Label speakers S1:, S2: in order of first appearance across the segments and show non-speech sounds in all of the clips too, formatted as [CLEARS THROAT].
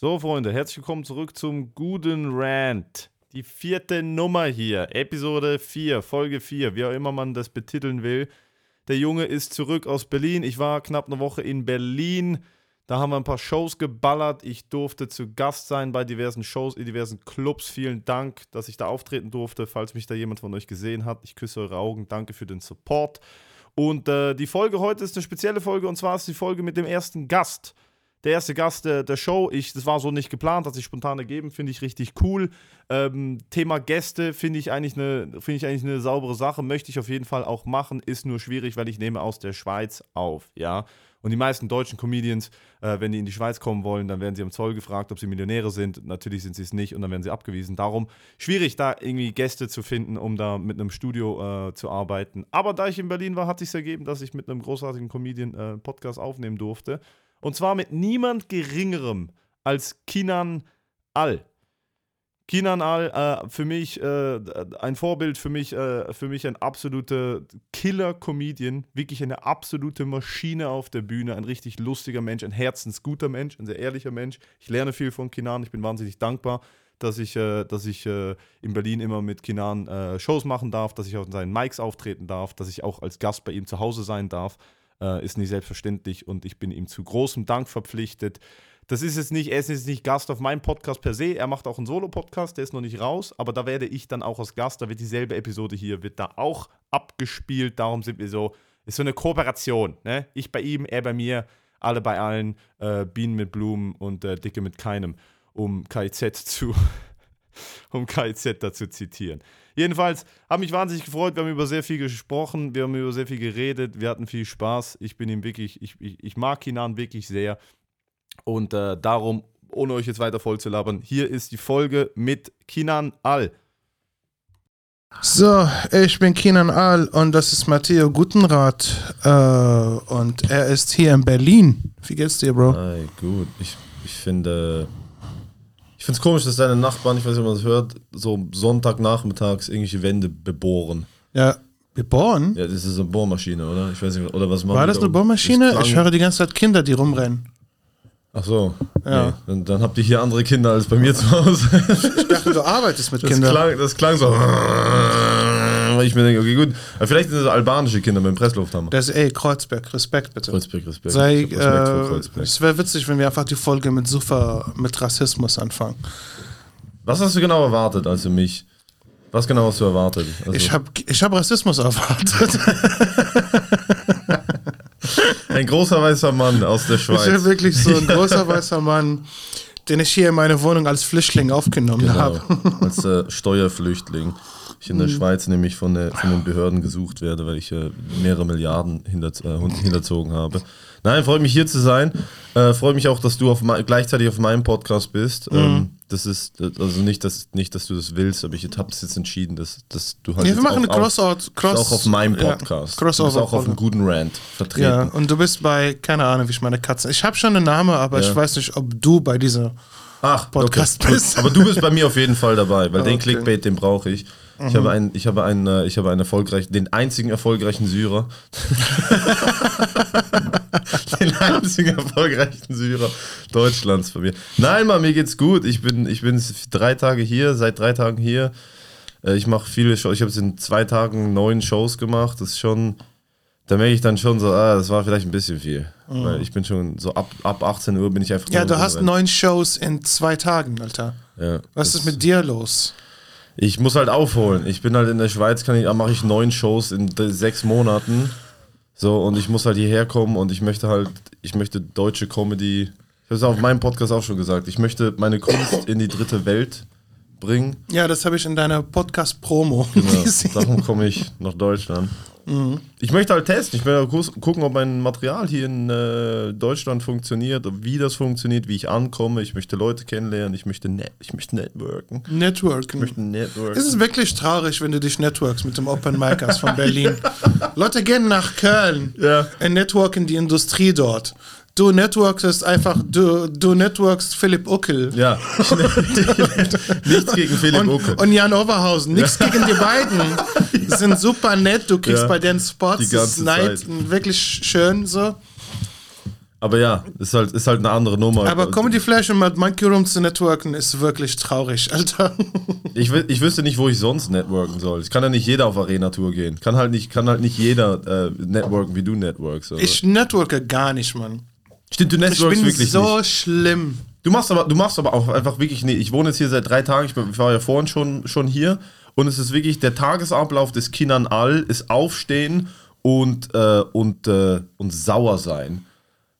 S1: So, Freunde, herzlich willkommen zurück zum guten Rant. Die vierte Nummer hier, Episode 4, Folge 4, wie auch immer man das betiteln will. Der Junge ist zurück aus Berlin. Ich war knapp eine Woche in Berlin. Da haben wir ein paar Shows geballert. Ich durfte zu Gast sein bei diversen Shows, in diversen Clubs. Vielen Dank, dass ich da auftreten durfte. Falls mich da jemand von euch gesehen hat, ich küsse eure Augen. Danke für den Support. Und äh, die Folge heute ist eine spezielle Folge und zwar ist die Folge mit dem ersten Gast der erste Gast der, der Show. Ich, das war so nicht geplant, hat sich spontan ergeben, finde ich richtig cool. Ähm, Thema Gäste finde ich, eigentlich eine, find ich eigentlich eine saubere Sache, möchte ich auf jeden Fall auch machen, ist nur schwierig, weil ich nehme aus der Schweiz auf, ja. Und die meisten deutschen Comedians, äh, wenn die in die Schweiz kommen wollen, dann werden sie am Zoll gefragt, ob sie Millionäre sind. Natürlich sind sie es nicht und dann werden sie abgewiesen. Darum schwierig, da irgendwie Gäste zu finden, um da mit einem Studio äh, zu arbeiten. Aber da ich in Berlin war, hat sich ergeben, dass ich mit einem großartigen Comedian äh, Podcast aufnehmen durfte. Und zwar mit niemand Geringerem als Kinan Al. Kinan Al, äh, für mich äh, ein Vorbild, für mich, äh, für mich ein absoluter Killer-Comedian, wirklich eine absolute Maschine auf der Bühne, ein richtig lustiger Mensch, ein herzensguter Mensch, ein sehr ehrlicher Mensch. Ich lerne viel von Kinan, ich bin wahnsinnig dankbar, dass ich, äh, dass ich äh, in Berlin immer mit Kinan äh, Shows machen darf, dass ich auf seinen Mics auftreten darf, dass ich auch als Gast bei ihm zu Hause sein darf äh, ist nicht selbstverständlich und ich bin ihm zu großem Dank verpflichtet. Das ist jetzt nicht, er ist jetzt nicht Gast auf meinem Podcast per se, er macht auch einen Solo-Podcast, der ist noch nicht raus, aber da werde ich dann auch als Gast, da wird dieselbe Episode hier, wird da auch abgespielt, darum sind wir so, ist so eine Kooperation, ne? Ich bei ihm, er bei mir, alle bei allen, äh, Bienen mit Blumen und äh, Dicke mit keinem, um KIZ zu, [LAUGHS] um KIZ da zu zitieren. Jedenfalls habe mich wahnsinnig gefreut. Wir haben über sehr viel gesprochen, wir haben über sehr viel geredet, wir hatten viel Spaß. Ich bin ihm wirklich, ich, ich, ich mag Kinan wirklich sehr. Und äh, darum, ohne euch jetzt weiter voll zu labern, hier ist die Folge mit Kinan Al.
S2: So, ich bin Kinan Al und das ist Matteo Gutenrat äh, und er ist hier in Berlin. Wie geht's dir, Bro?
S3: Hi, gut. Ich, ich finde ich finde es komisch, dass deine Nachbarn, ich weiß nicht, ob man das hört, so Sonntagnachmittags irgendwelche Wände bebohren.
S2: Ja, bebohren?
S3: Ja, das ist eine Bohrmaschine, oder? Ich weiß nicht, oder was
S2: machen War das eine Bohrmaschine? Ich höre die ganze Zeit Kinder, die rumrennen.
S3: Ach so. Ja. Nee, dann, dann, habt ihr hier andere Kinder als bei mir zu Hause.
S2: Ich dachte, du arbeitest mit
S3: das
S2: Kindern.
S3: Klang, das klang so weil ich mir denke, okay, gut. Aber vielleicht sind das albanische Kinder mit dem Presslufthammer.
S2: Das ist, ey, Kreuzberg, Respekt bitte.
S3: Kreuzberg, Respekt.
S2: Sei, äh, es wäre witzig, wenn wir einfach die Folge mit Sufa, mit Rassismus anfangen.
S3: Was hast du genau erwartet, also mich? Was genau hast du erwartet? Also
S2: ich habe ich hab Rassismus erwartet. [LAUGHS]
S3: ein großer weißer Mann aus der Schweiz. Ich
S2: bin wirklich so ein [LAUGHS] großer weißer Mann, den ich hier in meine Wohnung als Flüchtling aufgenommen genau, habe.
S3: Als äh, Steuerflüchtling ich in der mhm. Schweiz nämlich von, der, von, den Behörden gesucht werde, weil ich äh, mehrere Milliarden hinter, äh, hinterzogen habe. Nein, freut mich hier zu sein. Äh, freut mich auch, dass du auf gleichzeitig auf meinem Podcast bist. Mhm. Ähm, das ist also nicht, dass, nicht, dass du das willst, aber ich habe es jetzt entschieden, dass, dass du halt.
S2: Ja, wir machen eine Crossout.
S3: Cross, auch auf meinem Podcast. Ja, Crossover. Du bist auch auf einem guten Rant vertreten. Ja,
S2: und du bist bei, keine Ahnung, wie ich meine Katze. Ich habe schon einen Namen, aber ja. ich weiß nicht, ob du bei dieser Ach, Podcast okay. bist.
S3: Aber du bist bei mir auf jeden Fall dabei, weil [LAUGHS] okay. den Clickbait, den brauche ich. Mhm. Ich habe einen, ich habe einen, äh, ich habe einen erfolgreichen, den einzigen erfolgreichen Syrer. [LAUGHS] den einzigen erfolgreichen Syrer Deutschlands von mir. Nein, Mann, mir geht's gut. Ich bin, ich bin drei Tage hier, seit drei Tagen hier. Äh, ich mache viele Shows. Ich habe in zwei Tagen neun Shows gemacht. Das ist schon, da merke ich dann schon so, ah, das war vielleicht ein bisschen viel. Mhm. Weil ich bin schon so ab, ab 18 Uhr bin ich einfach.
S2: Ja, du hast neun Shows in zwei Tagen, Alter. Ja, Was ist mit dir los?
S3: Ich muss halt aufholen. Ich bin halt in der Schweiz, kann ich, mache ich neun Shows in sechs Monaten. So, und ich muss halt hierher kommen und ich möchte halt, ich möchte deutsche Comedy. Ich habe es auf meinem Podcast auch schon gesagt. Ich möchte meine Kunst in die dritte Welt bringen.
S2: Ja, das habe ich in deiner Podcast-Promo [LAUGHS]
S3: genau, gesehen. Darum komme ich nach Deutschland. Mhm. Ich möchte halt testen. Ich möchte gucken, ob mein Material hier in äh, Deutschland funktioniert, wie das funktioniert, wie ich ankomme. Ich möchte Leute kennenlernen. Ich möchte, net ich möchte networken.
S2: Networken.
S3: Ich möchte networken.
S2: Es ist wirklich traurig, wenn du dich networks mit dem Open Micers von Berlin. [LAUGHS] Leute gehen nach Köln ja. und networken die Industrie dort du networkst einfach, du, du networkst Philipp Uckel.
S3: Ja, [LAUGHS] nichts gegen Philipp
S2: und,
S3: Uckel.
S2: Und Jan Overhausen, nichts ja. gegen die beiden. ja. Sind super nett, du kriegst ja. bei den Spots,
S3: die ganze Zeit.
S2: wirklich schön so.
S3: Aber ja, ist halt, ist halt eine andere Nummer.
S2: Aber Comedy Flash und mit Monkey Room zu networken ist wirklich traurig, Alter.
S3: Ich, ich wüsste nicht, wo ich sonst networken soll. Ich kann ja nicht jeder auf Arena-Tour gehen. Kann halt nicht, kann halt nicht jeder äh, networken, wie du networkst. oder?
S2: Ich networke gar nicht, Mann.
S3: Stimmt, du
S2: Ich
S3: networkst
S2: bin
S3: wirklich
S2: so
S3: nicht.
S2: schlimm.
S3: Du machst aber, du machst aber auch einfach wirklich nicht. Ich wohne jetzt hier seit drei Tagen. Ich, bin- ich war ja vorhin schon, schon hier. Und es ist wirklich der Tagesablauf des Kindern all ist aufstehen und, äh, und, äh, und sauer sein.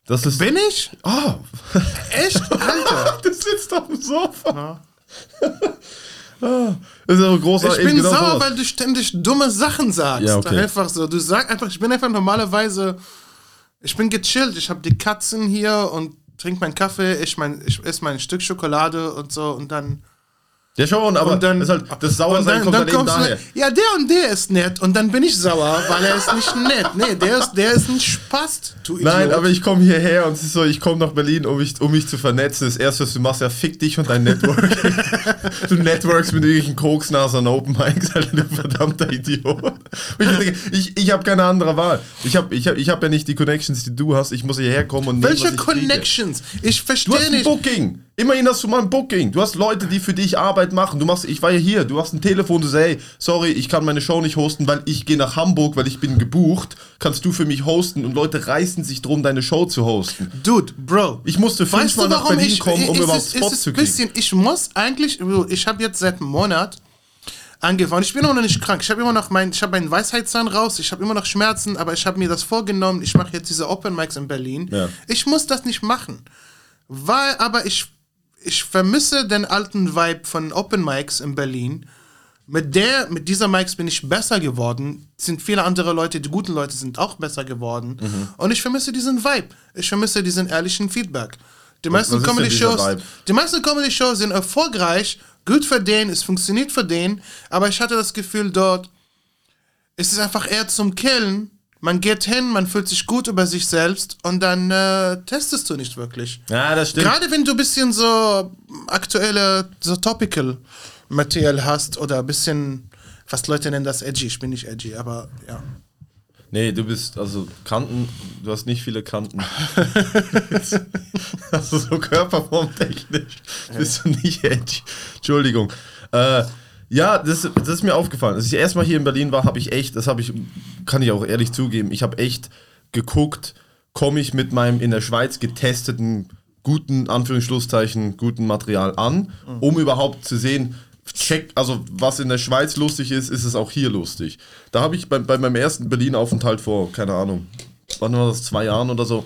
S3: Das ist.
S2: Bin ich?
S3: Oh, [LAUGHS]
S2: Echt? Alter. [LAUGHS]
S3: du sitzt auf dem Sofa. [LAUGHS] Ah, das ist aber großartig.
S2: Ich bin
S3: Genau
S2: sauer,
S3: sowas.
S2: weil du ständig dumme Sachen sagst.
S3: Ja, okay.
S2: Einfach so. Du sagst einfach, ich bin einfach normalerweise, ich bin gechillt. Ich habe die Katzen hier und trinke meinen Kaffee, ich, mein, ich esse mein Stück Schokolade und so und dann.
S3: Ja, schon, aber
S2: und dann
S3: das, ist halt, das Sauersein
S2: und
S3: kommt dann, eben
S2: kommst du-
S3: daher.
S2: Ja, der und der ist nett und dann bin ich sauer, weil er ist nicht nett. Nee, der ist, der ist ein Spaß, du
S3: Nein, aber ich komme hierher und es ist so, ich komme nach Berlin, um mich, um mich zu vernetzen. Das erste, was du machst, ja, fick dich und dein Network. [LAUGHS] du networkst mit irgendwelchen Koksnasern Open Mics, Alter, du verdammter Idiot. Und ich denke, ich, ich habe keine andere Wahl. Ich habe ich hab, ich hab ja nicht die Connections, die du hast. Ich muss hierher kommen und nehmen,
S2: Welche
S3: ich kriege.
S2: Connections? Ich
S3: Du
S2: verstehe
S3: hast ein
S2: nicht.
S3: Booking. Immerhin hast du mal ein Booking. Du hast Leute, die für dich Arbeit machen. Du machst, ich war ja hier. Du hast ein Telefon. Du sagst, hey, sorry, ich kann meine Show nicht hosten, weil ich gehe nach Hamburg, weil ich bin gebucht. Kannst du für mich hosten? Und Leute reißen sich drum, deine Show zu hosten.
S2: Dude, Bro.
S3: Ich musste fünfmal nach Berlin
S2: ich
S3: kommen, um überhaupt Spots
S2: es ist
S3: zu kriegen.
S2: bisschen, ich muss eigentlich, ich habe jetzt seit einem Monat angefangen. Ich bin auch noch nicht krank. Ich habe immer noch mein, ich habe meinen Weisheitszahn raus. Ich habe immer noch Schmerzen, aber ich habe mir das vorgenommen. Ich mache jetzt diese Open Mics in Berlin.
S3: Ja.
S2: Ich muss das nicht machen, weil, aber ich, ich vermisse den alten Vibe von Open Mics in Berlin. Mit der, mit dieser Mics bin ich besser geworden. Es sind viele andere Leute, die guten Leute sind auch besser geworden.
S3: Mhm.
S2: Und ich vermisse diesen Vibe. Ich vermisse diesen ehrlichen Feedback. Die meisten Comedy-Shows, Comedy-Shows sind erfolgreich, gut für den, es funktioniert für den, aber ich hatte das Gefühl dort, es ist einfach eher zum Killen. Man geht hin, man fühlt sich gut über sich selbst und dann äh, testest du nicht wirklich.
S3: Ja, das stimmt.
S2: Gerade wenn du ein bisschen so aktuelle, so topical Material hast oder ein bisschen, was Leute nennen das edgy, ich bin nicht edgy, aber ja.
S3: Nee, du bist, also Kanten, du hast nicht viele Kanten. [LAUGHS] also so körperformtechnisch bist du nicht edgy. Entschuldigung. Äh, ja, das, das ist mir aufgefallen. Als ich erstmal hier in Berlin war, habe ich echt, das habe ich, kann ich auch ehrlich zugeben, ich habe echt geguckt, komme ich mit meinem in der Schweiz getesteten, guten, Anführungsschlusszeichen, guten Material an, um überhaupt zu sehen, check, also was in der Schweiz lustig ist, ist es auch hier lustig. Da habe ich bei, bei meinem ersten Berlin-Aufenthalt vor, keine Ahnung, wann war das, zwei Jahren oder so,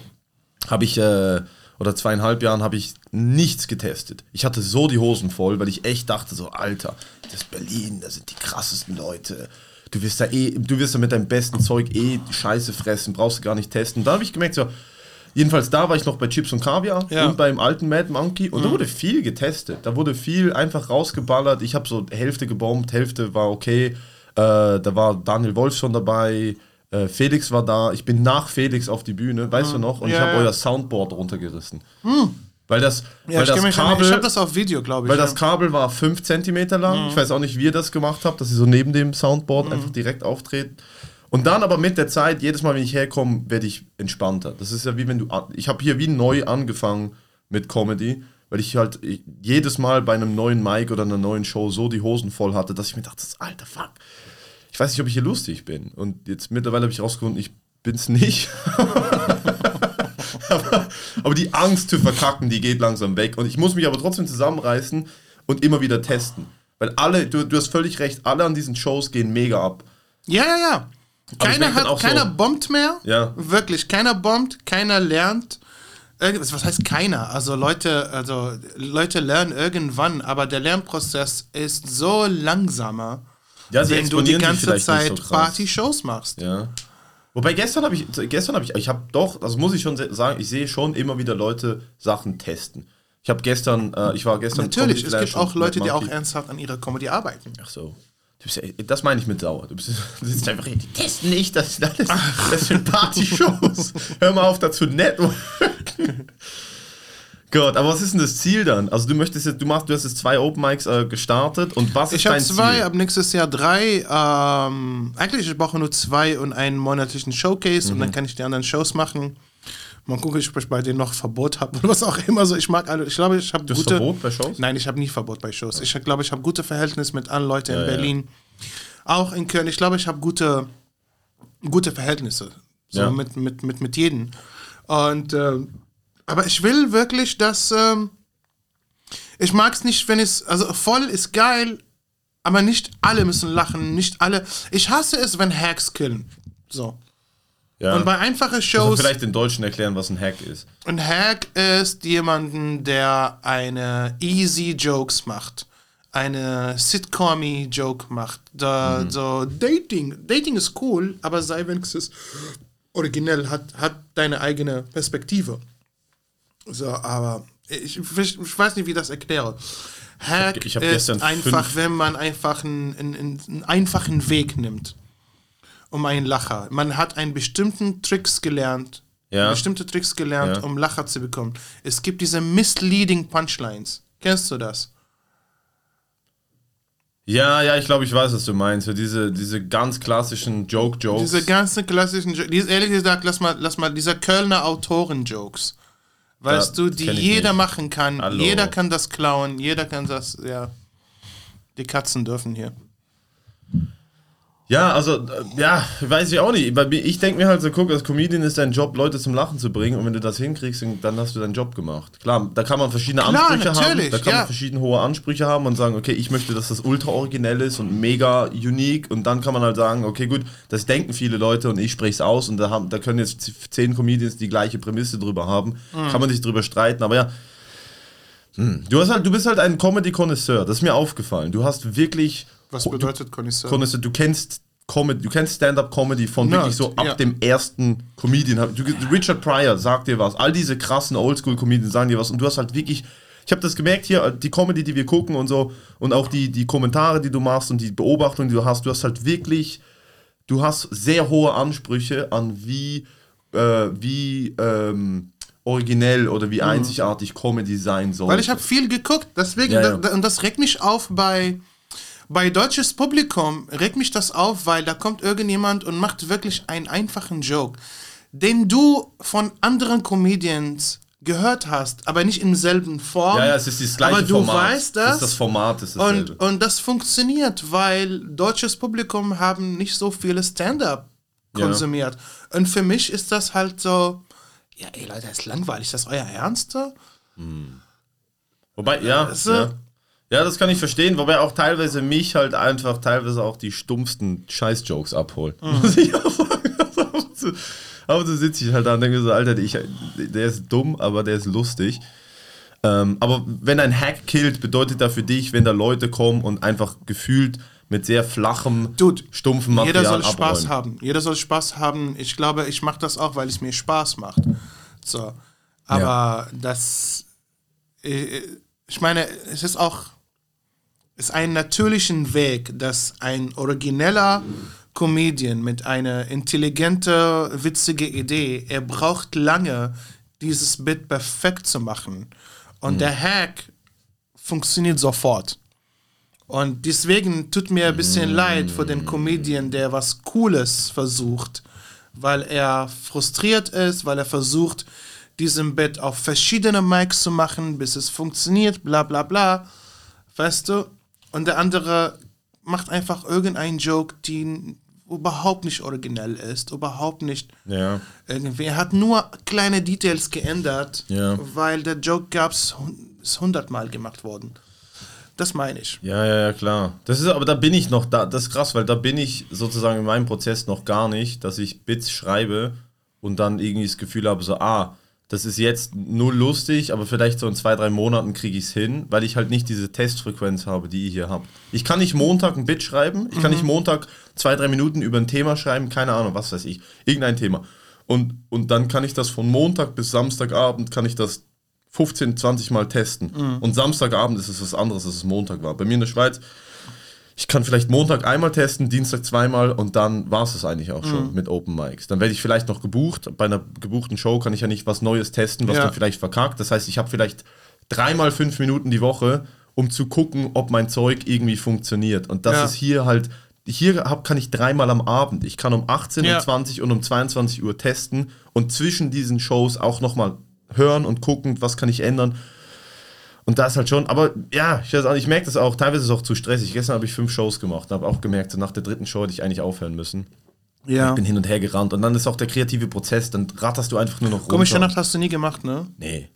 S3: habe ich, äh, oder zweieinhalb Jahren habe ich nichts getestet. Ich hatte so die Hosen voll, weil ich echt dachte so, Alter, das ist Berlin, da sind die krassesten Leute. Du wirst da eh, du wirst da mit deinem besten Zeug eh Scheiße fressen, brauchst du gar nicht testen. Da habe ich gemerkt so, jedenfalls da war ich noch bei Chips und Kaviar
S2: Ja.
S3: und beim alten Mad Monkey und da wurde viel getestet. Da wurde viel einfach rausgeballert. Ich habe so Hälfte gebombt, Hälfte war okay. Äh, da war Daniel Wolf schon dabei. Äh, Felix war da. Ich bin nach Felix auf die Bühne, weißt du noch? Und ich
S2: Ja,
S3: habe
S2: ja.
S3: euer Soundboard runtergerissen. Weil das,
S2: Ja,
S3: weil
S2: ich,
S3: das Kabel,
S2: ich habe das auf Video, glaube ich.
S3: weil
S2: ja.
S3: das Kabel war 5 cm lang. Ich weiß auch nicht, wie ihr das gemacht habt, dass ihr so neben dem Soundboard einfach direkt auftreten. Und dann aber mit der Zeit, jedes Mal, wenn ich herkomme, werde ich entspannter. Das ist ja wie wenn du. Ich habe hier wie neu angefangen mit Comedy, weil ich halt ich, jedes Mal bei einem neuen Mic oder einer neuen Show so die Hosen voll hatte, dass ich mir dachte, alter Fuck. Ich weiß nicht, ob ich hier lustig bin. Und jetzt mittlerweile habe ich rausgefunden, ich bin's nicht. [LAUGHS] aber, aber die Angst zu verkacken, die geht langsam weg. Und ich muss mich aber trotzdem zusammenreißen und immer wieder testen. Weil alle, du, du hast völlig recht, alle an diesen Shows gehen mega ab.
S2: Ja, ja, ja. Keiner hat,
S3: auch so-
S2: keiner bombt mehr.
S3: Ja.
S2: Wirklich, keiner bombt, keiner lernt. Was heißt keiner? Also Leute, also Leute lernen irgendwann, aber der Lernprozess ist so langsamer,
S3: Ja,
S2: wenn du die ganze Zeit
S3: so.
S2: Party-Shows machst.
S3: Ja. Wobei gestern habe ich, gestern habe ich, ich habe doch, das muss ich schon sagen, ich sehe schon immer wieder Leute Sachen testen. Ich habe gestern, äh, ich war gestern.
S2: Natürlich,
S3: Comedy
S2: es gibt auch Leute, die auch ernsthaft an ihrer Comedy arbeiten.
S3: Ach so. Bist, das meine ich mit sauer. Du, bist, [LAUGHS] du sitzt einfach die testen nicht, das, das, das sind [LAUGHS] Party-Shows. Hör mal auf, dazu networken. [LAUGHS] Gott, aber was ist denn das Ziel dann? Also du möchtest jetzt, du machst, du hast jetzt zwei Open Mics äh, gestartet und was ist
S2: Ich habe
S3: dein
S2: zwei,
S3: Ziel?
S2: ab nächstes Jahr drei. Ähm, eigentlich, ich brauche nur zwei und einen monatlichen Showcase und dann
S3: Mhm.
S2: kann ich die anderen Shows machen. Mal gucken, ob ich bei denen noch Verbot habe oder was auch immer. So, ich mag alle. Ich glaube, ich habe gute.
S3: Verbot bei Shows?
S2: Nein, ich habe nie Verbot bei Shows. Ich glaube, ich habe gute Verhältnisse mit allen Leuten in
S3: Ja, ja.
S2: Berlin. Auch in Köln. Ich glaube, ich habe gute, gute Verhältnisse. So
S3: Ja.
S2: mit, mit, mit, mit jedem. Und ähm, aber ich will wirklich, dass ähm, ich mag es nicht, wenn es also voll ist geil, aber nicht alle müssen lachen, nicht alle. Ich hasse es, wenn Hacks killen. So.
S3: Ja.
S2: Und bei einfachen Shows
S3: vielleicht den Deutschen erklären, was ein Hack ist.
S2: ein Hack ist jemanden, der eine easy Jokes macht. Eine sitcom Joke macht. Da, So Dating. Dating ist cool, aber sei wenigstens originell, hat, hat deine eigene Perspektive. So, aber ich, ich, ich weiß nicht, wie ich das erkläre. Hack
S3: ich hab
S2: ist
S3: gestern
S2: einfach,
S3: fünf-
S2: wenn man einfach einen, einen, einen einfachen Weg nimmt. Um einen Lacher. Man hat einen bestimmten Tricks gelernt,
S3: Ja.
S2: bestimmte Tricks gelernt,
S3: Ja.
S2: um Lacher zu bekommen. Es gibt diese misleading Punchlines. Kennst du das?
S3: Ja, ja, ich glaube, ich weiß, was du meinst. Diese, diese ganz klassischen Joke-Jokes.
S2: Diese ganzen klassischen, Jo- die- ehrlich gesagt, lass mal, lass mal, diese Kölner Autoren-Jokes. Weißt
S3: Ja,
S2: du, die jeder
S3: nicht.
S2: machen kann.
S3: Hallo.
S2: Jeder kann das klauen, jeder kann das, ja. Die Katzen dürfen hier.
S3: Ja, also, äh, ja, weiß ich auch nicht. Ich denke mir halt so, guck, als Comedian ist dein Job, Leute zum Lachen zu bringen. Und wenn du das hinkriegst, dann hast du deinen Job gemacht. Klar, da kann man verschiedene
S2: Klar,
S3: Ansprüche haben.
S2: natürlich,
S3: Da kann
S2: ja.
S3: man verschiedene hohe Ansprüche haben und sagen, okay, ich möchte, dass das ultra originell ist und mega unique. Und dann kann man halt sagen, okay, gut, das denken viele Leute und ich spreche es aus. Und da, haben, da können jetzt zehn Comedians die gleiche Prämisse drüber haben.
S2: Mhm.
S3: Kann man sich drüber streiten. Aber ja, hm, du, hast halt, du bist halt ein Comedy-Connoisseur. Das ist mir aufgefallen. Du hast wirklich
S2: Was bedeutet Connoisseur?
S3: Connoisseur, du kennst Comedy, du kennst Stand-up-Comedy von
S2: Nerd,
S3: wirklich so ab
S2: ja.
S3: dem ersten Comedian. Du, Richard Pryor sagt dir was, all diese krassen Oldschool-Comedians sagen dir was und du hast halt wirklich, ich habe das gemerkt hier, die Comedy, die wir gucken und so und auch die, die Kommentare, die du machst und die Beobachtungen, die du hast, du hast halt wirklich, du hast sehr hohe Ansprüche an wie, äh, wie ähm, originell oder wie einzigartig Comedy sein soll.
S2: Mhm. Weil ich habe viel geguckt, deswegen,
S3: Ja, ja.
S2: Da, und das regt mich auf bei, bei deutsches Publikum, regt mich das auf, weil da kommt irgendjemand und macht wirklich einen einfachen Joke, den du von anderen Comedians gehört hast, aber nicht im selben Form.
S3: ja, ja, es ist das gleiche
S2: aber du
S3: Format.
S2: weißt
S3: Das
S2: das.
S3: ist das Format, ist dasselbe.
S2: und, und das funktioniert, weil deutsches Publikum haben nicht so viele Stand-up
S3: Ja.
S2: konsumiert. Und für mich ist das halt so, ja, ey Leute, das ist langweilig, ist das euer Ernst? so?
S3: Wobei, ja,
S2: Also-
S3: ja. Ja, das kann ich verstehen, wobei auch teilweise mich halt einfach teilweise auch die stumpfsten Scheiß-Jokes abholen.
S2: Mhm.
S3: Muss [LAUGHS] ich auch sagen. Ab und zu- ab und zu sitze ich halt da und denke so, Alter, ich, der ist dumm, aber der ist lustig. Ähm, aber wenn ein Hack killt, bedeutet da für dich, wenn da Leute kommen und einfach gefühlt mit sehr flachem,
S2: Dude,
S3: stumpfen Material
S2: Jeder soll Spaß
S3: abräumen.
S2: haben. Jeder soll Spaß haben. Ich glaube, ich mache das auch, weil es mir Spaß macht. So. Aber das. äh, Ich meine, es ist auch. Es ist ein natürlichen Weg, dass ein origineller Comedian mit einer intelligente, witzige Idee, er braucht lange, dieses Bit perfekt zu machen. Und der Hack funktioniert sofort. Und deswegen tut mir ein bisschen leid für den Comedian, der was Cooles versucht, weil er frustriert ist, weil er versucht, diesem Bett auf verschiedene Mics zu machen, bis es funktioniert, bla bla bla. Weißt du? Und der andere macht einfach irgendeinen Joke, die überhaupt nicht originell ist, überhaupt nicht
S3: Ja.
S2: irgendwie. Er hat nur kleine Details geändert,
S3: Ja.
S2: weil der Joke gab's ist hundertmal gemacht worden. Das meine ich.
S3: Ja, ja, ja, klar. Das ist, aber da bin ich noch, da, das ist krass, weil da bin ich sozusagen in meinem Prozess noch gar nicht, dass ich Bits schreibe und dann irgendwie das Gefühl habe, so, ah, das ist jetzt null lustig, aber vielleicht so in zwei, drei Monaten kriege ich es hin, weil ich halt nicht diese Testfrequenz habe, die ihr hier habt. Ich kann nicht Montag ein Bit schreiben, ich kann nicht Montag zwei, drei Minuten über ein Thema schreiben, keine Ahnung, was weiß ich, irgendein Thema. Und, und dann kann ich das von Montag bis Samstagabend, kann ich das 15, 20 Mal testen. Und Samstagabend ist es was anderes, als es Montag war. Bei mir in der Schweiz, ich kann vielleicht Montag einmal testen, Dienstag zweimal und dann war es es eigentlich auch schon mit Open Mics. Dann werde ich vielleicht noch gebucht. Bei einer gebuchten Show kann ich ja nicht was Neues testen, was
S2: Ja.
S3: dann vielleicht verkackt. Das heißt, ich habe vielleicht dreimal fünf Minuten die Woche, um zu gucken, ob mein Zeug irgendwie funktioniert. Und das
S2: Ja.
S3: ist hier halt hier hab, kann ich dreimal am Abend. Ich kann um 18,
S2: Ja.
S3: um 20 und um 22 Uhr testen und zwischen diesen Shows auch nochmal hören und gucken, was kann ich ändern. Und da ist halt schon, aber ja, ich, ich merke das auch, teilweise ist es auch zu stressig. Gestern habe ich fünf Shows gemacht, habe auch gemerkt, so nach der dritten Show hätte ich eigentlich aufhören müssen.
S2: Ja.
S3: Ich bin hin und her gerannt und dann ist auch der kreative Prozess, dann ratterst du einfach nur noch
S2: Komische
S3: runter.
S2: Nacht hast du nie gemacht, ne?
S3: Nee.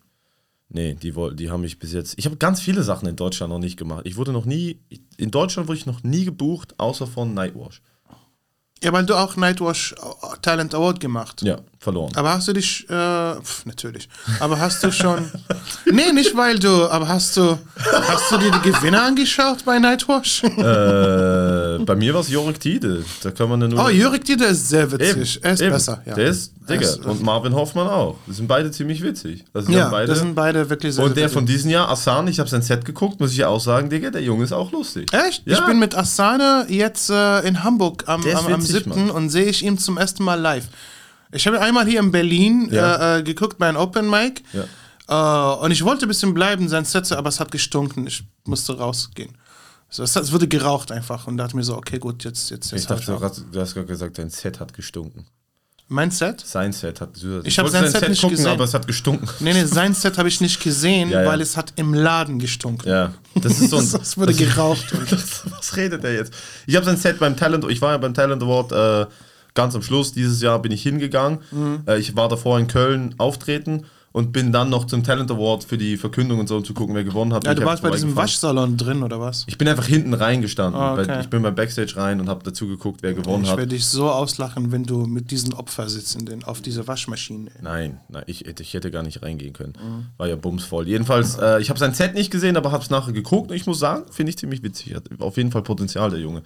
S3: Nee, die, die haben mich bis jetzt. Ich habe ganz viele Sachen in Deutschland noch nicht gemacht. Ich wurde noch nie. In Deutschland wurde ich noch nie gebucht, außer von Nightwash.
S2: Ja, weil du auch Nightwash Talent Award gemacht.
S3: Ja, verloren.
S2: Aber hast du dich, äh, pf, natürlich. Aber hast du schon, [LAUGHS] nee, nicht weil du, aber hast du, hast du dir die Gewinner angeschaut bei Nightwash?
S3: äh, bei mir war es Jorik Tide. Da kann man nur.
S2: Oh, Jörg Dieter ist sehr witzig.
S3: Eben,
S2: er ist
S3: eben.
S2: besser, ja.
S3: Der ist, Digga.
S2: Ist-
S3: und Marvin Hoffmann auch. Die sind beide ziemlich witzig. Also
S2: ja,
S3: beide,
S2: das sind beide wirklich sehr,
S3: und der
S2: sehr
S3: von
S2: witzig.
S3: diesem Jahr, Asan, ich habe sein Set geguckt, muss ich ja auch sagen, Digga, der Junge ist auch lustig.
S2: Echt?
S3: Ja.
S2: Ich bin mit Asane jetzt äh, in Hamburg am,
S3: Der
S2: am, am
S3: witzig,
S2: 7.
S3: Mann.
S2: und sehe ich ihn zum ersten Mal live. Ich habe einmal hier in Berlin
S3: Ja.
S2: äh, äh, geguckt bei einem Open Mic
S3: Ja.
S2: äh, und ich wollte ein bisschen bleiben, sein Set, aber es hat gestunken. Ich musste rausgehen. So, es, es wurde geraucht einfach und dachte mir so, okay, gut, jetzt, jetzt,
S3: Ich
S2: jetzt.
S3: dachte,
S2: hör
S3: du hast, du hast gerade gesagt, dein Set hat gestunken.
S2: Mein Set?
S3: Sein Set hat.
S2: Ich hab
S3: wollte
S2: sein Set nicht gesehen.
S3: aber es hat gestunken.
S2: Nee, nee, sein Set habe ich nicht gesehen, [LAUGHS]
S3: Ja, ja.
S2: weil es hat im Laden gestunken.
S3: Ja, das ist so ein. [LAUGHS]
S2: Es wurde geraucht. [LAUGHS]
S3: Was redet der jetzt? Ich habe sein Set beim Talent, ich war ja beim Talent Award äh, ganz am Schluss dieses Jahr bin ich hingegangen.
S2: Mhm.
S3: Äh, ich war davor in Köln auftreten und bin dann noch zum Talent Award für die Verkündung und so, um zu gucken, wer gewonnen hat.
S2: ja,
S3: Ich
S2: du warst bei diesem. Waschsalon drin, oder was?
S3: Ich bin einfach hinten reingestanden.
S2: Ah, okay.
S3: ich bin beim Backstage rein und habe dazu geguckt, wer gewonnen
S2: Ich
S3: hat.
S2: werde dich so auslachen, wenn du mit diesen Opfersitzenden auf dieser Waschmaschine.
S3: Nein, nein ich, hätte- ich hätte gar nicht reingehen können.
S2: Mhm.
S3: War ja bumsvoll. Jedenfalls, äh, ich habe sein Set nicht gesehen, aber habe es nachher geguckt und ich muss sagen, finde ich ziemlich witzig. Hat auf jeden Fall Potenzial, der Junge.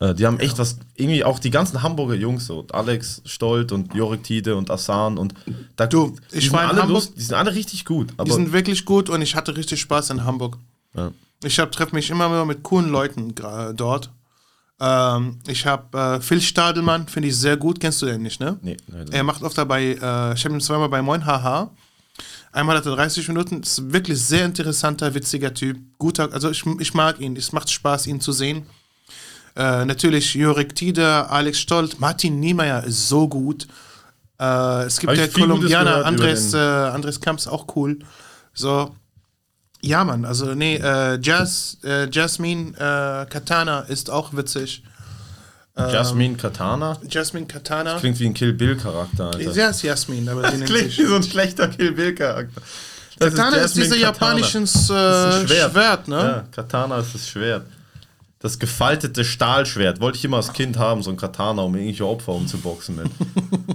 S3: Äh, die haben echt was, irgendwie auch die ganzen Hamburger Jungs, so Alex Stolt und Jorik Tide und Asan und da,
S2: Du,
S3: die
S2: ich
S3: sind alle
S2: Hamburg-
S3: die sind alle richtig gut. Aber
S2: Die sind wirklich gut und ich hatte richtig Spaß in Hamburg.
S3: Ja.
S2: Ich treffe mich immer wieder mit coolen Leuten dort. Ähm, ich habe äh, Phil Stadelmann, finde ich sehr gut. Kennst du den nicht, ne?
S3: nee, nein,
S2: Er macht oft dabei, äh, ich habe ihn zweimal bei Moin Haha. Einmal hat er 30 Minuten, ist wirklich sehr interessanter, witziger Typ. Guter, also ich, ich mag ihn, es macht Spaß, ihn zu sehen. Äh, natürlich Jörg Tieder, Alex Stolt, Martin Niemeyer ist so gut. Äh, es gibt
S3: Hab
S2: der Kolumbianer Andres, äh, Andres Kamps, auch cool. So, ja, Mann, also nee, äh, Jazz, äh, Jasmine äh, Katana ist auch witzig.
S3: Jasmine Katana
S2: Jasmine Katana.
S3: klingt wie ein Kill Bill Charakter. Alter.
S2: Ja, ist Jasmin, aber [LAUGHS] sie nennt
S3: Klingt wie so ein schlechter Kill Bill Charakter. Das
S2: Katana ist,
S3: Jasmine Das
S2: äh,
S3: ist ein
S2: Schwert. ne?
S3: Ja, Katana ist das Schwert. Das gefaltete Stahlschwert. Wollte ich immer als Kind haben, so ein Katana, um irgendwelche Opfer umzuboxen mit.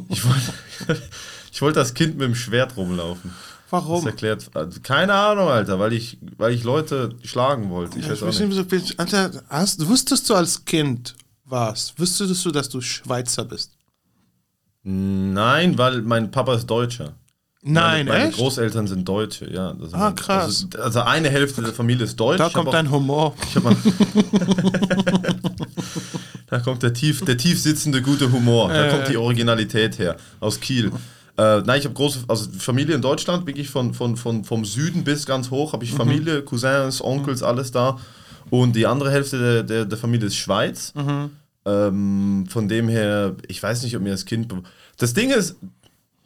S3: ich, wollte, [LAUGHS] ich wollte als Kind mit dem Schwert rumlaufen. Das
S2: Warum?
S3: erklärt. also, Keine Ahnung, Alter, weil ich, weil ich Leute schlagen wollte. Ich
S2: Ich
S3: weiß auch nicht.
S2: nicht, Alter, hast, wusstest du als Kind was? Wusstest du, dass du Schweizer bist?
S3: Nein, weil mein Papa ist Deutscher.
S2: Nein,
S3: meine, meine
S2: echt?
S3: Großeltern sind Deutsche, ja. Das
S2: Ah,
S3: mein-
S2: krass.
S3: Also, also eine Hälfte der Familie ist deutsch.
S2: Da kommt
S3: auch-
S2: dein Humor.
S3: Mal [LAUGHS] da kommt der tief, der tief sitzende gute Humor. Da
S2: Äh.
S3: kommt die Originalität her. Aus Kiel. Äh, nein, ich habe große also Familie in Deutschland, wirklich von, von, von, vom Süden bis ganz hoch habe ich
S2: Mhm.
S3: Familie, Cousins, Onkels, alles da. Und die andere Hälfte der, der, der Familie ist Schweiz.
S2: Mhm.
S3: Ähm, von dem her, ich weiß nicht, ob mir das Kind. Das Ding ist,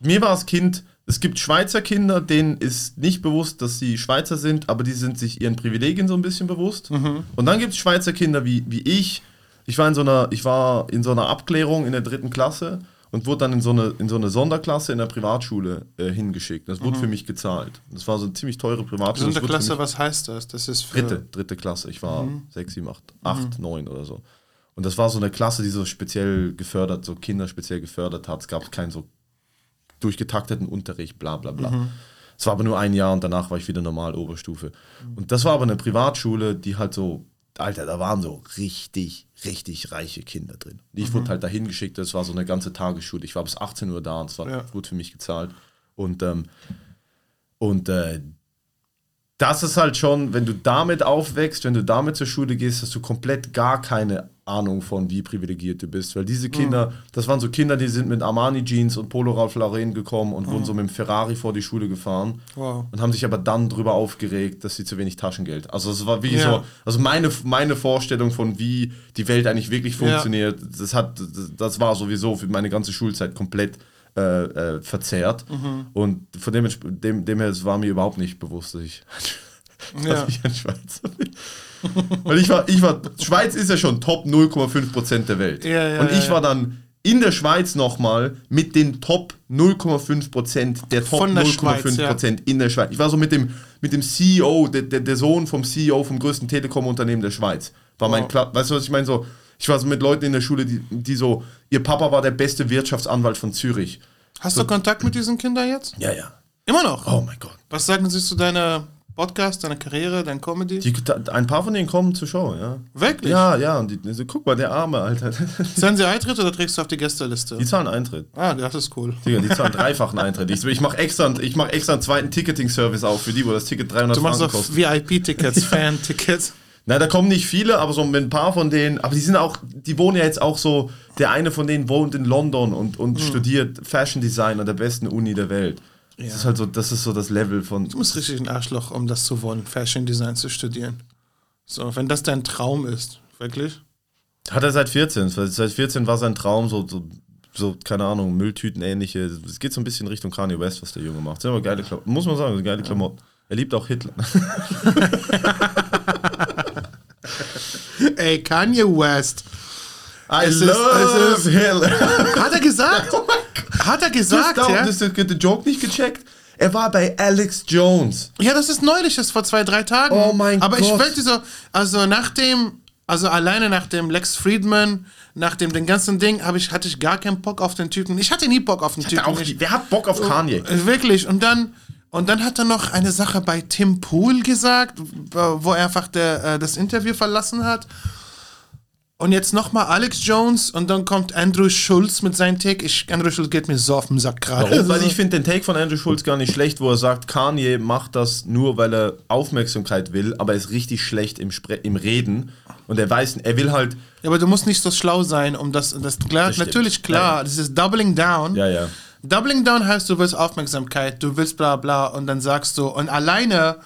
S3: mir war als Kind, es gibt Schweizer Kinder, denen ist nicht bewusst, dass sie Schweizer sind, aber die sind sich ihren Privilegien so ein bisschen bewusst. Und dann gibt es Schweizer Kinder wie, wie ich. Ich war, in so einer, ich war in so einer Abklärung in der dritten Klasse und wurde dann in so eine, in so eine Sonderklasse in der Privatschule äh, hingeschickt. Das wurde für mich gezahlt. Das war so eine ziemlich teure Privatschule.
S2: Sonderklasse, was heißt das? Das ist für.
S3: dritte, dritte Klasse. Ich war sechs, sieben, acht, acht, neun oder so. Und das war so eine Klasse, die so speziell gefördert, so Kinder speziell gefördert hat. Es gab keinen so durchgetakteten Unterricht, bla bla bla. Es war aber nur ein Jahr und danach war ich wieder normal Oberstufe. Und das war aber eine Privatschule, die halt so, Alter, da waren so richtig, richtig reiche Kinder drin. Und ich wurde halt dahin geschickt, das war so eine ganze Tagesschule. Ich war bis 18 Uhr da und es war
S2: Ja.
S3: gut für mich gezahlt. Und, ähm, und äh, das ist halt schon, wenn du damit aufwächst, wenn du damit zur Schule gehst, hast du komplett gar keine Ahnung von, wie privilegiert du bist. Weil diese Kinder, das waren so Kinder, die sind mit Armani-Jeans und Polo Ralph Lauren gekommen und wurden so mit dem Ferrari vor die Schule gefahren
S2: Wow.
S3: und haben sich aber dann drüber aufgeregt, dass sie zu wenig Taschengeld. Also es war wie
S2: Ja.
S3: so, also meine, meine Vorstellung von wie die Welt eigentlich wirklich
S2: Ja.
S3: funktioniert, das hat, das war sowieso für meine ganze Schulzeit komplett äh, äh, verzerrt.
S2: Mhm.
S3: Und von dem, dem, dem her es war mir überhaupt nicht bewusst, dass ich, [LAUGHS]
S2: Ja.
S3: dass ich ein Schweizer bin. Weil ich war, ich war, Schweiz ist ja schon Top 0,5% der Welt.
S2: Ja, ja,
S3: und ich
S2: ja,
S3: war dann in der Schweiz nochmal mit den Top 0,5% der Top
S2: Von der Schweiz,
S3: 0,5% in der Schweiz. Ich war so mit dem, mit dem CEO, der, der, der Sohn vom CEO vom größten Telekom-Unternehmen der Schweiz. War mein. Kla weißt du, was ich meine? So, ich war so mit Leuten in der Schule, die, die so, ihr Papa war der beste Wirtschaftsanwalt von Zürich.
S2: Hast du Kontakt mit diesen Kindern jetzt?
S3: Ja, ja.
S2: Immer noch?
S3: Oh mein Gott.
S2: Was sagen sie zu deiner Podcast, deiner Karriere, deiner Comedy?
S3: Die, ein paar von denen kommen zur Show, ja.
S2: Wirklich?
S3: Ja, ja, und die, die so, guck mal, der Arme, Alter. [LAUGHS]
S2: Zahlen sie Eintritt oder trägst du auf die Gästeliste?
S3: Die zahlen Eintritt.
S2: Ah, das ist cool.
S3: Digga, die zahlen [LAUGHS] dreifachen Eintritt. Ich, ich mache extra, ich mach extra einen zweiten Ticketing-Service auf für die, wo das Ticket 300
S2: Du machst auch
S3: kostet.
S2: VIP-Tickets, [LAUGHS] Fan-Tickets.
S3: Na, da kommen nicht viele, aber so ein paar von denen, aber die sind auch, die wohnen ja jetzt auch so, der eine von denen wohnt in London und, und studiert Fashion Design an der besten Uni der Welt. Das ist halt so, das ist so das Level von.
S2: Du bist richtig ein Arschloch, um das zu wollen, Fashion Design zu studieren. So, wenn das dein Traum ist, wirklich?
S3: Hat er seit 14. Seit 14 war sein Traum so, so, so keine Ahnung, Mülltüten ähnliche. Es geht so ein bisschen Richtung Kanye West, was der Junge macht. Sind aber geile Klamotten. Muss man sagen, geile Klamotten. Er liebt auch Hitler. [LAUGHS] [LAUGHS] [LAUGHS]
S2: Ey, Kanye West.
S3: I
S2: Es ist- es ist-
S3: Hitler. [LAUGHS]
S2: Hat er gesagt? Hat er gesagt,
S3: das,
S2: ja?
S3: das, das, den Joke nicht gecheckt. Er war bei Alex Jones.
S2: Ja, das ist neulich, das ist vor zwei, drei Tagen.
S3: Oh mein
S2: Aber ich
S3: Gott.
S2: wollte so, also nach dem, also alleine nach dem Lex Friedman, nach dem den ganzen Ding, hab ich, hatte ich gar keinen Bock auf den Typen. Ich hatte nie Bock auf den Typen.
S3: Auch,
S2: Ich-
S3: wer hat Bock auf Kanye?
S2: Wirklich. Und dann, und dann hat er noch eine Sache bei Tim Pool gesagt, wo er einfach der, äh, das Interview verlassen hat. Und jetzt nochmal Alex Jones und dann kommt Andrew Schulz mit seinem Take. Ich, Andrew Schulz geht mir so auf den Sack gerade.
S3: Warum? Weil ich finde den Take von Andrew Schulz gar nicht schlecht, wo er sagt, Kanye macht das nur, weil er Aufmerksamkeit will, aber er ist richtig schlecht im, Spre im Reden. Und er weiß, er will halt.
S2: Ja, aber du musst nicht so schlau sein, um das. das klar,
S3: stimmt.
S2: natürlich klar, das ist Doubling Down.
S3: Ja, ja.
S2: Doubling Down heißt, du willst Aufmerksamkeit, du willst bla bla und dann sagst du, und alleine,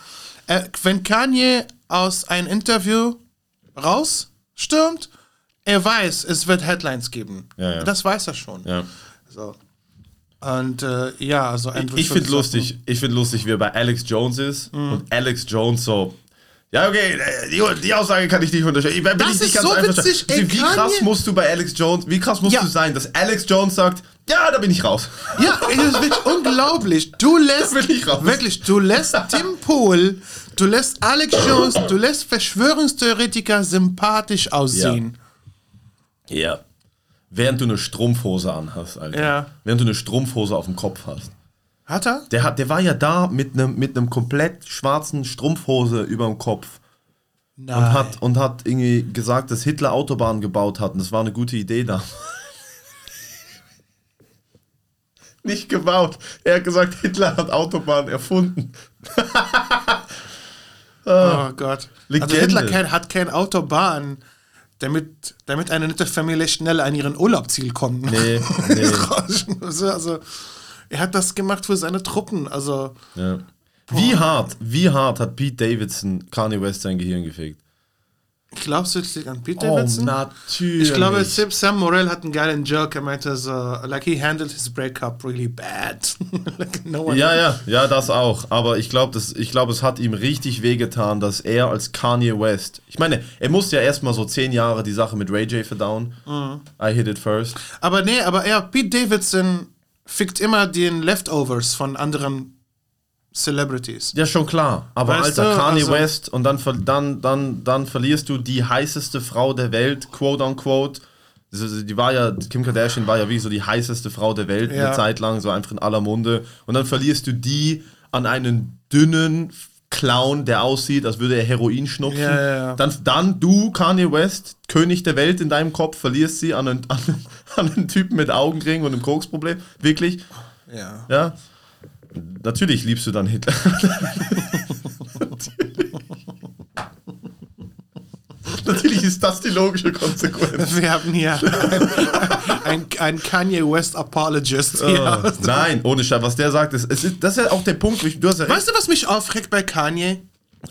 S2: äh, wenn Kanye aus einem Interview rausstürmt, er weiß, es wird Headlines geben.
S3: Ja, ja.
S2: Das weiß er schon.
S3: ja.
S2: So. Und äh, ja, also Andrew
S3: Ich
S2: Schulz
S3: finde lustig, ich finde lustig, wie er bei Alex Jones ist
S2: Mhm.
S3: und Alex Jones so. Ja, okay, äh, die, die Aussage kann ich nicht unterstellen. Ich bin
S2: Das
S3: ich nicht ganz
S2: so witzig, ey,
S3: wie krass musst du bei Alex Jones, wie krass musst
S2: Ja.
S3: du sein, dass Alex Jones sagt, ja, da bin ich raus.
S2: Ja, das ist wirklich [LAUGHS] unglaublich. Du lässt, wirklich, du lässt Tim Pool, du lässt Alex Jones, du lässt Verschwörungstheoretiker sympathisch aussehen.
S3: Ja. Während du eine Strumpfhose anhast, Alter.
S2: Ja.
S3: Während du eine Strumpfhose auf dem Kopf hast.
S2: Hat er?
S3: Der, hat, der war ja da mit einem mit komplett schwarzen Strumpfhose über dem Kopf
S2: Nein.
S3: und hat, und hat irgendwie gesagt, dass Hitler Autobahnen gebaut hat und das war eine gute Idee da. [LAUGHS] Nicht gebaut. Er hat gesagt, Hitler hat Autobahnen erfunden. [LAUGHS]
S2: oh Gott.
S3: Legende.
S2: Also Hitler kein, hat kein Autobahn, damit, damit eine nette Familie schnell an ihren Urlaubsziel kommt.
S3: Nee, [LAUGHS] nee.
S2: also, also, er hat das gemacht für seine Truppen. Also,
S3: Ja. Wie hart, wie hart hat Pete Davidson Kanye West sein Gehirn gefickt?
S2: glaubst du, es liegt an Pete
S3: Oh,
S2: Davidson?
S3: natürlich.
S2: Ich glaube, Sam- Sam Morell hat einen geilen Joke. Er meinte so, like he handled his breakup really bad. [LAUGHS] like no one
S3: Ja, ja, ja, das auch. Aber ich glaube, glaub, es hat ihm richtig wehgetan, dass er als Kanye West. Ich meine, er musste ja erstmal so zehn Jahre die Sache mit Ray J verdauen. I hit it first.
S2: Aber nee, aber er, Pete Davidson fickt immer den Leftovers von anderen Celebrities.
S3: Ja, schon klar. Aber
S2: Weißt
S3: Alter, Kanye
S2: also-
S3: West und dann, dann, dann, dann verlierst du die heißeste Frau der Welt, quote unquote. Die war ja, Kim Kardashian war ja wie so die heißeste Frau der Welt
S2: Ja.
S3: eine Zeit lang, so einfach in aller Munde. Und dann verlierst du die an einen dünnen Clown, der aussieht, als würde er Heroin schnupfen.
S2: Ja, ja, ja.
S3: Dann, dann du, Kanye West, König der Welt in deinem Kopf, verlierst sie an einen, [LAUGHS] an, an einen Typen mit Augenring und einem Koksproblem. Wirklich?
S2: Ja.
S3: Ja. Natürlich liebst du dann Hitler. [LAUGHS] Natürlich ist das die logische Konsequenz.
S2: Wir haben hier ein, ein, ein Kanye West Apologist. Hier.
S3: Oh, nein, ohne Scheiß, was der sagt, ist, ist, das ist ja auch der Punkt, du hast ja.
S2: Weißt du, was mich aufregt bei Kanye?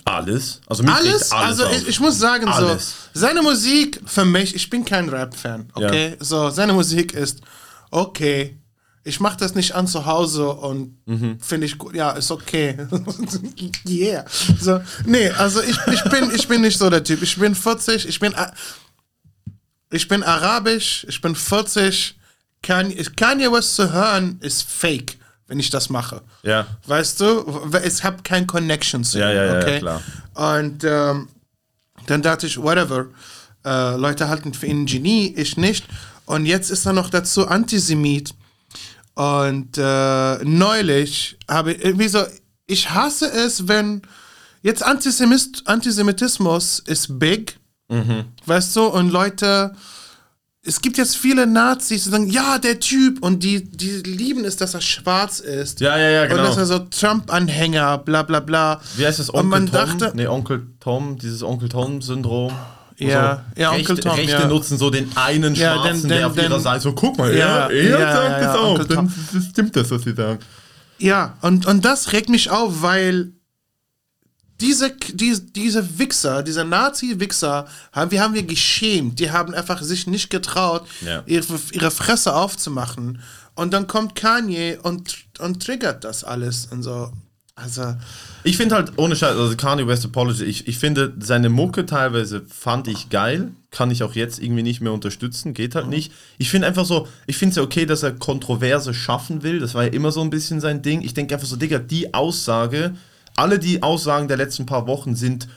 S3: Alles. Also mich
S2: Alles,
S3: alles
S2: also ich, ich muss sagen,
S3: Alles.
S2: so, seine Musik für mich, ich bin kein Rap-Fan, okay? So, seine Musik ist okay. Ich mache das nicht an zu Hause und
S3: Mhm.
S2: finde ich gut, ja, ist okay. [LAUGHS] yeah. So, nee, also ich, ich, bin, ich bin nicht so der Typ. Ich bin 40, ich bin, ich bin arabisch, ich bin 40. Kanye, Kanye West zu hören ist fake, wenn ich das mache.
S3: Ja.
S2: Weißt du, ich habe kein Connection zu
S3: Ja,
S2: ihm,
S3: ja, ja,
S2: okay?
S3: klar.
S2: Und ähm, dann dachte ich, whatever. Äh, Leute halten für ihn Genie, ich nicht. Und jetzt ist er noch dazu Antisemit. Und äh, neulich habe ich, irgendwie so, ich hasse es, wenn jetzt Antisemist, Antisemitismus ist big,
S3: Mhm.
S2: weißt du, und Leute, es gibt jetzt viele Nazis, die sagen, ja, der Typ, und die, die lieben es, dass er schwarz ist.
S3: Ja, ja, ja, genau.
S2: Und dass er so Trump-Anhänger, bla bla bla.
S3: Wie heißt das?
S2: Und
S3: Onkel
S2: man
S3: Tom?
S2: dachte,
S3: nee, Onkel Tom, dieses Onkel Tom-Syndrom.
S2: Ja,
S3: so
S2: ja, Onkel
S3: Rechte,
S2: Tom,
S3: Rechte
S2: ja.
S3: nutzen so den einen
S2: Ja,
S3: Schwarzen,
S2: denn-
S3: der
S2: denn-
S3: auf ihrer
S2: denn-
S3: Seite so, guck mal,
S2: Ja,
S3: er, er
S2: ja,
S3: sagt
S2: ja, ja,
S3: auch.
S2: Onkel
S3: Dann stimmt das, was sie sagen.
S2: Ja, und, und das regt mich auf, weil diese, diese, diese Wichser, diese Nazi-Wichser, haben, wir haben wir geschämt. Die haben einfach sich nicht getraut,
S3: Ja.
S2: ihre, ihre Fresse aufzumachen. Und dann kommt Kanye und, und triggert das alles und so. Also,
S3: Ich finde halt, ohne Scheiß, also Kanye West Apology, ich, ich finde seine Mucke teilweise fand ich geil, kann ich auch jetzt irgendwie nicht mehr unterstützen, geht halt nicht. Ich finde einfach so, ich finde es ja okay, dass er Kontroverse schaffen will, das war ja immer so ein bisschen sein Ding. Ich denke einfach so, Digga, die Aussage, alle die Aussagen der letzten paar Wochen sind,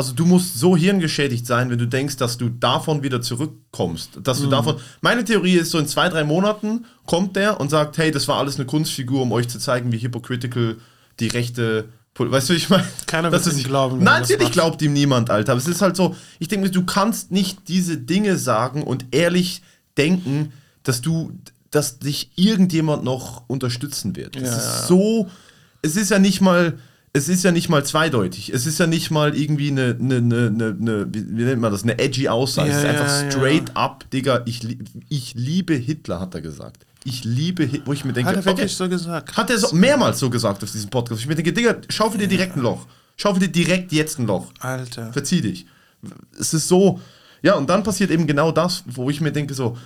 S3: also du musst so hirngeschädigt sein, wenn du denkst, dass du davon wieder zurückkommst. Dass du davon. Meine Theorie ist so in zwei, drei Monaten kommt der und sagt, hey, das war alles eine Kunstfigur, um euch zu zeigen, wie hypocritical die rechte. Weißt du, ich meine?
S2: Keiner wird
S3: ist-
S2: ihm glauben,
S3: Nein, natürlich glaubt ihm niemand, Alter. Aber es ist halt so, ich denke mir, du kannst nicht diese Dinge sagen und ehrlich denken, dass du, dass dich irgendjemand noch unterstützen wird. Es
S2: Ja,
S3: ist
S2: ja, ja.
S3: so, es ist ja nicht mal, es ist ja nicht mal zweideutig. Es ist ja nicht mal irgendwie eine, eine, eine, eine, wie, nennt man das, eine edgy Aussage.
S2: Ja,
S3: es ist einfach
S2: ja, ja.
S3: straight up, Digga, ich, ich liebe Hitler, hat er gesagt. Ich liebe wo ich mir denke,
S2: hat er wirklich
S3: okay,
S2: so gesagt?
S3: hat er so, mehrmals so gesagt auf diesem Podcast. Ich mir denke, Digga, schaufel dir direkt ein Loch. Schaufel dir direkt jetzt ein Loch.
S2: Alter.
S3: Verzieh dich. Es ist so, ja, und dann passiert eben genau das, wo ich mir denke, so,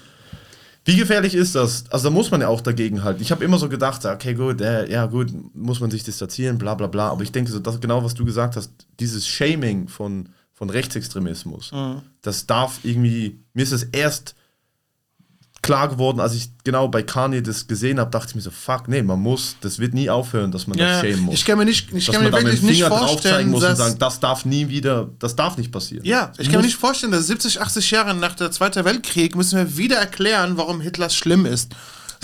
S3: wie gefährlich ist das? Also da muss man ja auch dagegen halten. Ich habe immer so gedacht, okay, gut, äh, ja gut, muss man sich distanzieren, bla bla bla. Aber ich denke so, das genau, was du gesagt hast, dieses Shaming von, von Rechtsextremismus, das darf irgendwie, mir ist es erst klar geworden, als ich genau bei Kanye das gesehen habe, dachte ich mir so, fuck, nee, man muss, das wird nie aufhören, dass man das
S2: Ja,
S3: shamen muss.
S2: ich kann mir nicht, ich
S3: dass
S2: kann
S3: man
S2: mir wirklich nicht
S3: Finger drauf zeigen
S2: vorstellen,
S3: muss und
S2: dass,
S3: sagen, das darf nie wieder, das darf nicht passieren.
S2: Ja, ich kann mir nicht vorstellen, dass 70, 80 Jahre nach der Zweiten Weltkrieg müssen wir wieder erklären, warum Hitler schlimm ist.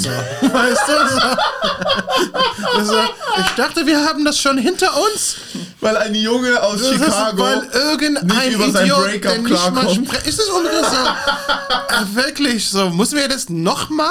S2: So, [LAUGHS] weißt du? So. Also, ich dachte, wir haben das schon hinter uns.
S3: Weil ein Junge aus
S2: Das ist, weil irgendein
S3: nicht über sein
S2: Idiot,
S3: Breakup
S2: nicht mal
S3: klarkommt.
S2: Ist es unbedingt so? [LAUGHS] äh, wirklich so? Müssen wir das nochmal?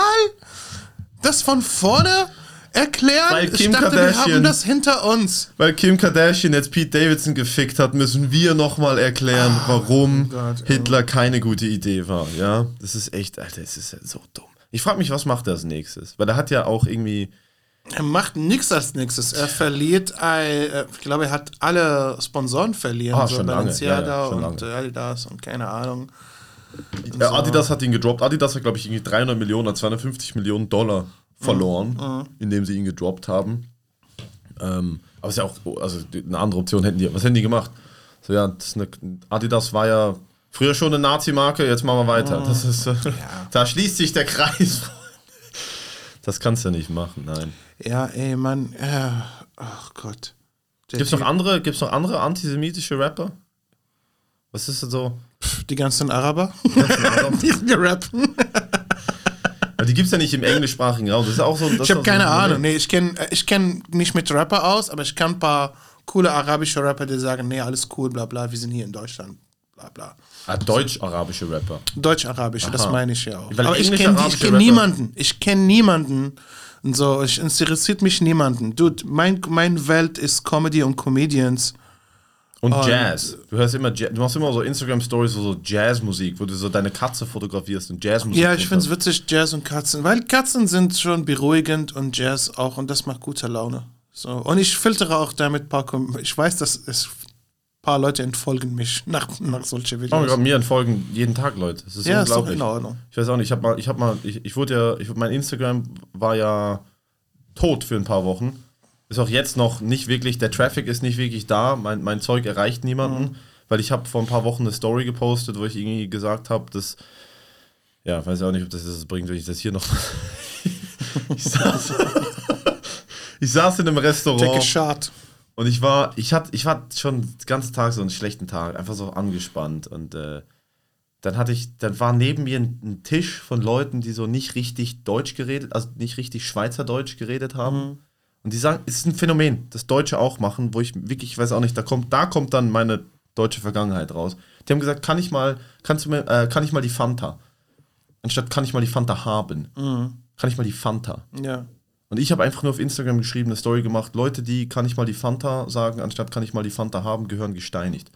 S2: Das von vorne erklären?
S3: Weil
S2: ich
S3: Kim
S2: dachte, wir
S3: Kardashian-
S2: haben das hinter uns.
S3: Weil Kim Kardashian jetzt Pete Davidson gefickt hat, müssen wir nochmal erklären, warum
S2: Ah, Gott, ey.
S3: Hitler keine gute Idee war. Ja, das ist echt, Alter, das ist ja so dumm. Ich frage mich, was macht er als nächstes? Weil er hat ja auch irgendwie.
S2: Er macht nichts als nächstes. Er verliert, ein, äh, ich glaube, er hat alle Sponsoren verlieren.
S3: Ah,
S2: so
S3: schon lange. Ja, ja, schon
S2: und
S3: lange.
S2: Adidas und keine Ahnung.
S3: Äh, Adidas hat ihn gedroppt. Adidas hat, glaube ich, irgendwie 300 Millionen oder 250 Millionen Dollar verloren,
S2: Mhm.
S3: indem sie ihn gedroppt haben. Ähm, aber es ist ja auch, also eine andere Option hätten die. Was hätten die gemacht? So, ja, eine, Adidas war ja früher schon eine Nazi-Marke, jetzt machen wir weiter. Das ist, äh, [LAUGHS] Da schließt sich der Kreis. Das kannst du nicht machen, nein.
S2: Ja, ey, Mann. Äh, ach Gott. Der
S3: Gibt es noch andere, gibt's noch andere antisemitische Rapper? Was ist denn so?
S2: Die ganzen Araber, die [LAUGHS] rappen.
S3: Aber die gibt es ja nicht im englischsprachigen Raum. Das ist ja auch so.
S2: Ich habe keine
S3: so
S2: Ahnung. Nee, ich kenne ich kenn nicht mit Rapper aus, aber ich kann ein paar coole arabische Rapper, die sagen, nee, alles cool, bla bla, wir sind hier in Deutschland, bla bla.
S3: Ah, deutsch-arabische Rapper.
S2: Deutsch-arabische, das meine ich ja auch.
S3: Weil
S2: Aber ich kenne kenn niemanden. Ich kenne niemanden. Und so, ich interessiert mich niemanden. Dude, mein, mein Welt ist Comedy und Comedians.
S3: Und
S2: Und-
S3: Jazz. Du hörst immer, Ja- du machst immer so Instagram-Stories, wo so Jazzmusik, wo du so deine Katze fotografierst und Jazzmusik.
S2: Ja, ich finde es witzig, Jazz und Katzen, weil Katzen sind schon beruhigend und Jazz auch und das macht gute Laune. So. Und ich filtere auch damit ein paar, ich weiß, dass es paar Leute entfolgen mich nach, nach solchen
S3: Oh mein
S2: Videos.
S3: Gott, mir entfolgen jeden Tag Leute. Das ist
S2: ja, ist doch
S3: unglaublich.
S2: in Ordnung.
S3: Ich weiß auch nicht, ich habe mal, ich habe mal, ich, ich wurde ja, ich, mein Instagram war ja tot für ein paar Wochen. Ist auch jetzt noch nicht wirklich, der Traffic ist nicht wirklich da, mein, mein Zeug erreicht niemanden,
S2: Mhm.
S3: weil ich habe vor ein paar Wochen eine Story gepostet, wo ich irgendwie gesagt habe, dass, ja, weiß auch nicht, ob das das bringt, wenn ich das hier noch. [LAUGHS] ich, saß, [LAUGHS] ich saß in einem
S2: Take a
S3: Restaurant
S2: shot.
S3: Und ich war, ich hatte, ich war schon den ganzen Tag so einen schlechten Tag, einfach so angespannt und äh, dann hatte ich, dann war neben mir ein, ein Tisch von Leuten, die so nicht richtig Deutsch geredet, also nicht richtig Schweizerdeutsch geredet haben. Und die sagen, es ist ein Phänomen, das Deutsche auch machen, wo ich wirklich, ich weiß auch nicht, da kommt, da kommt dann meine deutsche Vergangenheit raus. Die haben gesagt, kann ich mal, kannst du mir, äh, kann ich mal die Fanta? Anstatt kann ich mal die Fanta haben. Kann ich mal die Fanta?
S2: Ja.
S3: Und ich habe einfach nur auf Instagram geschrieben, eine Story gemacht, Leute, die kann ich mal die Fanta sagen, anstatt kann ich mal die Fanta haben, gehören gesteinigt.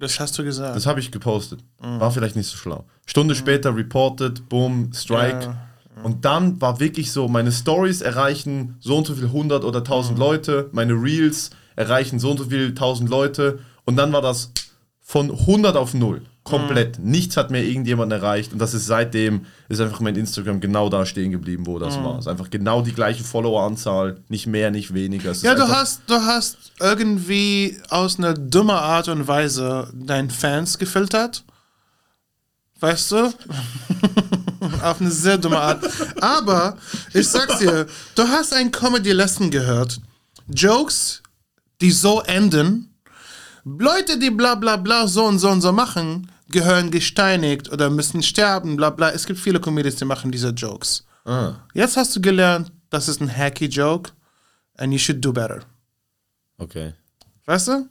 S2: Das hast du gesagt.
S3: Das habe ich gepostet. War vielleicht nicht so schlau. Stunde später reported, boom, Strike.
S2: Ja.
S3: Und dann war wirklich so, meine Stories erreichen so und so viel 100 oder 1000 Leute, meine Reels erreichen so und so viel 1000 Leute. Und dann war das von 100 auf 0. Komplett. Nichts hat mir irgendjemand erreicht. Und das ist seitdem, ist einfach mein Instagram genau da stehen geblieben, wo das war. Es ist einfach genau die gleiche Follower-Anzahl. Nicht mehr, nicht weniger. Es
S2: Ja, du hast, du hast irgendwie aus einer dummen Art und Weise deinen Fans gefiltert. Weißt du? [LAUGHS] Auf eine sehr dumme Art. Aber ich sag's dir, du hast ein Comedy-Lesson gehört. Jokes, die so enden, Leute, die bla bla bla so und so und so machen, gehören gesteinigt oder müssen sterben, bla bla. Es gibt viele Comedians, die machen diese Jokes.
S3: Ah,
S2: Jetzt hast du gelernt, das ist ein hacky Joke and you should do better.
S3: okay.
S2: Weißt du?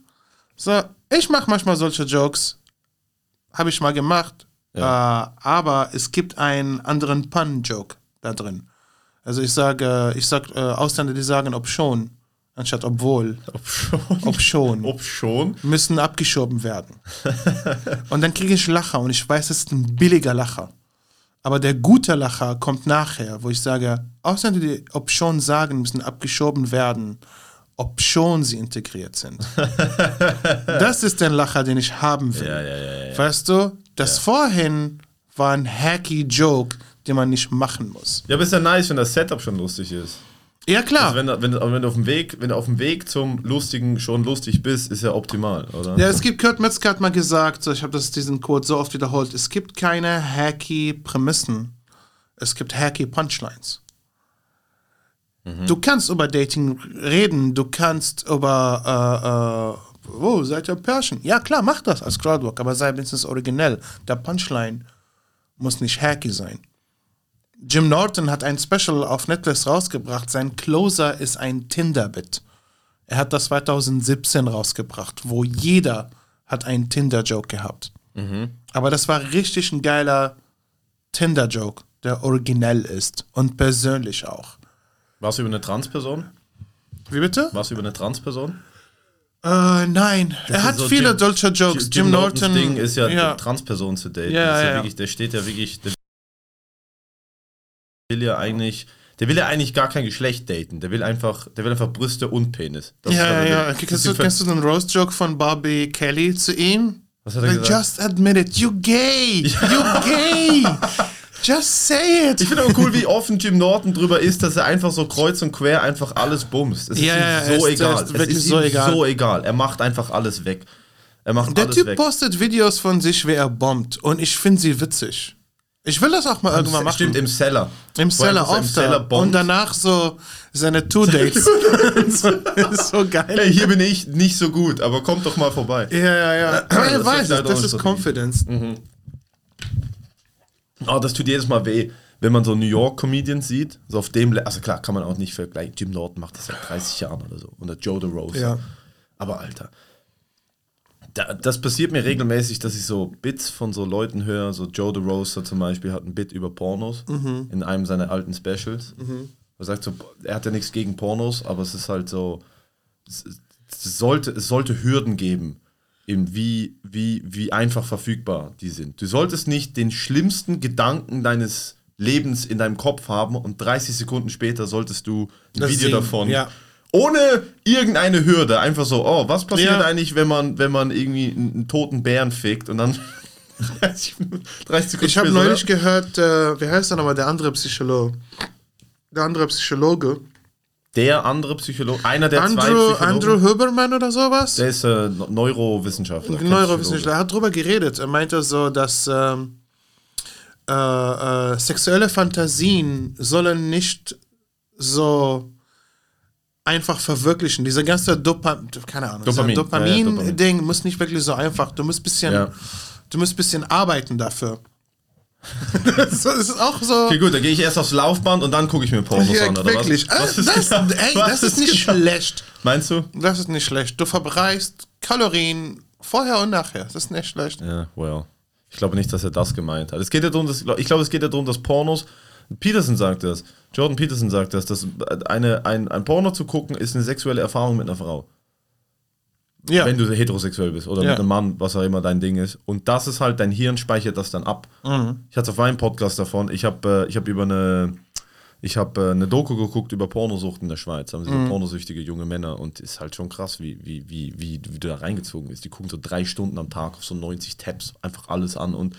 S2: So, ich mache manchmal solche Jokes. Habe ich mal gemacht. Äh, aber es gibt einen anderen Pun-Joke da drin. Also ich sage, ich sag äh, Ausländer, die sagen ob schon, anstatt obwohl.
S3: Ob schon.
S2: Ob schon.
S3: Ob schon.
S2: Müssen abgeschoben werden. und dann kriege ich Lacher und ich weiß, es ist ein billiger Lacher. Aber der gute Lacher kommt nachher, wo ich sage, Ausländer, die ob schon sagen, müssen abgeschoben werden, ob schon sie integriert sind. [LAUGHS] das ist der Lacher, den ich haben will.
S3: Ja, ja, ja.
S2: Weißt du, das vorhin war ein hacky Joke, den man nicht machen muss.
S3: Ja, aber ist ja nice, wenn das Setup schon lustig ist.
S2: Ja, klar.
S3: Also wenn, du- wenn, wenn, du auf dem Weg, wenn du auf dem Weg zum Lustigen schon lustig bist, ist ja optimal, oder?
S2: Ja, es gibt, Kurt Metzger hat mal gesagt, ich habe das diesen Code so oft wiederholt, es gibt keine hacky Prämissen, es gibt hacky Punchlines. Du kannst über Dating reden, du kannst über, äh, äh, oh, seid ihr Pärchen? Ja, klar, mach das als Crowdwork, aber sei wenigstens originell. Der Punchline muss nicht hacky sein. Jim Norton hat ein Special auf Netflix rausgebracht, sein Closer ist ein Tinder-Bit. Er hat das 2017 rausgebracht, wo jeder hat einen Tinder-Joke gehabt. Aber das war richtig ein geiler Tinder-Joke, der originell ist und persönlich auch.
S3: Warst du über eine Transperson?
S2: Wie bitte?
S3: Warst du über eine Transperson?
S2: Äh, nein. er
S3: ist
S2: hat
S3: so
S2: viele
S3: Jim-
S2: solcher Jokes.
S3: Jim,
S2: Jim, Norton.
S3: Ding ist ja,
S2: ja.
S3: Transperson zu daten.
S2: Ja,
S3: das ja,
S2: ja.
S3: Wirklich, der steht ja wirklich, will ja eigentlich, der will ja eigentlich gar kein Geschlecht daten. Der will einfach, der will einfach Brüste und Penis. Das
S2: Ja, ja, ja.
S3: will.
S2: Kennst du, kennst du den Roast-Joke von Bobby Kelly zu ihm?
S3: Was hat er gesagt?
S2: just admit it, you gay! [LAUGHS] You gay! Just say it!
S3: Ich finde aber cool, wie offen Jim Norton drüber ist, dass er einfach so kreuz und quer einfach alles bumst. Es
S2: Ja, ja,
S3: ist ihm so
S2: ist-
S3: egal.
S2: ist
S3: es ist
S2: so
S3: ihm
S2: egal.
S3: so egal. Er macht einfach alles weg. Er macht
S2: Der
S3: alles
S2: Typ
S3: weg.
S2: postet Videos von sich, wie er bombt. Und ich finde sie witzig. Ich will das auch mal irgendwann machen.
S3: Stimmt, im Cellar.
S2: Im
S3: er
S2: Cellar
S3: so
S2: oft.
S3: Im Cellar
S2: Und danach so seine Two-Dates. [LAUGHS] so, geil.
S3: Hey, hier bin ich nicht so gut, aber kommt doch mal vorbei.
S2: Ja, ja, ja. Aber [CLEARS THROAT] er
S3: Das
S2: weiß
S3: ist
S2: es, das ist. Confidence.
S3: Oh, das tut jedes Mal weh, wenn man so New York Comedians sieht. So auf dem, Le- also klar, kann man auch nicht vergleichen. Jim Norton macht das seit 30 Jahren oder so. Oder Joe DeRosa.
S2: Ja.
S3: Aber Alter, da, das passiert mir regelmäßig, dass ich so Bits von so Leuten höre. So Joe DeRosa zum Beispiel hat ein Bit über Pornos in einem seiner alten Specials. Er sagt so, er hat ja nichts gegen Pornos, aber es ist halt so, es- es sollte, es sollte Hürden geben, in wie, wie, wie einfach verfügbar die sind. Du solltest nicht den schlimmsten Gedanken deines Lebens in deinem Kopf haben und 30 Sekunden später solltest du ein
S2: Das
S3: Video
S2: sehen,
S3: davon.
S2: ja.
S3: Ohne irgendeine Hürde. Einfach so, oh, was passiert
S2: Ja.
S3: eigentlich, wenn man, wenn man irgendwie einen, toten Bären fickt und dann [LAUGHS] 30, 30 Sekunden
S2: Ich habe neulich gehört, äh, wie heißt er nochmal, der andere Psychologe? Der andere Psychologe.
S3: Der andere Psychologe, einer der zwei
S2: Andrew,
S3: Psychologen,
S2: Andrew Huberman oder sowas?
S3: der ist äh, Neurowissenschaftler.
S2: Neurowissenschaftler, er hat drüber geredet. Er meinte so, dass ähm, äh, äh, sexuelle Fantasien sollen nicht so einfach verwirklichen. Diese ganze Dopa keine Ahnung,
S3: Dopamin.
S2: dieser
S3: Ja, ja, Dopamin.
S2: Dopamin-Ding muss nicht wirklich so einfach. Du musst bisschen,
S3: Ja.
S2: du musst bisschen arbeiten dafür. [LAUGHS] das ist auch so.
S3: Okay, gut, dann gehe ich erst aufs Laufband und dann gucke ich mir Pornos
S2: Ja,
S3: an, oder
S2: wirklich.
S3: was?
S2: Äh, das, ey,
S3: was
S2: das ist nicht
S3: genau-
S2: schlecht.
S3: Meinst du?
S2: Das ist nicht schlecht. Du verbrauchst Kalorien vorher und nachher. Das ist nicht schlecht.
S3: Ja, well. Ich glaube nicht, dass er das gemeint hat. Es geht ja darum, dass, ich glaube, es geht ja darum, dass Pornos. Peterson sagt das. Jordan Peterson sagt das, dass eine, ein, ein Porno zu gucken ist eine sexuelle Erfahrung mit einer Frau.
S2: Ja.
S3: Wenn du heterosexuell bist oder
S2: Ja.
S3: mit einem Mann, was auch immer dein Ding ist. Und das ist halt, dein Hirn speichert das dann ab.
S2: Mhm.
S3: Ich hatte auf meinem Podcast davon, ich habe äh, ich hab über eine. Ich habe äh, eine Doku geguckt über Pornosucht in der Schweiz. Haben sie
S2: Mhm.
S3: pornosüchtige junge Männer und ist halt schon krass, wie, wie, wie, wie, wie du da reingezogen bist. Die gucken so drei Stunden am Tag auf so 90 Tabs, einfach alles an und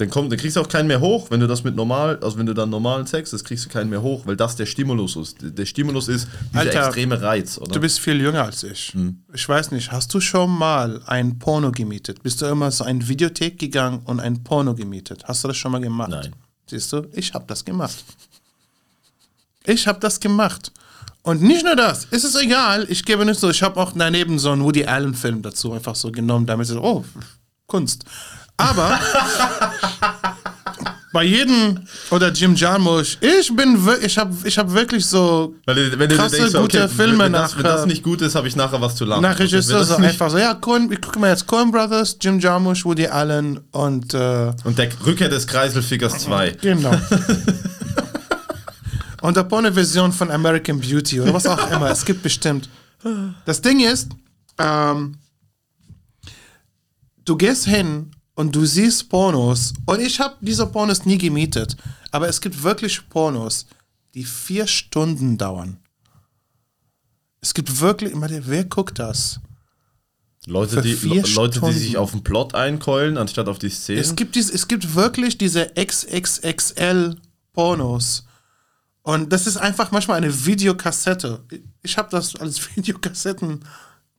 S3: dann kommt, dann kriegst du auch keinen mehr hoch, wenn du das mit normal, also wenn du dann normalen Sex hast, kriegst du keinen mehr hoch, weil das der Stimulus ist. Der Stimulus ist dieser
S2: Alter,
S3: extreme Reiz, oder?
S2: Du bist viel jünger als ich.
S3: Hm.
S2: Ich weiß nicht, hast du schon mal ein Porno gemietet? Bist du immer so ein Videothek gegangen und ein Porno gemietet? Hast du das schon mal gemacht?
S3: Nein.
S2: Siehst du, ich habe das gemacht. Ich habe das gemacht. Und nicht nur das, ist es egal, ich gebe nicht so, ich habe auch daneben so einen Woody Allen Film dazu einfach so genommen, damit so, oh, Kunst. Aber bei jedem oder Jim Jarmusch, ich bin ich habe ich hab wirklich so
S3: Weil wenn
S2: krasse,
S3: denkst,
S2: gute
S3: okay,
S2: Filme
S3: wenn, das,
S2: nach,
S3: wenn das nicht gut ist, habe ich nachher was zu lachen.
S2: nach Regisseur
S3: Wenn das
S2: einfach so, ja, Coen, ich gucke mir jetzt Coen Brothers, Jim Jarmusch, Woody Allen und äh,
S3: Und der Rückkehr des Kreiselfickers 2.
S2: genau. [LAUGHS] und der Porno-Version von American Beauty oder was auch immer. Es gibt bestimmt. Das Ding ist, ähm, du gehst hin und du siehst Pornos und ich habe diese Pornos nie gemietet, aber es gibt wirklich Pornos, die vier Stunden dauern. Es gibt wirklich, wer guckt das?
S3: Leute, die, Le- Leute, die sich auf den Plot einkeulen, anstatt auf die Szene.
S2: Es gibt, dies, es gibt wirklich diese XXXL Pornos. Und das ist einfach manchmal eine Videokassette. Ich habe das als [LAUGHS] Videokassetten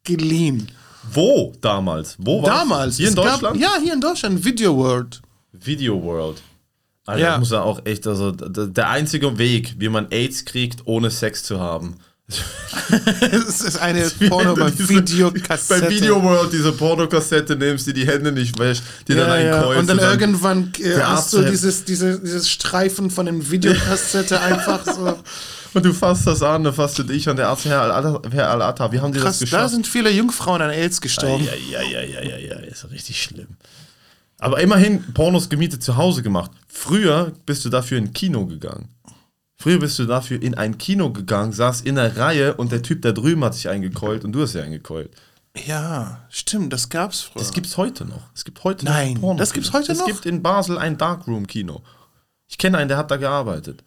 S2: geliehen.
S3: Wo damals? Wo war's?
S2: Damals.
S3: Hier in
S2: es gab-
S3: Deutschland?
S2: ja, hier in Deutschland. Video World.
S3: Video World. Alter,
S2: Ja.
S3: das muss ja auch echt, also der einzige Weg, wie man AIDS kriegt, ohne Sex zu haben. [LAUGHS]
S2: Es ist eine [LAUGHS] Porno bei Videokassette.
S3: Bei Video World diese Pornokassette nimmst, die die Hände nicht wäscht, die dann
S2: ja, ja.
S3: einkeulst.
S2: Und dann irgendwann äh, hast du dieses, diese, dieses Streifen von dem Videokassette [LAUGHS] einfach so.
S3: Und du fasst das an, dann fasst du dich an der Arzt, Herr Al-Atta, Al-Atta, wie haben die
S2: Krass,
S3: das
S2: da
S3: geschafft?
S2: sind viele Jungfrauen an AIDS gestorben.
S3: Ja, ja, ja, ja, ja, ja, ist richtig schlimm. Aber immerhin Pornos gemietet zu Hause gemacht. Früher bist du dafür in ein Kino gegangen. Früher bist du dafür in ein Kino gegangen, saß in der Reihe und der Typ da drüben hat sich eingekeult und du hast dich eingekeult.
S2: Ja, stimmt, das gab's früher.
S3: Das gibt's heute noch. Es gibt heute
S2: Nein,
S3: noch Porno
S2: das gibt's heute noch?
S3: Es gibt in Basel ein Darkroom-Kino. Ich kenne einen, der hat da gearbeitet.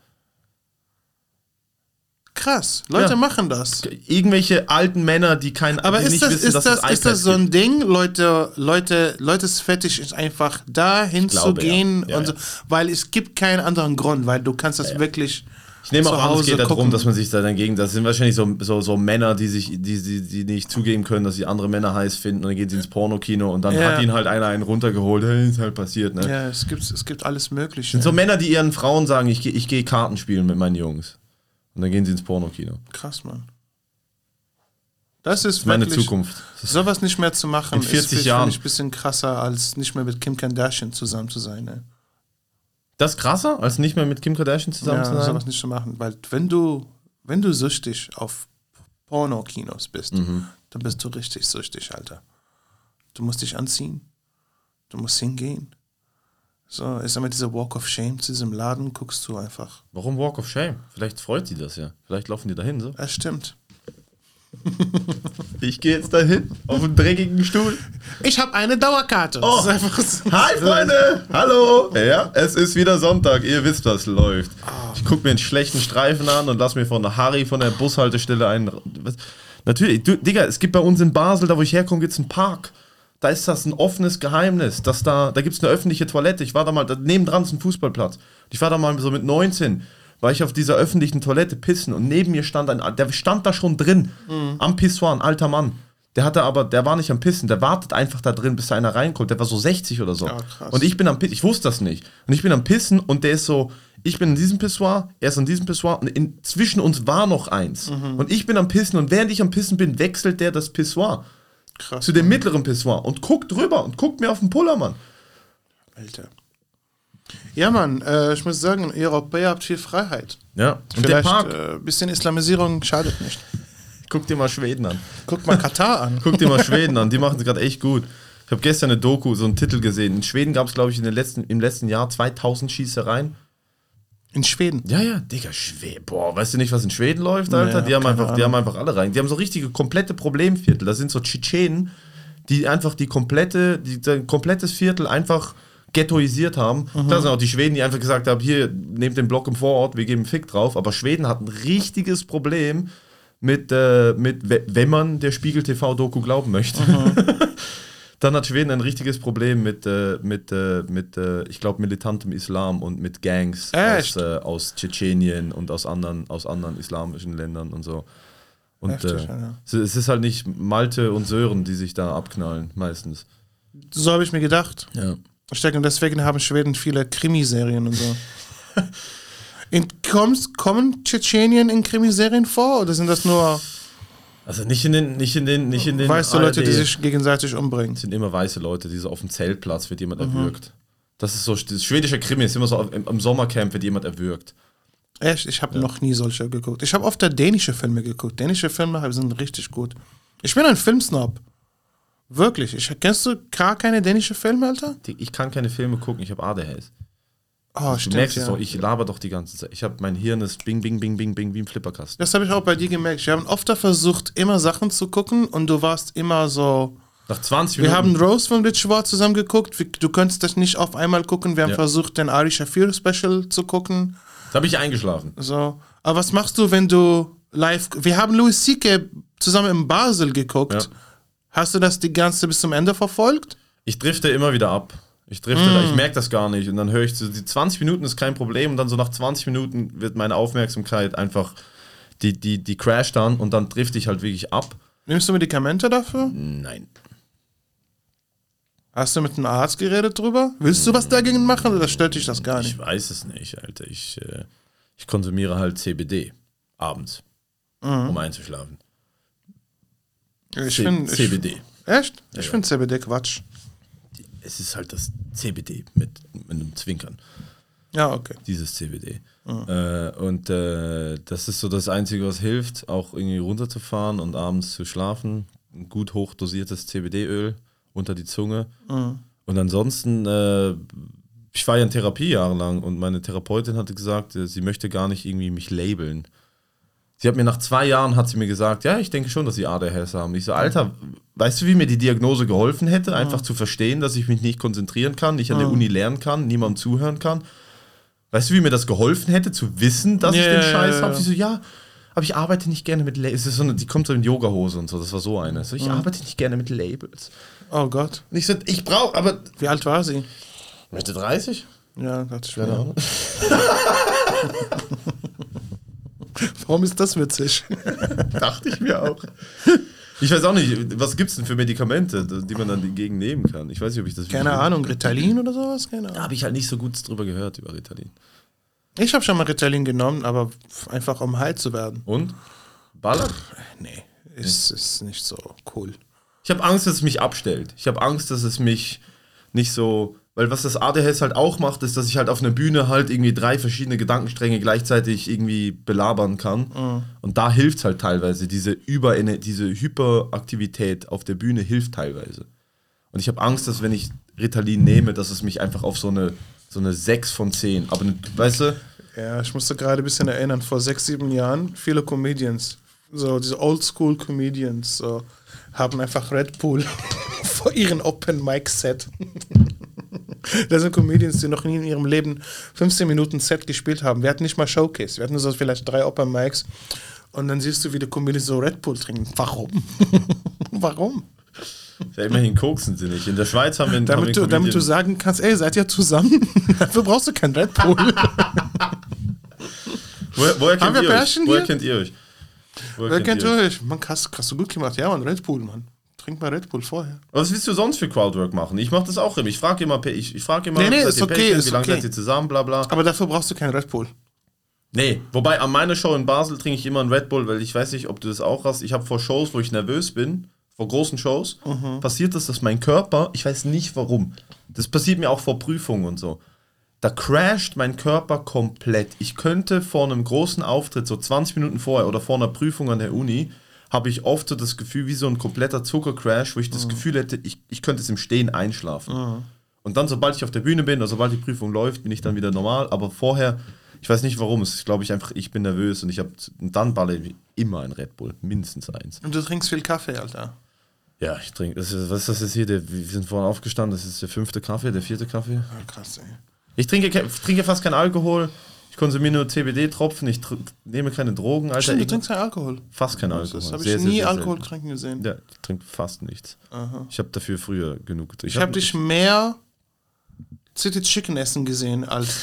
S2: Krass, Leute
S3: Ja.
S2: machen das.
S3: Irgendwelche alten Männer, die kein
S2: Aber
S3: die
S2: ist
S3: nicht
S2: das,
S3: wissen,
S2: ist,
S3: dass
S2: das,
S3: es
S2: ist das so ein Ding, Leute, Leute, Leutes Fetisch ist einfach da hinzugehen
S3: ja. Ja,
S2: und so, weil es gibt keinen anderen Grund, weil du kannst das wirklich
S3: Ich nehme auch an, es geht darum, dass man sich da dagegen, das sind wahrscheinlich so, so, so Männer, die sich, die, die, die nicht zugeben können, dass sie andere Männer heiß finden und dann gehen sie ins Pornokino und dann
S2: Ja.
S3: hat ihnen halt einer einen runtergeholt, hey, ist halt passiert, ne?
S2: Ja, es gibt, es gibt alles Mögliche.
S3: Sind so Männer, die ihren Frauen sagen, ich gehe ich geh Karten spielen mit meinen Jungs. Und dann gehen sie ins Pornokino.
S2: Krass, Mann. Das ist
S3: Meine
S2: wirklich,
S3: Zukunft. Ist
S2: Sowas nicht mehr zu machen,
S3: In 40
S2: ist
S3: Jahren.
S2: finde ich ein bisschen krasser, als nicht mehr mit Kim Kardashian zusammen zu sein. Ne?
S3: das krasser, als nicht mehr mit Kim Kardashian zusammen
S2: Ja,
S3: zu sein?
S2: sowas nicht zu machen. Weil wenn du, wenn du süchtig auf Porno-Kinos bist,
S3: Mhm.
S2: dann bist du richtig süchtig, Alter. Du musst dich anziehen. Du musst hingehen. So, ist immer dieser Walk of Shame zu diesem Laden, guckst du einfach.
S3: Warum Walk of Shame? Vielleicht freut sie das ja. Vielleicht laufen die dahin so.
S2: Das stimmt. [LAUGHS]
S3: Ich gehe jetzt dahin auf einen dreckigen Stuhl.
S2: Ich habe eine Dauerkarte.
S3: Oh.
S2: Das ist einfach so.
S3: Hi [LAUGHS] Freunde, hallo. Ja, es ist wieder Sonntag. Ihr wisst, was läuft. Ich gucke mir einen schlechten Streifen an und lass mir von der Harry von der Bushaltestelle einen. Was? Natürlich, du, Digga, es gibt bei uns in Basel, da wo ich herkomme, gibt es einen Park. Da ist das ein offenes Geheimnis, dass da, da gibt es eine öffentliche Toilette. Ich war da mal, da, nebendran ist ein Fußballplatz. Ich war da mal so mit 19, war ich auf dieser öffentlichen Toilette pissen und neben mir stand ein, der stand da schon drin, am Pissoir, ein alter Mann. Der hatte aber, der war nicht am Pissen, der wartet einfach da drin, bis da einer reinkommt. Der war so 60 oder so.
S2: Ja, krass.
S3: und ich bin am Pissen, ich wusste das nicht. Und ich bin am Pissen und der ist so, ich bin in diesem Pissoir, er ist an diesem Pissoir und in, zwischen uns war noch eins.
S2: Mhm.
S3: Und ich bin am Pissen und während ich am Pissen bin, wechselt der das Pissoir
S2: Krass.
S3: zu dem mittleren Pissoir und guckt drüber und guckt mir auf den Puller, Mann.
S2: Alter. Ja, Mann, äh, ich muss sagen, ihr Europäer habt viel Freiheit.
S3: Ja, und der
S2: Vielleicht
S3: Park,
S2: ein äh, bisschen Islamisierung schadet nicht.
S3: guck dir mal Schweden an.
S2: Guck mal Katar an.
S3: Guck dir mal [LAUGHS] Schweden an, die machen es gerade echt gut. Ich habe gestern eine Doku, so einen Titel gesehen. In Schweden gab es, glaube ich, in den letzten, im letzten Jahr 2000 Schießereien.
S2: In Schweden.
S3: Ja, ja, Digga, Schweden. Boah, weißt du nicht, was in Schweden läuft, Alter?
S2: Nee,
S3: die, haben einfach, die haben einfach alle rein. Die haben so richtige komplette Problemviertel. Das sind so Tschetschenen, die einfach die komplette, die, ein komplettes Viertel einfach ghettoisiert haben.
S2: Mhm.
S3: Das sind auch die Schweden, die einfach gesagt haben, hier, nehmt den Block im Vorort, wir geben einen Fick drauf. Aber Schweden hat ein richtiges Problem mit, äh, mit we- wenn man der Spiegel TV-Doku glauben möchte.
S2: Mhm. [LAUGHS]
S3: Dann hat Schweden ein richtiges Problem mit, äh, mit, äh, mit äh, ich glaube, militantem Islam und mit Gangs aus, äh, aus Tschetschenien und aus anderen, aus anderen islamischen Ländern und so. Und
S2: Heftig,
S3: äh,
S2: ja.
S3: es- ist halt nicht Malte und Sören, die sich da abknallen, meistens.
S2: So habe ich mir gedacht.
S3: Ja.
S2: Ich denke, deswegen haben Schweden viele Krimiserien und so. [LAUGHS] In, kommst, kommen Tschetschenien in Krimiserien vor oder sind das nur
S3: Also nicht in den, nicht in den, nicht in den.
S2: weiße Leute, die
S3: ARD.
S2: sich gegenseitig umbringen?
S3: Es sind immer weiße Leute, die so auf dem Zeltplatz wird jemand
S2: Mhm.
S3: erwürgt. Das ist so, das schwedische Krimi ist immer so, im, im Sommercamp wird jemand erwürgt.
S2: Echt? Ich habe noch nie solche geguckt. Ich habe oft da dänische Filme geguckt. Dänische Filme sind richtig gut. Ich bin ein Filmsnob. Wirklich. Ich, kennst du gar keine dänische Filme, Alter?
S3: Ich kann keine Filme gucken, ich habe ADHS.
S2: Oh,
S3: Du
S2: stimmt.
S3: merkst es
S2: Ja.
S3: doch, ich laber doch die ganze Zeit. Ich habe mein Hirn ist bing, bing, bing, bing, bing, wie ein Flipperkasten.
S2: Das habe ich auch bei dir gemerkt. Wir haben oft versucht, immer Sachen zu gucken und du warst immer so.
S3: Nach 20
S2: Wir
S3: Minuten.
S2: haben Rose von Rich War zusammen geguckt. Wir- Du könntest das nicht auf einmal gucken. Wir haben
S3: Ja.
S2: versucht, den Ari Shafir Special zu gucken.
S3: da habe ich eingeschlafen.
S2: So. Aber was machst du, wenn du live. Wir haben Louis C.K. zusammen in Basel geguckt.
S3: Ja.
S2: Hast du das die ganze bis zum Ende verfolgt?
S3: Ich drifte immer wieder ab. Ich drifte, da, ich merke das gar nicht. Und dann höre ich so, die 20 Minuten ist kein Problem. Und dann so nach 20 Minuten wird meine Aufmerksamkeit einfach, die, die, die crasht dann und dann drifte ich halt wirklich ab.
S2: Nimmst du Medikamente dafür?
S3: Nein.
S2: Hast du mit einem Arzt geredet drüber? Willst du was dagegen machen oder stört dich das gar
S3: Ich
S2: nicht?
S3: weiß es nicht, Alter. Ich, äh, ich konsumiere halt CBD abends, um einzuschlafen.
S2: Ich finde.
S3: CBD.
S2: Echt? Ich finde CBD Quatsch.
S3: Es ist halt das CBD mit, mit einem Zwinkern.
S2: Ja, okay.
S3: dieses CBD. Äh, und äh, das ist so das Einzige, was hilft, auch irgendwie runterzufahren und abends zu schlafen. Ein gut hochdosiertes CBD-Öl unter die Zunge. Und ansonsten, äh, ich war ja in Therapie jahrelang und meine Therapeutin hatte gesagt, äh, sie möchte gar nicht irgendwie mich labeln. Sie hat mir nach zwei Jahren hat sie mir gesagt, ja, ich denke schon, dass sie ADHS haben. Ich so, Alter, weißt du, wie mir die Diagnose geholfen hätte, einfach zu verstehen, dass ich mich nicht konzentrieren kann, nicht an der Uni lernen kann, niemandem zuhören kann. Weißt du, wie mir das geholfen hätte, zu wissen, dass ich
S2: Ja,
S3: den
S2: ja,
S3: Scheiß
S2: ja,
S3: habe?
S2: ja.
S3: Sie so, ja, aber ich arbeite nicht gerne mit Labels. So eine, die kommt so in Yogahose und so, das war so eine. So, ich arbeite nicht gerne mit Labels.
S2: Oh Gott.
S3: Und ich so, ich brauche, aber.
S2: Wie alt war sie?
S3: Mitte 30?
S2: Ja,
S3: Keine
S2: schwer.
S3: Ahnung. [LAUGHS] [LAUGHS]
S2: Warum ist das witzig? [LAUGHS]
S3: Dachte ich mir auch. Ich weiß auch nicht, was gibt es denn für Medikamente, die man dann dagegen nehmen kann? Ich weiß nicht, ob ich das
S2: Keine Ahnung, Ritalin oder sowas? Keine
S3: Da
S2: Ahnung.
S3: habe ich halt nicht so gut drüber gehört, über Ritalin.
S2: Ich habe schon mal Ritalin genommen, aber einfach um heil zu werden.
S3: Und? Ballert?
S2: Nee, ist, ist nicht so cool.
S3: Ich habe Angst, dass es mich abstellt. Ich habe Angst, dass es mich nicht so. Weil was das ADHS halt auch macht, ist, dass ich halt auf einer Bühne halt irgendwie drei verschiedene Gedankenstränge gleichzeitig irgendwie belabern kann. Und da hilft halt teilweise. Diese, Über diese Hyperaktivität auf der Bühne hilft teilweise. Und ich habe Angst, dass wenn ich Ritalin nehme, dass es mich einfach auf so eine, so eine 6 von 10. Aber weißt du,
S2: Ja, ich musste gerade ein bisschen erinnern, vor sechs, sieben Jahren, viele Comedians so diese Oldschool-Comedians so, haben einfach Red Bull [LAUGHS] vor ihren Open Mic Set. Das sind Comedians, die noch nie in ihrem Leben 15 Minuten Set gespielt haben. Wir hatten nicht mal Showcase, wir hatten so vielleicht drei Open Mics und dann siehst du, wie die Comedians so Red Bull trinken. Warum? [LAUGHS] Warum?
S3: Ja, immerhin koksen sie nicht. In der Schweiz haben wir einen
S2: damit, du, damit du sagen kannst, ey, seid ihr zusammen? [LAUGHS] Dafür brauchst du kein Red Bull. [LAUGHS]
S3: woher, woher, kennt ihr euch? woher kennt ihr euch?
S2: Woher, woher kennt, ihr euch? Man, hast, hast du gut gemacht. Ja, man, Red Bull, Mann. Trink mal Red Bull vorher.
S3: Was willst du sonst für Crowdwork machen? Ich mache das auch immer. Ich frage immer, ich, ich frage immer,
S2: nee, nee, ist okay,
S3: Pärchen,
S2: ist
S3: wie lange
S2: okay.
S3: seid ihr zusammen, bla bla.
S2: Aber dafür brauchst du kein Red Bull.
S3: Nee, wobei an meiner Show in Basel trinke ich immer einen Red Bull, weil ich weiß nicht, ob du das auch hast. Ich habe vor Shows, wo ich nervös bin, vor großen Shows,
S2: Mhm.
S3: passiert das, dass mein Körper, ich weiß nicht warum, das passiert mir auch vor Prüfungen und so. Da crasht mein Körper komplett. Ich könnte vor einem großen Auftritt, so 20 Minuten vorher oder vor einer Prüfung an der Uni, habe ich oft so das Gefühl, wie so ein kompletter Zuckercrash, wo ich
S2: Mhm.
S3: das Gefühl hätte, ich, ich könnte es im Stehen einschlafen. Und dann, sobald ich auf der Bühne bin oder sobald die Prüfung läuft, bin ich dann wieder normal. Aber vorher, ich weiß nicht warum, es ist, glaube ich, einfach, ich bin nervös und ich habe dann balle ich immer ein Red Bull, mindestens eins.
S2: Und du trinkst viel Kaffee, Alter.
S3: Ja, ich trinke, das ist, was ist das jetzt hier? Der, wir sind vorhin aufgestanden, das ist der fünfte Kaffee, der vierte Kaffee.
S2: Ja, krass, ey.
S3: Ich trinke, ke- trinke fast keinen Alkohol, ich konsumiere nur CBD-Tropfen, ich nehme keine Drogen, Alter.
S2: Stimmt, du
S3: Ich-
S2: trinkst keinen Alkohol.
S3: fast keinen Alkohol.
S2: Das habe ich
S3: sehr,
S2: nie
S3: sehr
S2: Alkohol
S3: selten.
S2: trinken gesehen.
S3: Ja, ich trinke fast nichts. Ich habe dafür früher genug getrunken.
S2: Ich habe dich mehr City Chicken essen gesehen als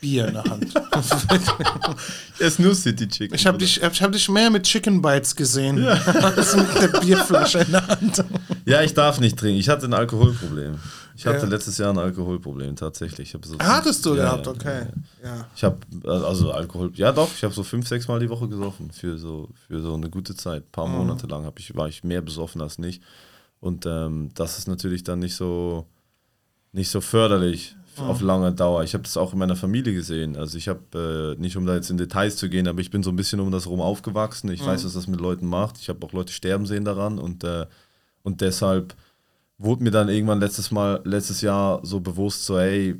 S2: Bier in der Hand.
S3: Es [LAUGHS] ist nur City Chicken.
S2: Ich habe dich, ich hab dich mehr mit Chicken Bites gesehen als mit der Bierflasche in der Hand.
S3: Ja, ich darf nicht trinken. Ich hatte ein Alkoholproblem. Ich hatte
S2: Ja.
S3: letztes Jahr ein Alkoholproblem, tatsächlich. So
S2: Hattest du
S3: Ja,
S2: gehabt,
S3: ja,
S2: okay.
S3: ja. Ich habe also Alkohol. Ja, doch. Ich habe so fünf, sechs Mal die Woche gesoffen für so für so eine gute Zeit. Ein paar
S2: Mhm.
S3: Monate lang hab ich war ich mehr besoffen als nicht. Und ähm, das ist natürlich dann nicht so nicht so förderlich f- auf lange Dauer. Ich habe das auch in meiner Familie gesehen. Also ich habe äh, nicht um da jetzt in Details zu gehen, aber ich bin so ein bisschen um das rum aufgewachsen. Ich weiß, was das mit Leuten macht. Ich habe auch Leute sterben sehen daran und äh, und deshalb wurde mir dann irgendwann letztes Mal, letztes Jahr so bewusst, so, hey,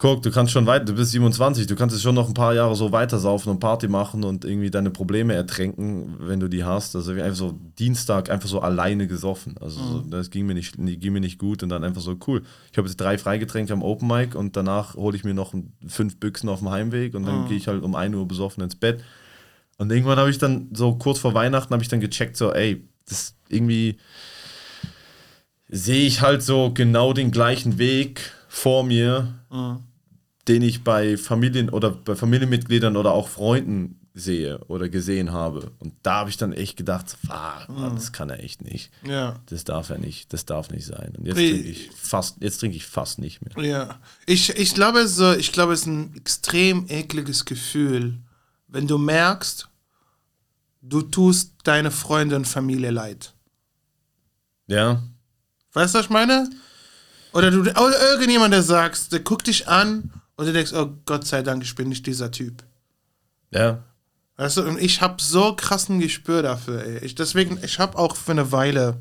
S3: guck, du kannst schon weiter, du bist 27, du kannst jetzt schon noch ein paar Jahre so weiter saufen und Party machen und irgendwie deine Probleme ertränken, wenn du die hast. Also einfach so Dienstag einfach so alleine gesoffen. Also so, das ging mir nicht, ging mir nicht gut und dann einfach so cool. Ich habe jetzt drei Freigetränke am Open Mic und danach hole ich mir noch fünf Büchsen auf dem Heimweg und dann gehe ich halt um 1 Uhr besoffen ins Bett. Und irgendwann habe ich dann so kurz vor Weihnachten habe ich dann gecheckt, so, ey, das irgendwie sehe ich halt so genau den gleichen Weg vor mir, den ich bei Familien oder bei Familienmitgliedern oder auch Freunden sehe oder gesehen habe. Und da habe ich dann echt gedacht, ah, Mann, das kann er echt nicht.
S2: Ja.
S3: Das darf er nicht, das darf nicht sein. Und jetzt trinke ich fast, jetzt trinke ich fast nicht mehr.
S2: Ja. Ich, ich glaube, so, ich glaube, es ist ein extrem ekliges Gefühl, wenn du merkst, du tust deine Freunde und Familie leid.
S3: Ja,
S2: Weißt du, was ich meine? Oder du oder irgendjemand, der sagst, der guckt dich an und du denkst, oh Gott sei Dank, ich bin nicht dieser Typ.
S3: ja,
S2: Weißt du, und ich habe so krassen Gespür dafür, ey. Ich, deswegen, ich habe auch für eine Weile,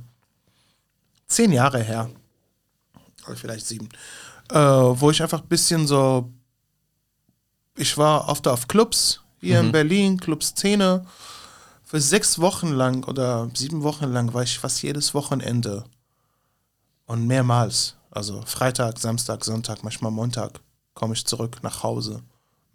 S2: zehn Jahre her, oder vielleicht sieben, äh, wo ich einfach ein bisschen so, ich war oft auf Clubs hier in Berlin, Clubszene. Für sechs Wochen lang oder sieben Wochen lang war ich fast jedes Wochenende. Und mehrmals. Also Freitag, Samstag, Sonntag, manchmal Montag komme ich zurück nach Hause.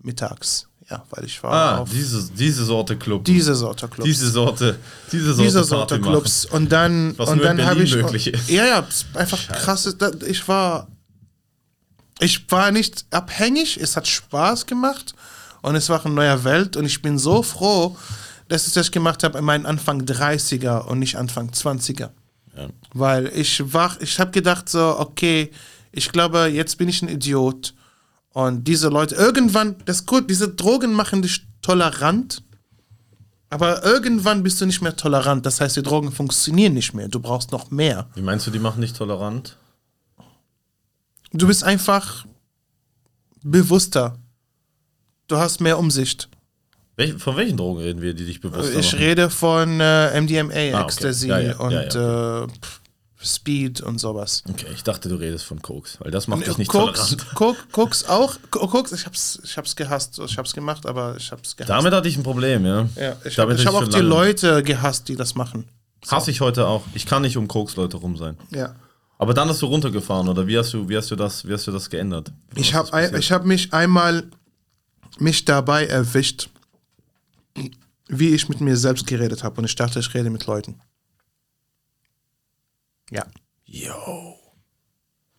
S2: Mittags. Ja, weil ich war
S3: ah,
S2: auf
S3: diese, diese Sorte Club.
S2: diese Sorte Clubs.
S3: diese Sorte, diese Sorte,
S2: diese Sorte. Clubs. Und dann,
S3: Was
S2: und dann habe ich.
S3: möglich ist.
S2: Ja, ja, einfach krass. da- Ich war. Ich war nicht abhängig, es hat Spaß gemacht und es war eine neue Welt und ich bin so froh, dass ich das gemacht habe in meinen Anfang 30er und nicht Anfang 20er.
S3: Ja.
S2: Weil ich war, ich habe gedacht so, okay, ich glaube, jetzt bin ich ein Idiot. Und diese Leute, irgendwann, das ist gut, diese Drogen machen dich tolerant, aber irgendwann bist du nicht mehr tolerant. Das heißt, die Drogen funktionieren nicht mehr. Du brauchst noch mehr.
S3: Wie meinst du, die machen nicht tolerant?
S2: Du bist einfach bewusster. Du hast mehr Umsicht.
S3: Welch, von welchen Drogen reden wir, die dich bewusst
S2: Ich
S3: machen?
S2: rede von äh, MDMA,
S3: Ah, okay.
S2: Ecstasy
S3: Ja, ja,
S2: und
S3: ja,
S2: Äh, Speed und sowas.
S3: Okay, ich dachte, du redest von Koks, weil das macht dich nicht
S2: Koks,
S3: tolerant. [LAUGHS]
S2: Koks, Koks auch. Koks, ich hab's, ich hab's gehasst. Ich hab's gemacht, aber ich hab's gehasst.
S3: Damit hatte ich ein Problem, ja.
S2: ja, ich
S3: Damit
S2: habe ich
S3: hatte
S2: hab auch die. Leute gehasst, die das machen.
S3: Hasse ich heute auch. Ich kann nicht um Koks-Leute rum sein.
S2: Ja.
S3: Aber dann hast du runtergefahren, oder wie hast du, wie hast du, das, wie hast du das geändert? Was
S2: Ich habe ich hab mich einmal mich dabei erwischt, wie ich mit mir selbst geredet habe und ich dachte, ich rede mit Leuten. Ja.
S3: Yo.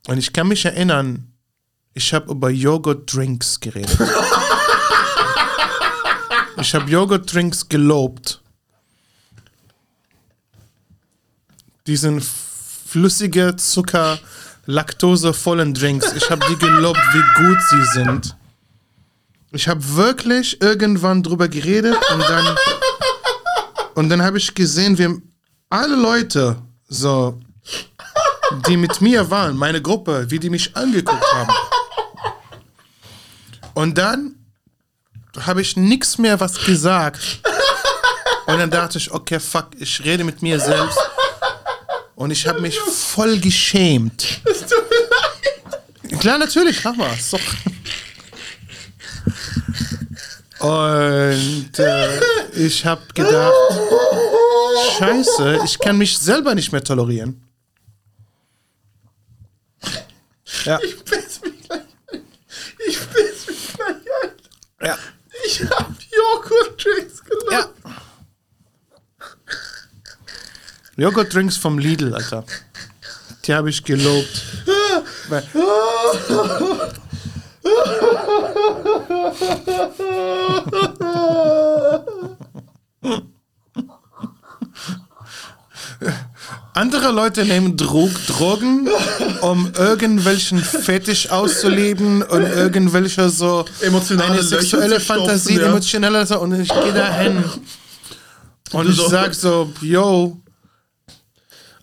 S2: Und ich kann mich erinnern, ich habe über Joghurt-Drinks geredet. [LAUGHS] ich habe Joghurt-Drinks gelobt. Diesen flüssige Zucker, laktosevollen Drinks. Ich habe die gelobt, wie gut sie sind. Ich habe wirklich irgendwann drüber geredet und dann und dann habe ich gesehen, wie alle Leute so die mit mir waren, meine Gruppe, wie die mich angeguckt haben. Und dann habe ich nichts mehr was gesagt. Und dann dachte ich, okay, fuck, ich rede mit mir selbst. Und ich habe mich voll geschämt. Klar, natürlich, mach mal. ist doch- Und äh, ich habe gedacht, scheiße, ich kann mich selber nicht mehr tolerieren. Ja.
S3: Ich piss mich gleich ein. Ich piss mich gleich ein.
S2: Ja.
S3: Ich hab Joghurt-Drinks genommen.
S2: Ja. Joghurt-Drinks vom Lidl, Alter. Die habe ich gelobt. [LAUGHS] Weil- Andere Leute nehmen Drog Drogen, um irgendwelchen Fetisch auszuleben und irgendwelche so
S3: Emotionale
S2: eine sexuelle
S3: zu stopfen,
S2: Fantasie,
S3: ja.
S2: emotionelle so, und ich gehe da hin [LAUGHS] und ich sag so, yo,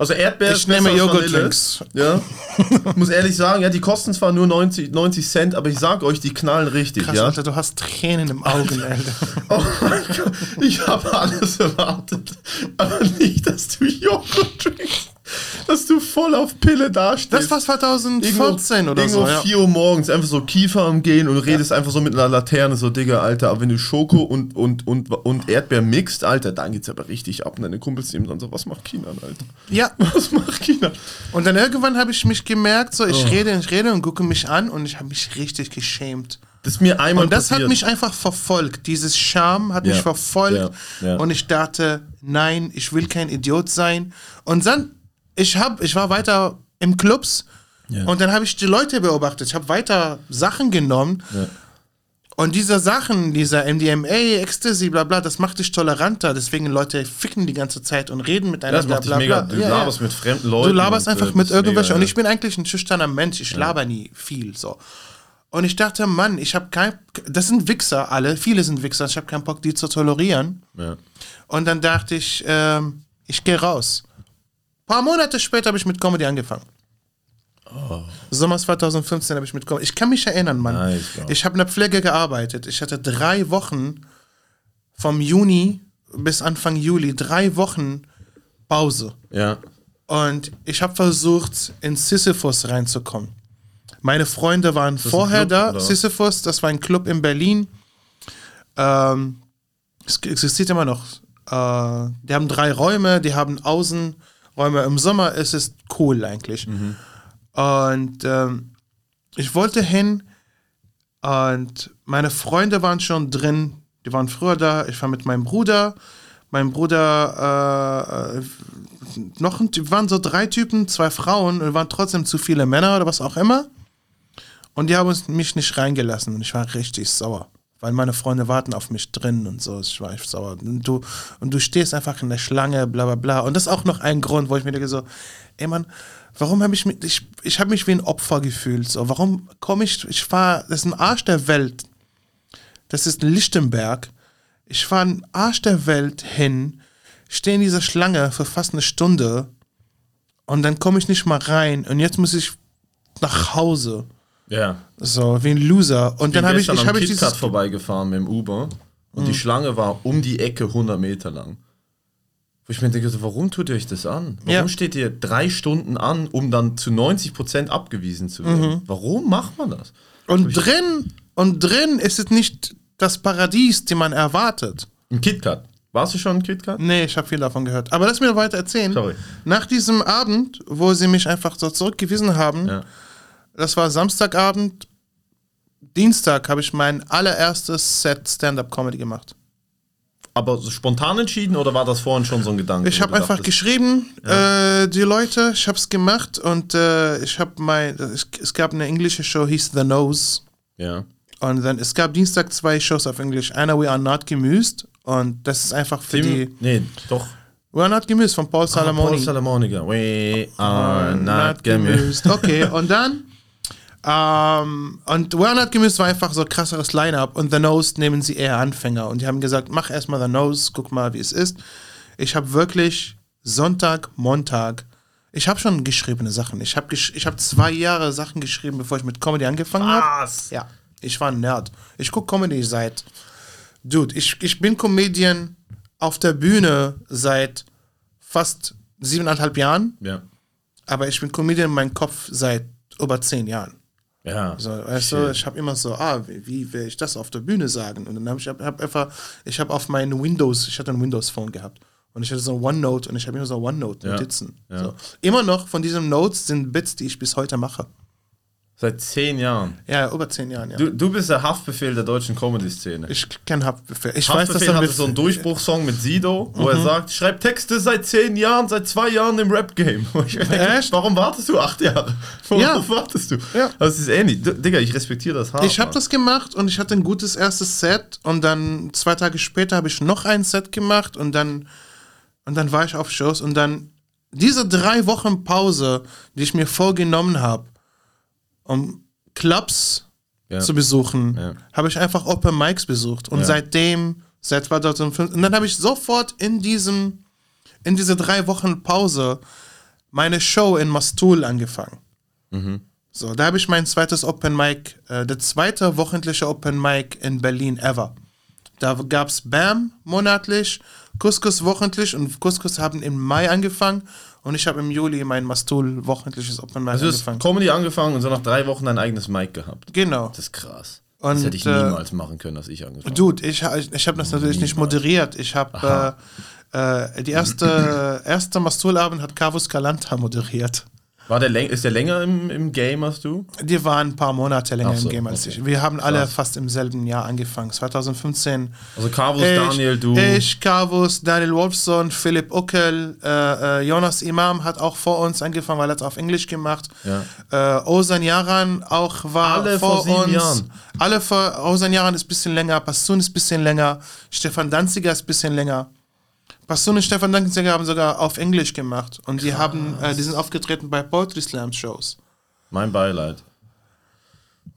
S3: Also Erdbeer
S2: Ich nehme Joghurt-Drinks.
S3: Ja. [LAUGHS] Muss ehrlich sagen, ja, die kosten zwar nur 90, 90 Cent, aber ich sag euch, die knallen richtig,
S2: krass,
S3: ja.
S2: Alter, du hast Tränen im Augen, Alter. [LAUGHS]
S3: Oh mein Gott, ich habe alles erwartet. Aber nicht, dass du Joghurt trinkst. Dass du voll auf Pille dastehst.
S2: Das war 2014 oder
S3: irgendwo
S2: so, ja.
S3: 4 Uhr morgens einfach so Kiefer am Gehen und redest einfach so mit einer Laterne, so Digga, Alter. Aber wenn du Schoko und, und, und, und Erdbeer mixt, Alter, dann geht's aber richtig ab. Und deine Kumpels nehmen dann so, was macht China, Alter?
S2: Ja, [LAUGHS]
S3: Was macht China?
S2: und dann irgendwann habe ich mich gemerkt, so
S3: Oh.
S2: ich rede, ich rede und gucke mich an und ich habe mich richtig geschämt.
S3: Das ist mir einmal
S2: Und das
S3: passiert.
S2: hat mich einfach verfolgt. Dieses Scham hat
S3: Ja,
S2: mich verfolgt.
S3: ja, ja.
S2: Und ich dachte, nein, ich will kein Idiot sein. Und dann, ich, hab, ich war weiter im Clubs
S3: Ja.
S2: und dann habe ich die Leute beobachtet. Ich habe weiter Sachen genommen.
S3: Ja.
S2: Und diese Sachen, dieser MDMA, Ecstasy, bla bla, das macht dich toleranter. Deswegen Leute ficken die ganze Zeit und reden miteinander,
S3: Das macht dich
S2: bla bla
S3: mega.
S2: bla.
S3: Du
S2: Ja,
S3: laberst mit fremden Leuten.
S2: Du laberst
S3: und,
S2: einfach
S3: äh,
S2: mit irgendwelchen. Und ich bin eigentlich ein schüchterner Mensch. Ich laber nie viel so. Und ich dachte, Mann, ich habe kein. Das sind Wichser alle. Viele sind Wichser. Ich habe keinen Bock, die zu tolerieren. Und dann dachte ich, ähm, ich gehe raus. Ein paar Monate später habe ich mit Comedy angefangen. Sommer 2015 habe ich mit Comedy. Ich kann mich erinnern, Mann.
S3: Nice,
S2: ich habe in der Pflege gearbeitet. Ich hatte drei Wochen vom Juni bis Anfang Juli, drei Wochen Pause.
S3: ja.
S2: Und ich habe versucht, in Sisyphus reinzukommen. Meine Freunde waren vorher
S3: Club,
S2: da.
S3: oder?
S2: Sisyphus, das war ein Club in Berlin. Ähm, es existiert immer noch. Äh, die haben drei Räume, die haben Außenräume. Im Sommer ist es cool eigentlich.
S3: Mhm.
S2: Und ähm, ich wollte hin und meine Freunde waren schon drin. Die waren früher da. Ich war mit meinem Bruder. Mein Bruder, äh, äh, noch ein Typ, waren so drei Typen, zwei Frauen und waren trotzdem zu viele Männer oder was auch immer. Und die haben mich nicht reingelassen und ich war richtig sauer. Weil meine Freunde warten auf mich drin und so. Ich war echt sauer. Und du, und du stehst einfach in der Schlange, bla bla bla. Und das ist auch noch ein Grund, wo ich mir denke so, ey Mann, warum habe ich mich, ich, ich habe mich wie ein Opfer gefühlt. So, warum komme ich, ich war, das ist ein Arsch der Welt. Das ist Lichtenberg. Ich fahre ein Arsch der Welt hin, stehe in dieser Schlange für fast eine Stunde und dann komme ich nicht mal rein und jetzt muss ich nach Hause.
S3: Ja.
S2: So, wie ein Loser. Und dann habe ich, ich, hab ich dieses. Mhm.
S3: vorbeigefahren mit dem Uber und die Schlange war um die Ecke 100 Meter lang. Ich mir denke, warum tut ihr euch das an? Warum
S2: Ja.
S3: steht ihr drei Stunden an, um dann zu 90% abgewiesen zu werden?
S2: Mhm.
S3: Warum macht man das?
S2: Und drin, und drin ist es nicht das Paradies, die man erwartet.
S3: Im KitKat. Warst du schon im KitKat?
S2: Nee, ich habe viel davon gehört. Aber lass mir weiter erzählen.
S3: Sorry.
S2: Nach diesem Abend, wo sie mich einfach so zurückgewiesen haben,
S3: Ja.
S2: Das war Samstagabend, Dienstag habe ich mein allererstes Set Stand-Up-Comedy gemacht.
S3: Aber so spontan entschieden oder war das vorhin schon so ein Gedanke?
S2: Ich habe einfach
S3: dachtest,
S2: geschrieben, äh, die Leute, ich habe es gemacht und äh, ich habe mein, es, es gab eine englische Show, hieß The Nose.
S3: Ja.
S2: Und dann, es gab Dienstag zwei Shows auf Englisch. Einer We Are Not Gemüsed und das ist einfach für die.
S3: Tim, nee, doch.
S2: We Are Not Gemüsed von Paul Salamoni.
S3: Paul Salamoniga. We are not gemused.
S2: Okay, und dann. [LAUGHS] Ähm, und Not Gemüsed war einfach so krasseres Line-Up und The Nose nehmen sie eher Anfänger. Und die haben gesagt: Mach erstmal The Nose, guck mal, wie es ist. Ich habe wirklich Sonntag, Montag. Ich habe schon geschriebene Sachen. Ich habe gesch ich hab zwei Jahre Sachen geschrieben, bevor ich mit Comedy angefangen habe.
S3: Was?
S2: Ja, ich war ein Nerd. Ich gucke Comedy seit. Dude, ich, ich bin Comedian auf der Bühne seit fast siebeneinhalb Jahren,
S3: Ja.
S2: aber ich bin Comedian in meinem Kopf seit über zehn Jahren.
S3: Ja.
S2: So, weißt du, ich habe immer so, ah, wie, wie will ich das auf der Bühne sagen? Und dann habe ich hab, hab einfach, ich habe auf meinen Windows, ich hatte ein Windows-Phone gehabt. Und ich hatte so ein OneNote und ich habe immer so OneNote-Notizen.
S3: Ja, ja.
S2: So. Immer noch von diesen Notes sind Bits, die ich bis heute mache.
S3: Seit zehn Jahren.
S2: Ja, über zehn Jahren, ja.
S3: Du, du bist der Haftbefehl der deutschen Comedy-Szene.
S2: ich kenne Haftbefehl. Ich weiß, dass
S3: Haftbefehl
S2: er
S3: hatte so einen Durchbruchssong mit Sido, wo
S2: Mhm.
S3: er sagt, ich schreibe Texte seit zehn Jahren, seit zwei Jahren im Rap-Game. [LAUGHS] Warum wartest du acht Jahre? [LAUGHS] Warum
S2: Ja.
S3: wartest du?
S2: Ja.
S3: Das ist ähnlich. D- Digga, ich respektiere das hart.
S2: Ich habe das gemacht und ich hatte ein gutes erstes Set und dann zwei Tage später habe ich noch ein Set gemacht und dann und dann war ich auf Shows und dann diese drei Wochen Pause, die ich mir vorgenommen habe, um Clubs
S3: Ja.
S2: zu besuchen,
S3: Ja.
S2: habe ich einfach Open Mics besucht und
S3: Ja.
S2: seitdem seit 2005 und dann habe ich sofort in diesem in diese drei Wochen Pause meine Show in Mastul angefangen. So, da habe ich mein zweites Open Mic, äh, der zweite wöchentliche Open Mic in Berlin ever. Da gab es BAM monatlich, Couscous wochentlich und Couscous haben im Mai angefangen und ich habe im Juli mein Mastul wöchentliches Open Mic
S3: Also
S2: angefangen.
S3: Comedy angefangen und so nach drei Wochen dein eigenes Mic gehabt.
S2: Genau.
S3: Das ist krass.
S2: Und,
S3: das hätte ich
S2: äh,
S3: niemals machen können, als ich angefangen habe.
S2: Dude, ich, ich habe das natürlich nicht moderiert. Ich habe äh, äh, die erste, [CLEARS THROAT] erste Mastul-Abend hat Carvus Calanta moderiert.
S3: War der läng ist der länger im, im Game als du?
S2: Die waren ein paar Monate länger
S3: so,
S2: im Game als
S3: okay.
S2: ich. Wir haben alle
S3: Krass.
S2: fast im selben Jahr angefangen. 2015
S3: Also Carvus, Daniel, du.
S2: Ich, Carvus, Daniel Wolfson, Philipp Uckel, äh, äh, Jonas Imam hat auch vor uns angefangen, weil er es auf Englisch gemacht.
S3: Ja.
S2: Äh, Ozan Yaran auch war
S3: Alle
S2: vor,
S3: vor
S2: uns.
S3: Jahren.
S2: Alle vor Ozan Yaran ist ein bisschen länger, Passun ist ein bisschen länger, Stefan Danziger ist ein bisschen länger. Passun und Stefan Danziger haben sogar auf Englisch gemacht und die haben, äh, die sind aufgetreten bei Poetry Slam Shows.
S3: Mein Beileid.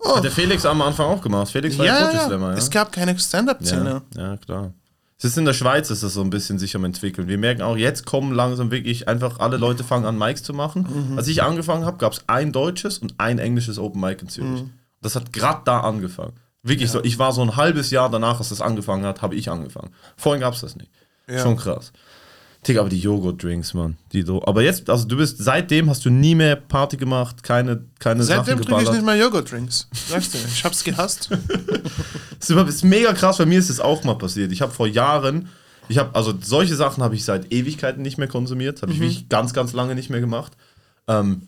S3: Hat der Felix am Anfang auch gemacht. Felix war ja,
S2: Oh. Ja,
S3: Poetry
S2: ja,
S3: Slammer, ja.
S2: es gab keine Stand-Up-Szene.
S3: Ja, ja, klar. Es ist in der Schweiz, ist das so ein bisschen sich am entwickeln. Wir merken auch, jetzt kommen langsam wirklich einfach alle Leute fangen an, Mics zu machen.
S2: Mhm.
S3: Als ich angefangen habe, gab es ein deutsches und ein englisches Open Mic in Zürich.
S2: Mhm.
S3: Das hat gerade da angefangen. Wirklich so. Ich war so ein halbes Jahr danach, als das angefangen hat, habe ich angefangen. Vorhin gab es das nicht.
S2: Ja.
S3: Schon krass. Digga, aber die Joghurt-Drinks, Mann. Die do aber jetzt, also du bist, seitdem hast du nie mehr Party gemacht, keine, keine
S2: Seitdem
S3: Sachen
S2: trinke ich
S3: geballert.
S2: nicht mehr Joghurt-Drinks. Sagst du, ich hab's gehasst.
S3: Das [LAUGHS] ist immer- ist mega krass, bei mir ist das auch mal passiert. Ich habe vor Jahren, ich habe, also solche Sachen habe ich seit Ewigkeiten nicht mehr konsumiert, habe ich wirklich ganz, ganz lange nicht mehr gemacht. Ähm,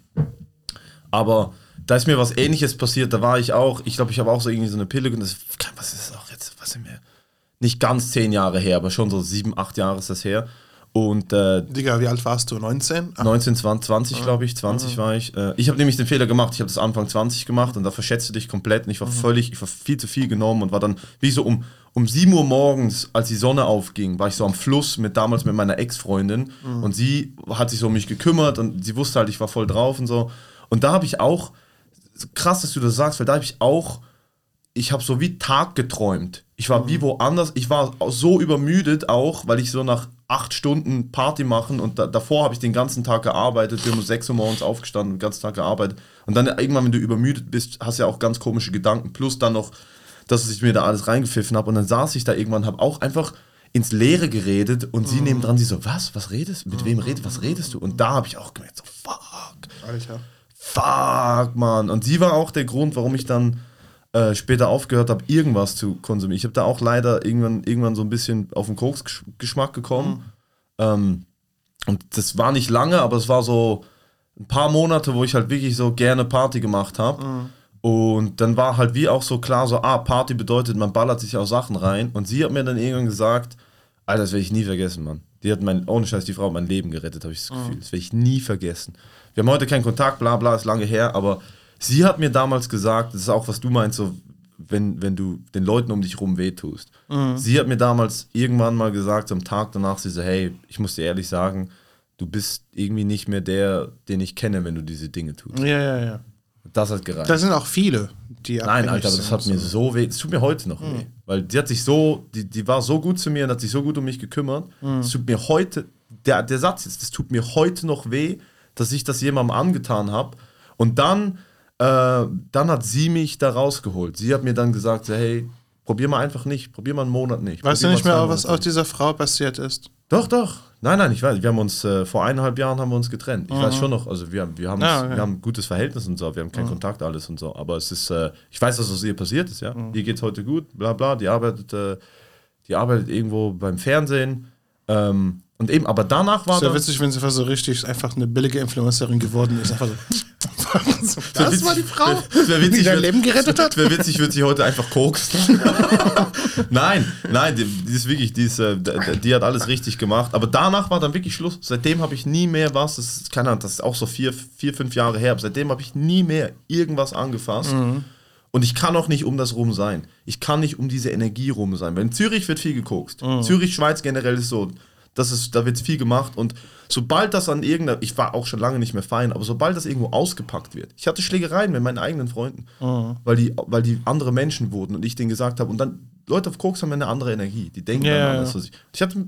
S3: aber da ist mir was ähnliches passiert, da war ich auch, ich glaube, ich habe auch so irgendwie so eine Pille und das, was ist das auch jetzt, was sind wir? Nicht ganz zehn Jahre her, aber schon so sieben, acht Jahre ist das her. Und äh,
S2: Digga, wie alt warst du? 19? Ach,
S3: 19, 20, 20 glaube ich, 20 war ich. Äh, ich habe nämlich den Fehler gemacht, ich habe das Anfang 20 gemacht und da verschätzt du dich komplett und ich war völlig, ich war viel zu viel genommen und war dann wie so um, um 7 Uhr morgens, als die Sonne aufging, war ich so am Fluss mit damals mit meiner Ex-Freundin und sie hat sich so um mich gekümmert und sie wusste halt, ich war voll drauf und so. Und da habe ich auch, krass, dass du das sagst, weil da habe ich auch ich habe so wie Tag geträumt. Ich war wie woanders. Ich war so übermüdet auch, weil ich so nach acht Stunden Party machen und da, davor habe ich den ganzen Tag gearbeitet. Wir haben um 6 Uhr morgens aufgestanden, den ganzen Tag gearbeitet. Und dann irgendwann, wenn du übermüdet bist, hast du ja auch ganz komische Gedanken. Plus dann noch, dass ich mir da alles reingepfiffen habe. Und dann saß ich da irgendwann, habe auch einfach, ins Leere geredet und sie neben dran, sie so, was, was redest du, mit wem redest, was redest du? Und da habe ich auch gemerkt, so, fuck,
S2: Alter.
S3: fuck, Mann. Und sie war auch der Grund, warum ich dann äh, später aufgehört habe, irgendwas zu konsumieren. Ich habe da auch leider irgendwann, irgendwann so ein bisschen auf den Koks-Geschmack gekommen. Ähm, und das war nicht lange, aber es war so ein paar Monate, wo ich halt wirklich so gerne Party gemacht habe. Und dann war halt wie auch so klar, so, ah, Party bedeutet, man ballert sich auch Sachen rein. Und sie hat mir dann irgendwann gesagt, Alter, das werde ich nie vergessen, Mann. Die hat mein, ohne Scheiß, die Frau hat mein Leben gerettet, habe ich das Gefühl. Das werde ich nie vergessen. Wir haben heute keinen Kontakt, bla bla, ist lange her, aber sie hat mir damals gesagt, das ist auch, was du meinst, so, wenn, wenn du den Leuten um dich rum wehtust. Sie hat mir damals irgendwann mal gesagt, am Tag danach, sie so, hey, ich muss dir ehrlich sagen, du bist irgendwie nicht mehr der, den ich kenne, wenn du diese Dinge tust.
S2: Ja, ja, ja.
S3: Das hat gereicht.
S2: Da sind auch viele, die
S3: Nein, Alter, aber das hat mir
S2: so.
S3: weh. Es tut mir heute noch weh. Weil die hat sich so, die, die war so gut zu mir und hat sich so gut um mich gekümmert. Es tut mir heute, der, der Satz jetzt, das tut mir heute noch weh, dass ich das jemandem angetan habe. Und dann, äh, dann hat sie mich da rausgeholt. Sie hat mir dann gesagt, hey, probier mal einfach nicht, probier mal einen Monat nicht.
S2: Weißt du nicht mehr, was aus dieser Frau passiert ist?
S3: doch, doch. Nein, nein, ich weiß. Wir haben uns äh, vor eineinhalb Jahren haben wir uns getrennt. Ich weiß schon noch, also wir, wir, haben,
S2: Ah, okay.
S3: wir haben ein gutes Verhältnis und so, wir haben keinen Kontakt, alles und so. Aber es ist, äh, ich weiß, dass es ihr passiert ist, ja. Ihr geht's heute gut, bla bla. Die arbeitet, äh, die arbeitet irgendwo beim Fernsehen. Ähm, und eben, aber danach war
S2: ja
S3: dann,
S2: witzig, wenn sie einfach so richtig einfach eine billige Influencerin geworden ist. Einfach so. [LAUGHS] das war die Frau,
S3: wär witzig,
S2: die dein Leben gerettet hat.
S3: Wäre witzig, würde sie heute einfach koksen. [LAUGHS] nein, nein, die, die ist wirklich, die, ist, äh, die hat alles richtig gemacht. Aber danach war dann wirklich Schluss. Seitdem habe ich nie mehr was, das ist, keine Ahnung, das ist auch so vier, vier fünf Jahre her, aber seitdem habe ich nie mehr irgendwas angefasst. Und ich kann auch nicht um das rum sein. Ich kann nicht um diese Energie rum sein. Weil in Zürich wird viel gekokst. Zürich, Schweiz generell ist so, das ist, da wird viel gemacht. Und sobald das an irgendeiner, ich war auch schon lange nicht mehr fein, aber sobald das irgendwo ausgepackt wird, ich hatte Schlägereien mit meinen eigenen Freunden, weil, die, weil die andere Menschen wurden und ich denen gesagt habe, und dann, Leute auf Koks haben eine andere Energie. Die denken
S2: Ja,
S3: dann
S2: ja,
S3: anders.
S2: ja.
S3: Ich, ich hatte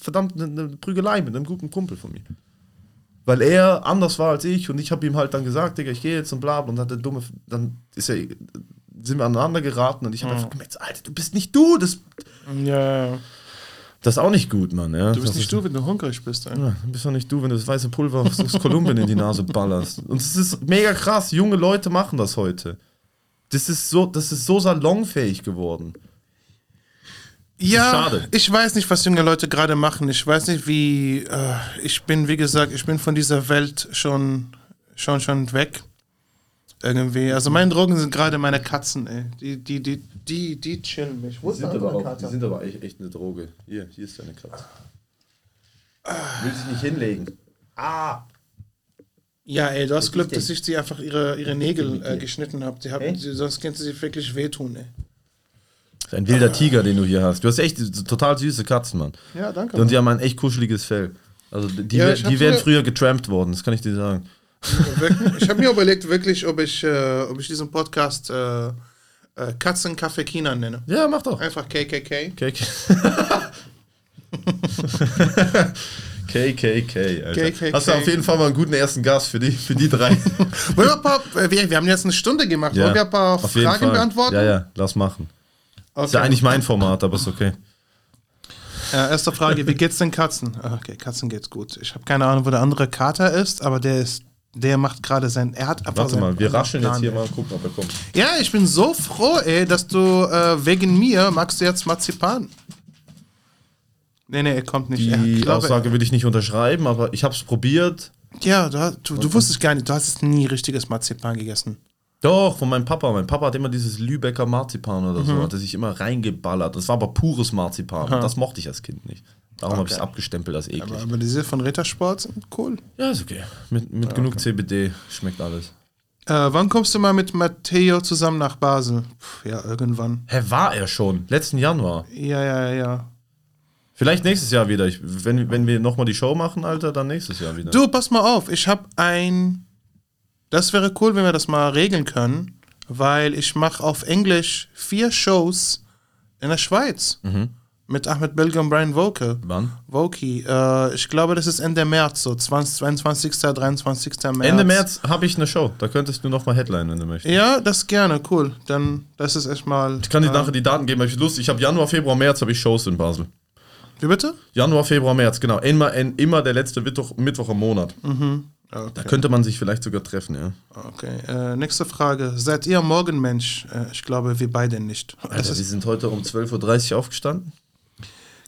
S3: verdammt eine, eine Prügelei mit einem guten Kumpel von mir. Weil er anders war als ich und ich habe ihm halt dann gesagt, Digga, ich gehe jetzt und bla bla, und hat der dumme, dann ist er, sind wir aneinander geraten und ich habe einfach gemerkt, Alter, du bist nicht du, das,
S2: Ja, ja.
S3: Das ist auch nicht gut, Mann. Ja?
S2: Du bist
S3: das
S2: nicht du, wenn du hungrig bist. Ey.
S3: Ja, du bist doch nicht du, wenn du das weiße Pulver aus, aus Kolumbien in die Nase ballerst. Und es ist mega krass, junge Leute machen das heute. Das ist so, das ist so salonfähig geworden.
S2: Ja,
S3: schade.
S2: ich weiß nicht, was junge Leute gerade machen. Ich weiß nicht, wie. Äh, ich bin, wie gesagt, ich bin von dieser Welt schon, schon, schon weg. Irgendwie. Also meine Drogen sind gerade meine Katzen, ey. Die, die, die, die, die chillen mich. Wo ist der andere Kater?
S3: sind aber echt, echt eine Droge. Hier, hier ist deine Katze. Will sich nicht hinlegen. Ah!
S2: Ja, ey, du hast Glück,
S3: denn?
S2: dass ich sie einfach ihre, ihre Nägel äh, geschnitten habe. Die hab, die, sonst könnte sie wirklich wehtun, ey.
S3: Das ist ein wilder Tiger, den du hier hast. Du hast echt total süße Katzen, Mann.
S2: Ja, danke.
S3: Und die haben ein echt kuscheliges Fell. Also die,
S2: Ja,
S3: die wären
S2: früher-
S3: früher getrampt worden, das kann ich dir sagen.
S2: Ich habe mir überlegt, wirklich, ob ich, äh, ob ich diesen Podcast äh, äh, Katzenkaffee China nenne.
S3: Ja, mach doch.
S2: Einfach KKK.
S3: KK. KKK, Alter.
S2: KKK.
S3: Hast du auf jeden Fall mal einen guten ersten Gast für die, für die drei. [LAUGHS]
S2: Wollen wir, ein paar, äh, wir, wir haben jetzt eine Stunde gemacht. Wollen wir ein paar Fragen beantworten?
S3: Ja, ja, lass machen.
S2: Okay.
S3: Ist ja eigentlich mein Format, aber ist okay.
S2: Äh, erste Frage, wie geht's den Katzen? Ah, Okay, Katzen geht's gut. Ich habe keine Ahnung, wo der andere Kater ist, aber der ist, der macht gerade sein, er hat einfach
S3: Warte mal, wir
S2: seinen
S3: rascheln jetzt hier mal und gucken, ob er kommt.
S2: Ja, ich bin so froh, ey, dass du äh, wegen mir magst du jetzt Marzipan. Nee, nee, er kommt nicht.
S3: Die
S2: ich glaube,
S3: Aussage würde ich nicht unterschreiben, aber ich habe es probiert.
S2: Ja, du, du, du wusstest gar nicht, du hast nie richtiges Marzipan gegessen.
S3: Doch, von meinem Papa. Mein Papa hat immer dieses Lübecker Marzipan oder
S2: Mhm.
S3: so, hat er sich immer reingeballert. Das war aber pures Marzipan. Das mochte ich als Kind nicht. Darum habe ich es
S2: Okay.
S3: abgestempelt als eklig.
S2: Aber, aber diese von Rittersport sind cool.
S3: ja, ist okay. Mit, mit genug CBD schmeckt alles.
S2: Äh, wann kommst du mal mit Matteo zusammen nach Basel? Puh, ja, irgendwann.
S3: Hä, war er schon? Letzten Januar.
S2: Ja, ja, ja.
S3: Vielleicht nächstes Jahr wieder. Ich, wenn, wenn wir nochmal die Show machen, Alter, dann nächstes Jahr wieder.
S2: Du, pass mal auf, ich habe ein. Das wäre cool, wenn wir das mal regeln können, weil ich mache auf Englisch vier Shows in der Schweiz mit Ahmed Belger und Brian Voke.
S3: Wann?
S2: Voki. Äh, ich glaube, das ist Ende März, so 20, 22. 23. März.
S3: Ende März habe ich eine Show. Da könntest du nochmal Headline, wenn du möchtest.
S2: Ja, das gerne, cool. Dann, das ist erstmal.
S3: Ich kann dir nachher die Daten geben, weil ich Lust. Ich habe Januar, Februar, März habe ich Shows in Basel.
S2: Wie bitte?
S3: Januar, Februar, März, genau. Immer, immer der letzte Mittwoch, Mittwoch im Monat.
S2: Mhm. Okay.
S3: Da könnte man sich vielleicht sogar treffen, ja.
S2: Okay, äh, nächste Frage. Seid ihr Morgenmensch? Äh, ich glaube, wir beide nicht.
S3: Also, wir sind heute um 12.30 Uhr aufgestanden.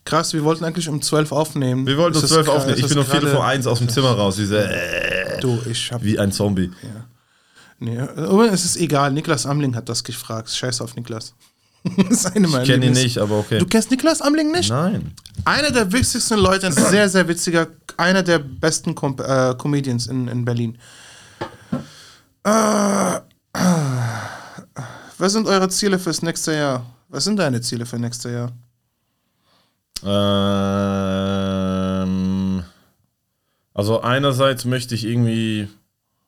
S2: Krass, wir wollten eigentlich um 12 aufnehmen.
S3: Wir wollten um 12 Uhr aufnehmen. Ich bin um Viertel vor eins aus dem Zimmer raus. Diese,
S2: äh, du, ich hab,
S3: wie ein Zombie.
S2: Ja. Nee, aber es ist egal. Niklas Amling hat das gefragt. Scheiß auf Niklas. [LAUGHS]
S3: Seine ich kenne ihn nicht, aber okay.
S2: Du kennst Niklas Amling nicht?
S3: Nein.
S2: Einer der wichtigsten Leute, ein sehr, sehr witziger, einer der besten Com äh, Comedians in, in Berlin. Äh, was sind eure Ziele fürs nächste Jahr? Was sind deine Ziele für nächstes Jahr?
S3: Ähm, also einerseits möchte ich irgendwie,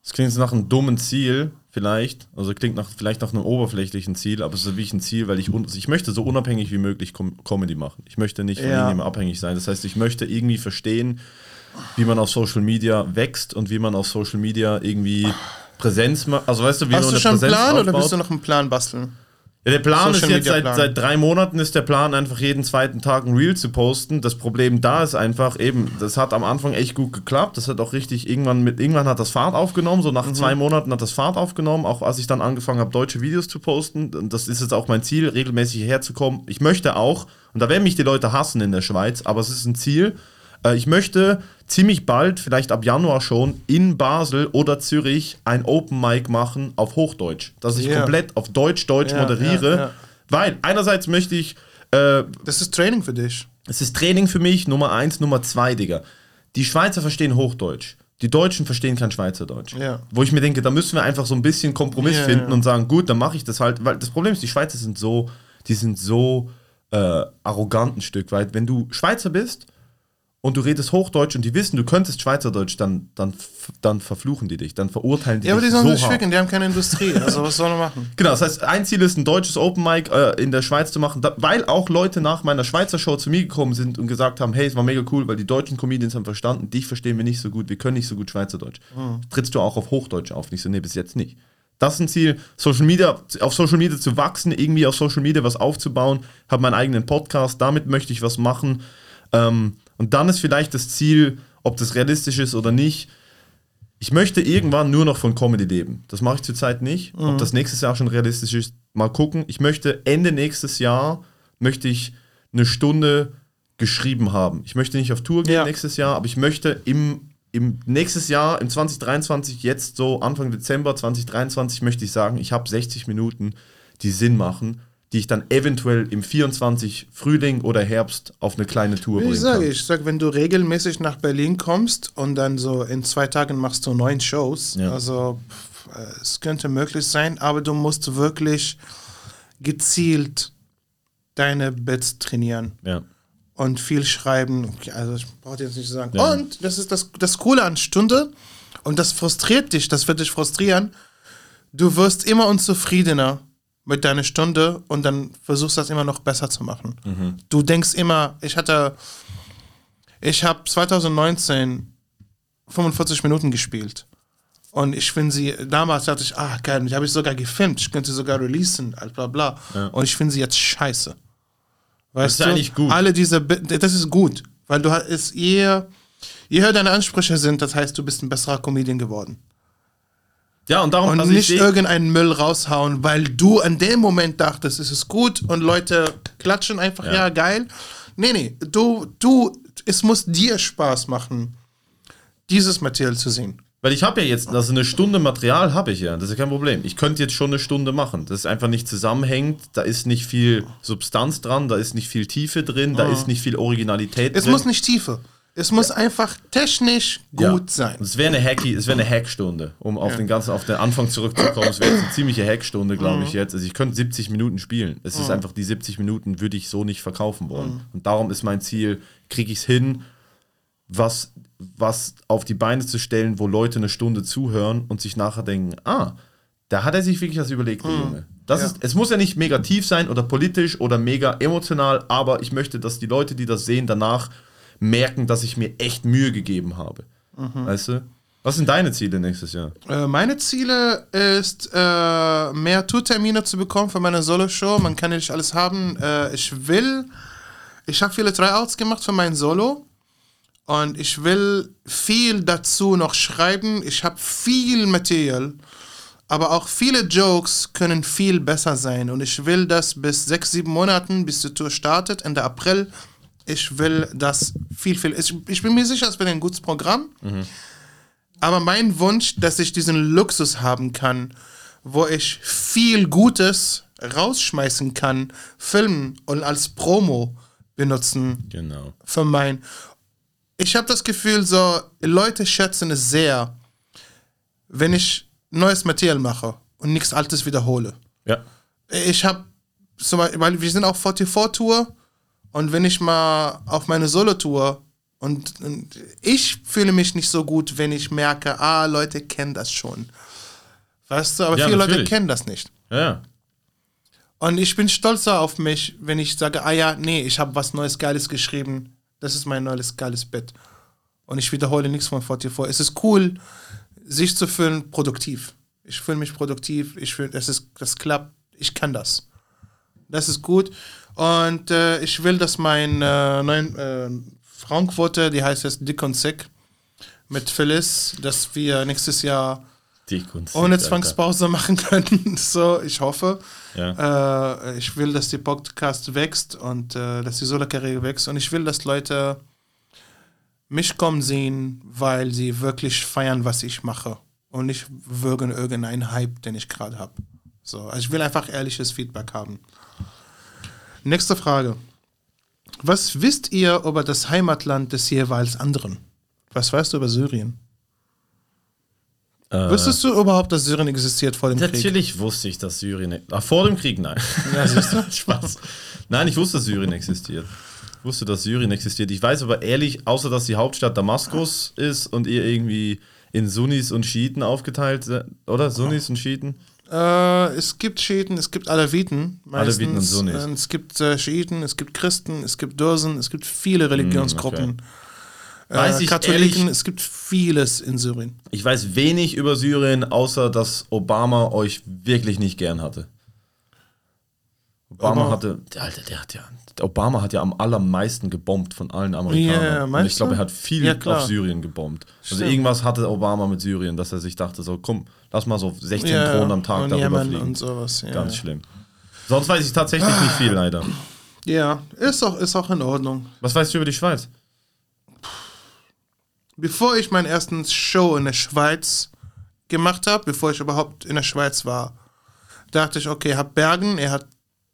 S3: es klingt nach einem dummen Ziel, vielleicht. Also klingt nach, vielleicht nach einem oberflächlichen Ziel, aber es ist wirklich ein Ziel, weil ich, ich möchte so unabhängig wie möglich Com Comedy machen. Ich möchte nicht von ja. irgendjemandem abhängig sein. Das heißt, ich möchte irgendwie verstehen, wie man auf Social Media wächst und wie man auf Social Media irgendwie Präsenz macht. Also weißt du, wie
S2: Hast
S3: du
S2: schon einen Plan aufbaut? oder willst du noch einen Plan basteln?
S3: Ja, der Plan Social ist jetzt seit, seit drei Monaten ist der Plan einfach jeden zweiten Tag ein Reel zu posten. Das Problem da ist einfach eben, das hat am Anfang echt gut geklappt. Das hat auch richtig irgendwann mit irgendwann hat das Fahrt aufgenommen. So nach mhm. zwei Monaten hat das Fahrt aufgenommen. Auch als ich dann angefangen habe deutsche Videos zu posten. Und das ist jetzt auch mein Ziel, regelmäßig hierher zu kommen. Ich möchte auch und da werden mich die Leute hassen in der Schweiz, aber es ist ein Ziel. Äh, ich möchte ziemlich bald, vielleicht ab Januar schon, in Basel oder Zürich ein Open Mic machen auf Hochdeutsch. Dass ich yeah. komplett auf Deutsch-Deutsch yeah, moderiere. Yeah, weil einerseits möchte ich. Äh,
S2: das ist Training für dich.
S3: Es ist Training für mich, Nummer eins, Nummer zwei, Digga. Die Schweizer verstehen Hochdeutsch. Die Deutschen verstehen kein Schweizerdeutsch. Wo ich mir denke, da müssen wir einfach so ein bisschen Kompromiss finden und sagen, gut, dann mache ich das halt. Weil das Problem ist, die Schweizer sind so, die sind so äh, arrogant ein Stück weit. Wenn du Schweizer bist und du redest Hochdeutsch und die wissen, du könntest Schweizerdeutsch, dann, dann, dann verfluchen die dich, dann verurteilen die
S2: ja,
S3: dich.
S2: Ja, aber die sollen so sich ficken, die haben keine Industrie. Also was sollen wir machen? [LAUGHS]
S3: Genau, das heißt, ein Ziel ist, ein deutsches Open Mic äh, in der Schweiz zu machen, da, weil auch Leute nach meiner Schweizer Show zu mir gekommen sind und gesagt haben, hey, es war mega cool, weil die deutschen Comedians haben verstanden, dich verstehen wir nicht so gut, wir können nicht so gut Schweizerdeutsch. Mhm. Trittst du auch auf Hochdeutsch auf? Nicht so, nee, bis jetzt nicht. Das ist ein Ziel, Social Media, auf Social Media zu wachsen, irgendwie auf Social Media was aufzubauen, habe meinen eigenen Podcast, damit möchte ich was machen. Ähm, und dann ist vielleicht das Ziel, ob das realistisch ist oder nicht. Ich möchte irgendwann nur noch von Comedy leben. Das mache ich zurzeit nicht. Mhm. Ob das nächstes Jahr schon realistisch ist, mal gucken. Ich möchte Ende nächstes Jahr möchte ich eine Stunde geschrieben haben. Ich möchte nicht auf Tour gehen ja. nächstes Jahr, aber ich möchte im, im nächstes Jahr, im 2023, jetzt so Anfang Dezember 2023, möchte ich sagen, ich habe 60 Minuten, die Sinn machen die ich dann eventuell im 24 Frühling oder Herbst auf eine kleine Tour
S2: bringen ich. Ich sage, wenn du regelmäßig nach Berlin kommst und dann so in zwei Tagen machst du neun Shows, ja. also es könnte möglich sein, aber du musst wirklich gezielt deine Bits trainieren.
S3: Ja.
S2: Und viel schreiben. Also ich brauche jetzt nicht sagen. Ja. Und das ist das, das Coole an Stunde. Und das frustriert dich, das wird dich frustrieren. Du wirst immer unzufriedener mit deiner Stunde und dann versuchst das immer noch besser zu machen. Mhm. Du denkst immer, ich hatte, ich habe 2019 45 Minuten gespielt. Und ich finde sie, damals dachte ich, ah geil, die habe ich sogar gefilmt, ich könnte sie sogar releasen, bla bla. Ja. Und ich finde sie jetzt scheiße.
S3: Weißt das ist du? eigentlich gut.
S2: Alle diese, das ist gut, weil du je, je höher deine Ansprüche sind, das heißt, du bist ein besserer Comedian geworden.
S3: Ja, und darum
S2: und also nicht irgendeinen Müll raushauen, weil du an dem Moment dachtest, es ist gut und Leute klatschen einfach, ja, ja geil. Nee, nee, du, du, es muss dir Spaß machen, dieses Material zu sehen.
S3: Weil ich habe ja jetzt, also eine Stunde Material habe ich ja, das ist ja kein Problem. Ich könnte jetzt schon eine Stunde machen. Das ist einfach nicht zusammenhängt, da ist nicht viel Substanz dran, da ist nicht viel Tiefe drin, da oh. ist nicht viel Originalität
S2: es
S3: drin.
S2: Es muss nicht Tiefe. Es muss ja. einfach technisch gut sein.
S3: Es wäre eine Hacky, es wäre eine Hackstunde, um auf den ganzen, auf den Anfang zurückzukommen. Es wäre eine ziemliche Hackstunde, glaube ich mhm. jetzt. Also ich könnte 70 Minuten spielen. Es ist mhm. einfach die 70 Minuten würde ich so nicht verkaufen wollen. Mhm. Und darum ist mein Ziel, kriege ich es hin, was, was auf die Beine zu stellen, wo Leute eine Stunde zuhören und sich nachher denken, ah, da hat er sich wirklich was überlegt, der Junge. Das ja. ist, es muss ja nicht mega tief sein oder politisch oder mega emotional, aber ich möchte, dass die Leute, die das sehen, danach merken, dass ich mir echt Mühe gegeben habe. Mhm. Weißt du? Was sind deine Ziele nächstes Jahr?
S2: Äh, meine Ziele ist, äh, mehr Tourtermine zu bekommen für meine Solo-Show. Man kann ja nicht alles haben. Äh, ich will ich habe viele Tryouts gemacht für mein Solo und ich will viel dazu noch schreiben. Ich habe viel Material, aber auch viele Jokes können viel besser sein und ich will das bis sechs, sieben Monaten, bis die Tour startet, Ende April. Ich will das viel, viel. Ich, ich bin mir sicher, es wird ein gutes Programm. Aber mein Wunsch, dass ich diesen Luxus haben kann, wo ich viel Gutes rausschmeißen kann, filmen und als Promo benutzen
S3: Genau.
S2: für mein. Ich habe das Gefühl, so Leute schätzen es sehr, wenn ich neues Material mache und nichts Altes wiederhole.
S3: Ja.
S2: Ich habe, zum Beispiel, weil wir sind auf 44 Tour und wenn ich mal auf meine Solo-Tour und, und ich fühle mich nicht so gut, wenn ich merke, ah, Leute kennen das schon. Weißt du, aber
S3: Ja,
S2: viele Leute
S3: natürlich.
S2: kennen das nicht.
S3: Ja, ja.
S2: Und ich bin stolzer auf mich, wenn ich sage, ah ja, nee, ich habe was Neues Geiles geschrieben. Das ist mein neues geiles Bett. Und ich wiederhole nichts von 44. Es ist cool, sich zu fühlen produktiv. Ich fühle mich produktiv, ich fühle, es ist, das klappt, ich kann das. Das ist gut. Und äh, ich will, dass mein äh, neuen äh, Frauenquote, die heißt jetzt Dick und Sick, mit Phyllis, dass wir nächstes Jahr ohne Zwangspause [LAUGHS] machen können. So, ich hoffe.
S3: Ja.
S2: Äh, ich will, dass die Podcast wächst und äh, dass die Solo-Karriere wächst. Und ich will, dass Leute mich kommen sehen, weil sie wirklich feiern, was ich mache. Und nicht würgen irgendeinen Hype, den ich gerade habe. So, also ich will einfach ehrliches Feedback haben. Nächste Frage. Was wisst ihr über das Heimatland des jeweils anderen? Was weißt du über Syrien?
S3: Äh,
S2: Wusstest du überhaupt, dass Syrien existiert vor dem Krieg?
S3: Natürlich wusste ich, dass Syrien. Ach, vor dem Krieg, nein.
S2: Ja, siehst du? [LAUGHS]
S3: Spaß. Nein, ich wusste, dass Syrien existiert. Ich wusste, dass Syrien existiert. Ich weiß aber ehrlich, außer dass die Hauptstadt Damaskus ist und ihr irgendwie in Sunnis und Schiiten aufgeteilt seid, oder? Sunnis und Schiiten?
S2: Äh, es gibt Schiiten, es gibt Aleviten. Meistens.
S3: Aleviten und Sunnis.
S2: Äh, Es gibt äh, Schiiten, es gibt Christen, es gibt Dürsen, es gibt viele Religionsgruppen.
S3: Weiß
S2: äh,
S3: ich
S2: Katholiken,
S3: ehrlich-
S2: es gibt vieles in Syrien.
S3: Ich weiß wenig über Syrien, außer dass Obama euch wirklich nicht gern hatte. Obama
S2: Aber-
S3: hatte, der Alter, der hat ja, Obama hat ja am allermeisten gebombt von allen Amerikanern.
S2: Ja,
S3: Und ich glaube, er hat viel
S2: Ja,
S3: auf Syrien gebombt. Also
S2: Stimmt.
S3: irgendwas hatte Obama mit Syrien, dass er sich dachte, so komm, lass mal so 16 Kronen am Tag darüber
S2: Jemen
S3: fliegen.
S2: und sowas. Ja.
S3: Ganz schlimm. Sonst weiß ich tatsächlich nicht viel, leider.
S2: ja, ist auch, ist auch in Ordnung.
S3: Was weißt du über die Schweiz?
S2: Bevor ich meinen ersten Show in der Schweiz gemacht habe, bevor ich überhaupt in der Schweiz war, dachte ich, okay, hab Bergen, er hat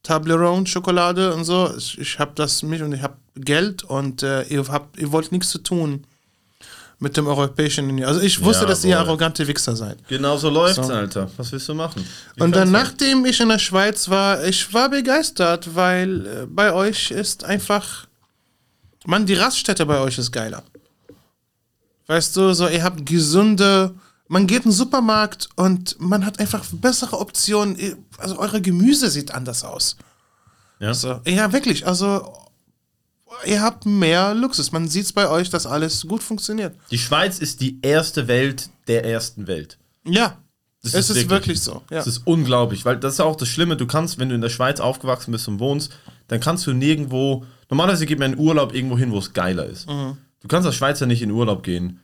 S2: Toblerone, Schokolade und so. Ich, ich habe das mit und ich habe Geld und äh, ihr, habt, ihr wollt nichts zu tun mit dem Europäischen Union. Also ich wusste, dass ihr arrogante Wichser seid.
S3: Genau so läuft's,
S2: So.
S3: Alter. Was willst du machen? Wie
S2: Und dann, nachdem ich in der Schweiz war, ich war begeistert, weil äh, bei euch ist einfach, man, die Raststätte bei euch ist geiler. Weißt du, so, ihr habt gesunde, man geht in den Supermarkt und man hat einfach bessere Optionen. Also eure Gemüse sieht anders aus.
S3: Ja.
S2: So, ja, wirklich, also ihr habt mehr Luxus. Man sieht es bei euch, dass alles gut funktioniert.
S3: Die Schweiz ist die erste Welt der ersten Welt.
S2: Ja,
S3: Das
S2: es ist wirklich, so. Ja.
S3: Das ist unglaublich, weil das ist auch das Schlimme. Du kannst, wenn du in der Schweiz aufgewachsen bist und wohnst, dann kannst du nirgendwo. Normalerweise geht man in Urlaub irgendwo hin, wo es geiler ist.
S2: Mhm.
S3: Du kannst als Schweizer nicht in Urlaub gehen,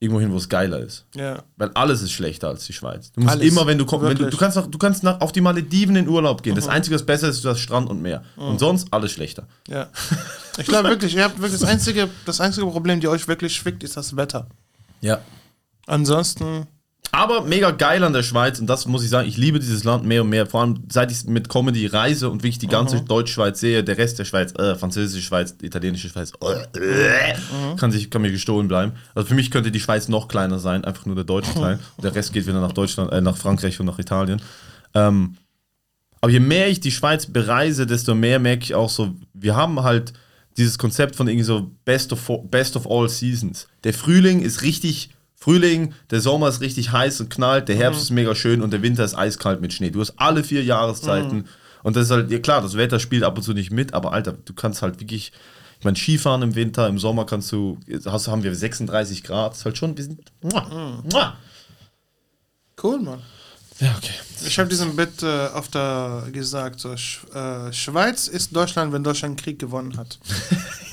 S3: irgendwo hin, wo es geiler ist.
S2: ja.
S3: Weil alles ist schlechter als die Schweiz. Du musst
S2: Alles.
S3: immer, wenn du kommst, du.
S2: Mhm.
S3: du kannst, nach, du kannst nach, auf die Malediven in Urlaub gehen. Das Einzige, was besser ist, ist das Strand und Meer. Und sonst alles schlechter.
S2: Ja. Ich glaube wirklich, ihr habt wirklich das [LAUGHS] einzige, das einzige Problem, die euch wirklich schwickt, ist das Wetter.
S3: Ja.
S2: Ansonsten,
S3: Aber mega geil an der Schweiz und das muss ich sagen, ich liebe dieses Land mehr und mehr. Vor allem seit ich mit Comedy reise und wirklich die ganze Deutschschweiz sehe, der Rest der Schweiz, äh, französische Schweiz, italienische Schweiz, äh, äh, kann, sich, kann mir gestohlen bleiben. Also für mich könnte die Schweiz noch kleiner sein, einfach nur der deutsche Teil. Und [LAUGHS] der Rest geht wieder nach Deutschland, äh, nach Frankreich und nach Italien. Ähm, aber je mehr ich die Schweiz bereise, desto mehr merke ich auch so, wir haben halt dieses Konzept von irgendwie so Best of, Best of All Seasons. Der Frühling ist richtig Frühling, der Sommer ist richtig heiß und knallt, der Herbst ist mega schön und der Winter ist eiskalt mit Schnee. Du hast alle vier Jahreszeiten und das ist halt, ja klar, das Wetter spielt ab und zu nicht mit, aber Alter, du kannst halt wirklich, ich meine, Skifahren im Winter, im Sommer kannst du, hast, haben wir 36 Grad, ist halt schon, wir sind, muah, muah.
S2: cool, Mann.
S3: Ja, okay.
S2: Ich habe diesen Bit äh, öfter gesagt. So, Sch äh, Schweiz ist Deutschland, wenn Deutschland Krieg gewonnen hat. [LAUGHS]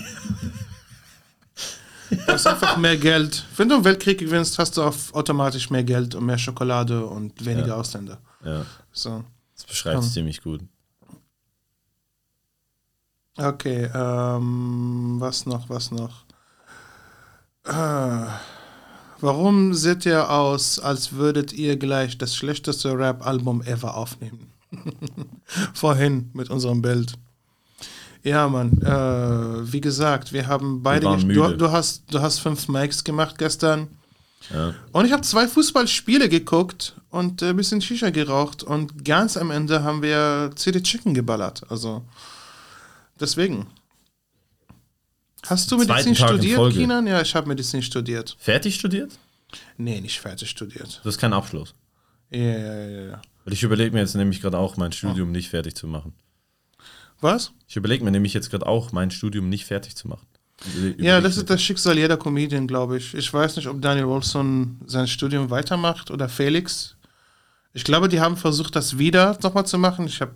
S2: das ist einfach mehr Geld. Wenn du einen Weltkrieg gewinnst, hast du automatisch mehr Geld und mehr Schokolade und weniger
S3: Ja.
S2: Ausländer.
S3: Ja,
S2: So.
S3: das beschreibt es ziemlich gut.
S2: Okay, ähm, was noch, was noch? Äh, warum seht ihr aus, als würdet ihr gleich das schlechteste Rap-Album ever aufnehmen? [LAUGHS] Vorhin mit unserem Bild. Ja, Mann, äh, wie gesagt, wir haben beide. ges- du, du, hast, du hast fünf Mics gemacht gestern.
S3: Ja.
S2: Und ich habe zwei Fußballspiele geguckt und äh, ein bisschen Shisha geraucht und ganz am Ende haben wir CD Chicken geballert. Also deswegen. Hast du Medizin studiert. Kinan? Ja, ich habe Medizin studiert.
S3: Fertig studiert?
S2: Nee, nicht fertig studiert.
S3: Das ist kein Abschluss.
S2: Ja, ja, ja,
S3: ich überlege mir jetzt nämlich gerade auch, mein Studium nicht fertig zu machen.
S2: Was?
S3: Ich überlege mir nämlich jetzt gerade auch, mein Studium nicht fertig zu machen. Überleg-
S2: Ja, das ist das Schicksal jeder Comedian, glaube ich. Ich weiß nicht, ob Daniel Wilson sein Studium weitermacht oder Felix. Ich glaube, die haben versucht, das wieder nochmal zu machen. Ich habe,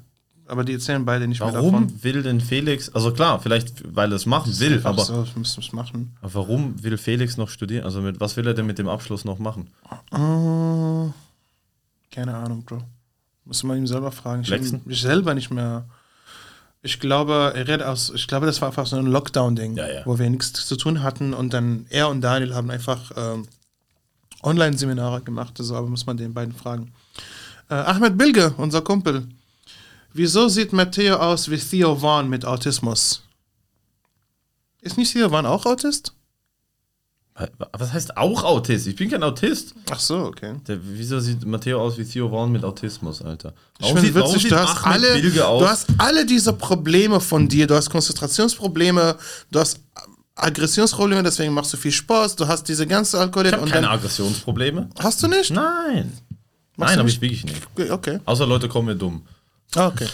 S2: aber die erzählen beide nicht mehr davon.
S3: Warum will denn Felix, also klar, vielleicht weil er es machen will, aber,
S2: so, es machen.
S3: aber warum will Felix noch studieren? Also mit was will er denn mit dem Abschluss noch machen?
S2: Äh, keine Ahnung, Bro. Muss man ihm selber fragen. Ich, ich selber nicht mehr. Ich glaube, er redet aus, ich glaube, das war einfach so ein Lockdown-Ding,
S3: Ja, ja.
S2: wo wir nichts zu tun hatten und dann er und Daniel haben einfach ähm, Online-Seminare gemacht. Also, aber muss man den beiden fragen. Äh, Ahmed Bilge, unser Kumpel. Wieso sieht Matteo aus wie Theo Vaughn mit Autismus? Ist nicht Theo Vaughn auch Autist?
S3: Was heißt auch Autist? Ich bin kein Autist.
S2: Ach so, okay.
S3: Der, wieso sieht Matteo aus wie Theo Vaughn mit Autismus, Alter?
S2: Ich
S3: Warum
S2: finde
S3: warum
S2: witzig,
S3: sieht
S2: du hast,
S3: Ahmed
S2: alle,
S3: Bilge aus?
S2: du hast alle diese Probleme von dir. Du hast Konzentrationsprobleme, du hast Aggressionsprobleme, deswegen machst du viel Sport, du hast diese ganze Alkohol
S3: ich habe keine Aggressionsprobleme.
S2: hast du nicht?
S3: Nein.
S2: Machst
S3: Nein, habe ich wirklich nicht.
S2: Okay.
S3: Außer Leute kommen mir dumm.
S2: Ah, okay.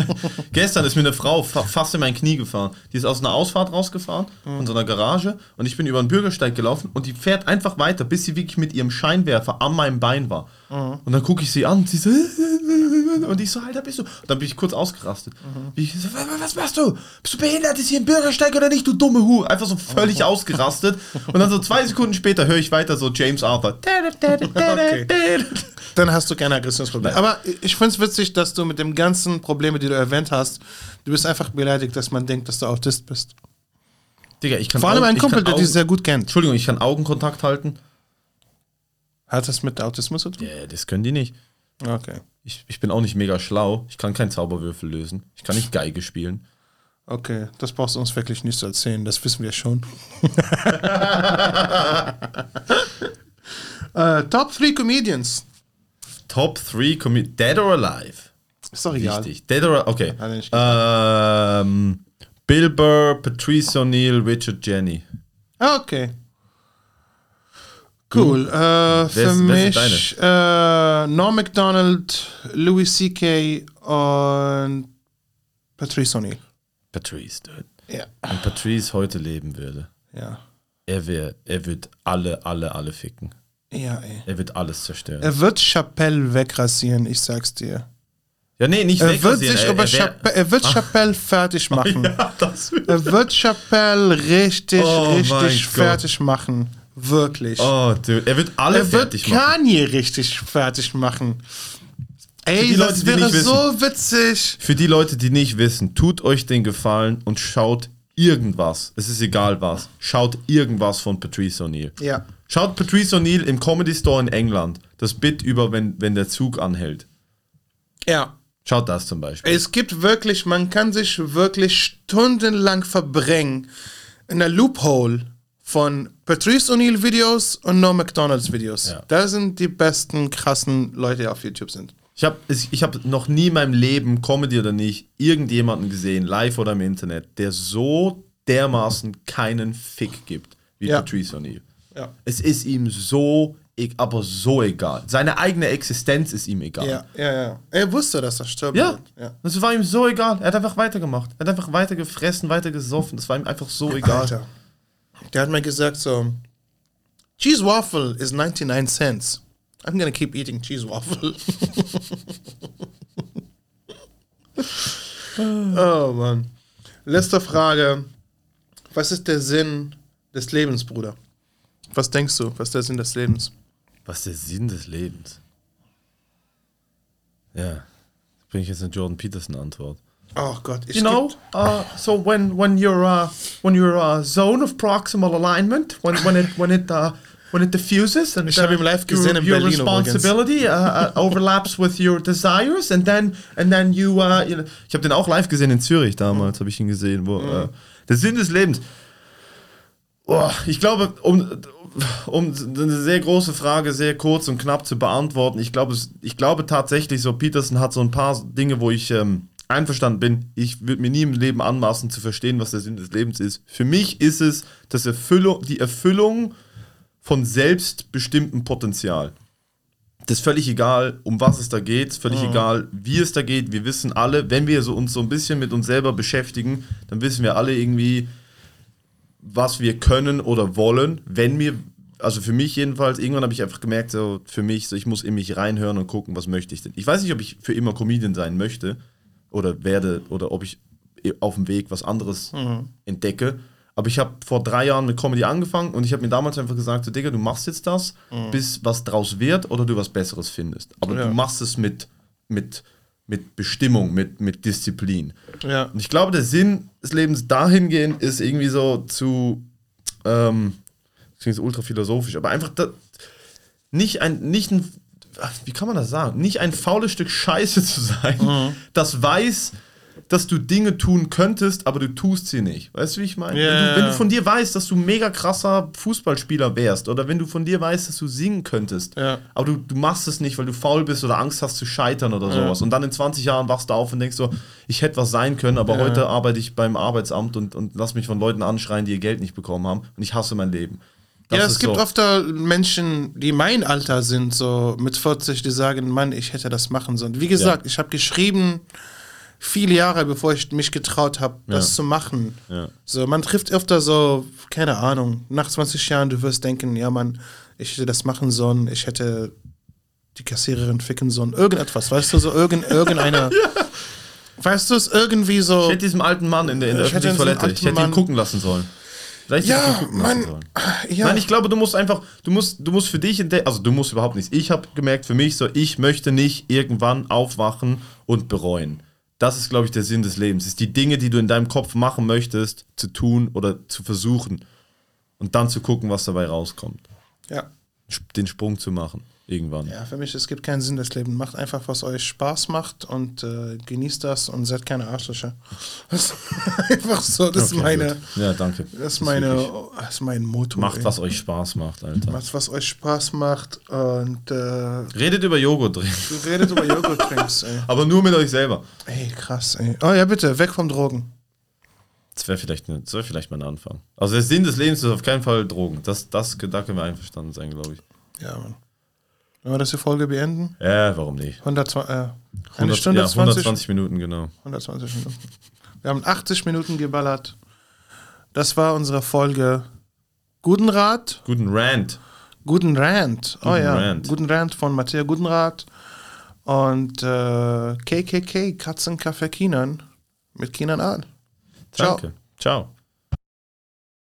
S2: [LAUGHS]
S3: Gestern ist mir eine Frau fa fast in mein Knie gefahren. Die ist aus einer Ausfahrt rausgefahren, von so einer Garage, und ich bin über den Bürgersteig gelaufen und die fährt einfach weiter, bis sie wirklich mit ihrem Scheinwerfer an meinem Bein war. Und dann gucke ich sie an und sie so, [LAUGHS] und ich so, Alter, bist du? Und dann bin ich kurz ausgerastet. Ich so, "Was- was machst du? Bist du behindert? Ist hier ein Bürgersteig oder nicht, du dumme Hu? Einfach so völlig ausgerastet. Und dann so zwei Sekunden später höre ich weiter so James Arthur. [LAUGHS]
S2: Dann hast du keine Aggressionsprobleme. Aber ich finde es witzig, dass du mit den ganzen Problemen, die du erwähnt hast, du bist einfach beleidigt, dass man denkt, dass du Autist bist.
S3: Digga, ich kann
S2: Vor allem
S3: Augen-
S2: ein Kumpel, der
S3: Augen-
S2: dich sehr gut kennt.
S3: Entschuldigung, ich kann Augenkontakt halten.
S2: Hat das mit Autismus zu tun?
S3: Ja, das können die nicht.
S2: Okay.
S3: Ich, ich bin auch nicht mega schlau. Ich kann keinen Zauberwürfel lösen. Ich kann nicht Geige spielen.
S2: Okay, das brauchst du uns wirklich nicht zu erzählen, das wissen wir schon. [LAUGHS] äh, Top 3 Comedians.
S3: Top 3 Comedy. Dead or Alive?
S2: Ist doch egal.
S3: Wichtig. Dead or Okay. Ähm, Bill Burr, Patrice O'Neill, Richard Jenny.
S2: Ah, okay. Cool. Äh, für
S3: ist
S2: mich äh, Norm MacDonald, Louis C.K. und Patrice O'Neill.
S3: Patrice, dude.
S2: Ja.
S3: Wenn Patrice heute leben würde,
S2: Ja.
S3: er, wär, er wird alle, alle, alle ficken.
S2: Ja, ey.
S3: Er wird alles zerstören.
S2: Er wird Chappelle wegrasieren, ich sag's dir.
S3: ja, nee, nicht
S2: Er wird sich
S3: er,
S2: über
S3: er
S2: Chappelle, er wird Chappelle fertig [LAUGHS] machen.
S3: Ja, das wird
S2: Er wird Chappelle richtig,
S3: Oh
S2: richtig
S3: Gott.
S2: fertig machen. Wirklich.
S3: Oh, dude. Er wird alle
S2: er wird
S3: fertig machen.
S2: Kanye richtig fertig machen. Ey,
S3: Leute,
S2: das wäre so witzig.
S3: Für die Leute, die nicht wissen, tut euch den Gefallen und schaut irgendwas. Es ist egal was. Schaut irgendwas von Patrice O'Neill.
S2: Ja.
S3: Schaut Patrice O'Neill im Comedy Store in England. Das Bit über, wenn, wenn der Zug anhält.
S2: Ja.
S3: Schaut das zum Beispiel.
S2: Es gibt wirklich, man kann sich wirklich stundenlang verbringen in der Loophole von Patrice O'Neill Videos und No McDonalds Videos.
S3: Ja.
S2: Da sind die besten krassen Leute, die auf YouTube sind.
S3: Ich habe ich hab noch nie in meinem Leben, Comedy oder nicht, irgendjemanden gesehen, live oder im Internet, der so dermaßen keinen Fick gibt wie
S2: Ja.
S3: Patrice O'Neill.
S2: Ja.
S3: Es ist ihm so, e- aber so egal. Seine eigene Existenz ist ihm egal.
S2: Ja, ja, ja. Er wusste, dass er stirbt.
S3: Ja,
S2: ja.
S3: das war ihm so egal. Er hat einfach weitergemacht. Er hat einfach weiter gefressen, weiter gesoffen. Das war ihm einfach so egal.
S2: Alter. Der hat mir gesagt so, Cheese Waffle is 99 cents. I'm gonna keep eating cheese waffle. [LAUGHS] oh Mann. Letzte Frage. Was ist der Sinn des Lebens, Bruder? Was denkst du? Was ist der Sinn des Lebens?
S3: Was ist der Sinn des Lebens? Ja, bringe ich jetzt eine Jordan Peterson Antwort.
S2: Oh Gott, ich
S4: You know, uh, so when when you're uh, when you're uh, zone of proximal alignment, when when it when it uh, when it diffuses and
S2: Ich hab
S4: uh,
S2: ihn live
S4: your,
S2: gesehen in
S4: your
S2: Berlin
S4: responsibility uh, uh, overlaps with your desires, and then and then you uh, you know,
S3: Ich habe den auch live gesehen in Zürich damals, habe ich ihn gesehen. Wo, äh, der Sinn des Lebens. Oh, ich glaube, um, um eine sehr große Frage sehr kurz und knapp zu beantworten, ich glaube, ich glaube tatsächlich, so Peterson hat so ein paar Dinge, wo ich ähm, einverstanden bin. Ich würde mir nie im Leben anmaßen zu verstehen, was der Sinn des Lebens ist. Für mich ist es das Erfüllung, die Erfüllung von selbstbestimmtem Potenzial. Das ist völlig egal, um was es da geht, ist völlig egal, wie es da geht. Wir wissen alle, wenn wir so uns so ein bisschen mit uns selber beschäftigen, dann wissen wir alle irgendwie, was wir können oder wollen, wenn wir, also für mich jedenfalls, irgendwann habe ich einfach gemerkt, so für mich, so ich muss in mich reinhören und gucken, was möchte ich denn. Ich weiß nicht, ob ich für immer Comedian sein möchte oder werde oder ob ich auf dem Weg was anderes entdecke. Aber ich habe vor drei Jahren mit Comedy angefangen und ich habe mir damals einfach gesagt, so, Digga, du machst jetzt das, bis was draus wird oder du was Besseres findest. Aber
S2: Ja.
S3: du machst es mit, mit, mit Bestimmung, mit, mit Disziplin.
S2: Ja.
S3: Und ich glaube, der Sinn des Lebens dahingehend ist irgendwie so zu, ähm, das klingt so ultra philosophisch, aber einfach da, nicht ein, nicht ein, wie kann man das sagen, nicht ein faules Stück Scheiße zu sein, das weiß, dass du Dinge tun könntest, aber du tust sie nicht. Weißt du, wie ich meine?
S2: Ja,
S3: wenn, du,
S2: ja,
S3: wenn du
S2: ja.
S3: von dir weißt, dass du mega krasser Fußballspieler wärst oder wenn du von dir weißt, dass du singen könntest,
S2: Ja.
S3: aber du, du machst es nicht, weil du faul bist oder Angst hast zu scheitern oder sowas. Und dann in 20 Jahren wachst du auf und denkst so, ich hätte was sein können, aber heute arbeite ich beim Arbeitsamt und, und lass mich von Leuten anschreien, die ihr Geld nicht bekommen haben und ich hasse mein Leben. Das
S2: ja, es gibt
S3: so.
S2: oft Menschen, die mein Alter sind, so mit 40, die sagen, Mann, ich hätte das machen sollen. Wie gesagt, ich habe geschrieben viele Jahre, bevor ich mich getraut habe, das
S3: Ja.
S2: zu machen.
S3: Ja.
S2: So, man trifft öfter so, keine Ahnung, nach 20 Jahren, du wirst denken, ja, Mann, ich hätte das machen sollen, ich hätte die Kassiererin ficken sollen, irgendetwas, weißt du, so irgend, [LAUGHS] irgendeine. Weißt du, es irgendwie so.
S3: Ich hätte diesem alten Mann in der, in der
S2: Ich hätte
S3: öffentlichen Toilette, ich hätte ihn
S2: Mann-
S3: gucken lassen sollen. Vielleicht
S2: ja, Mann.
S3: sollen.
S2: Ja,
S3: Nein, ich glaube, du musst einfach, du musst, du musst für dich entdecken, also du musst überhaupt nichts. Ich habe gemerkt für mich so, ich möchte nicht irgendwann aufwachen und bereuen. Das ist, glaube ich, der Sinn des Lebens. Ist die Dinge, die du in deinem Kopf machen möchtest, zu tun oder zu versuchen. Und dann zu gucken, was dabei rauskommt.
S2: ja.
S3: Den Sprung zu machen. Irgendwann.
S2: Ja, für mich, es gibt keinen Sinn des Lebens. Macht einfach, was euch Spaß macht und äh, genießt das und seid keine Arschlöcher. [LAUGHS] Das ist einfach so, das ist
S3: Okay,
S2: meine,
S3: gut. Ja, danke.
S2: das ist meine, das ist mein Motto.
S3: Macht,
S2: ey.
S3: was euch Spaß macht, Alter.
S2: Macht, was euch Spaß macht und äh,
S3: Redet über Joghurt drin.
S2: du redet über Joghurt-Drinks, [LAUGHS] ey.
S3: Aber nur mit euch selber.
S2: Ey, krass, ey. Oh ja, bitte, weg vom Drogen.
S3: Das wäre vielleicht, das wär vielleicht mal ein Anfang. Also der Sinn des Lebens ist auf keinen Fall Drogen. Das, das, da können wir einverstanden sein, glaube ich.
S2: Ja, Mann. Wollen wir das die Folge beenden?
S3: Ja, warum nicht?
S2: 100, äh, eine
S3: 100,
S2: Stunde
S3: ja,
S2: 20,
S3: 120 Minuten, genau.
S2: 120 Minuten. Wir haben 80 Minuten geballert. Das war unsere Folge Guten Rat,
S3: Guten Rant.
S2: Guten Rant. oh
S3: Guten
S2: ja,
S3: Rant.
S2: Guten Rant von Matthias Gutenrat und äh, KKK, Katzen Kaffee Kinan mit Kinan Aal. Ciao.
S3: Danke. Ciao.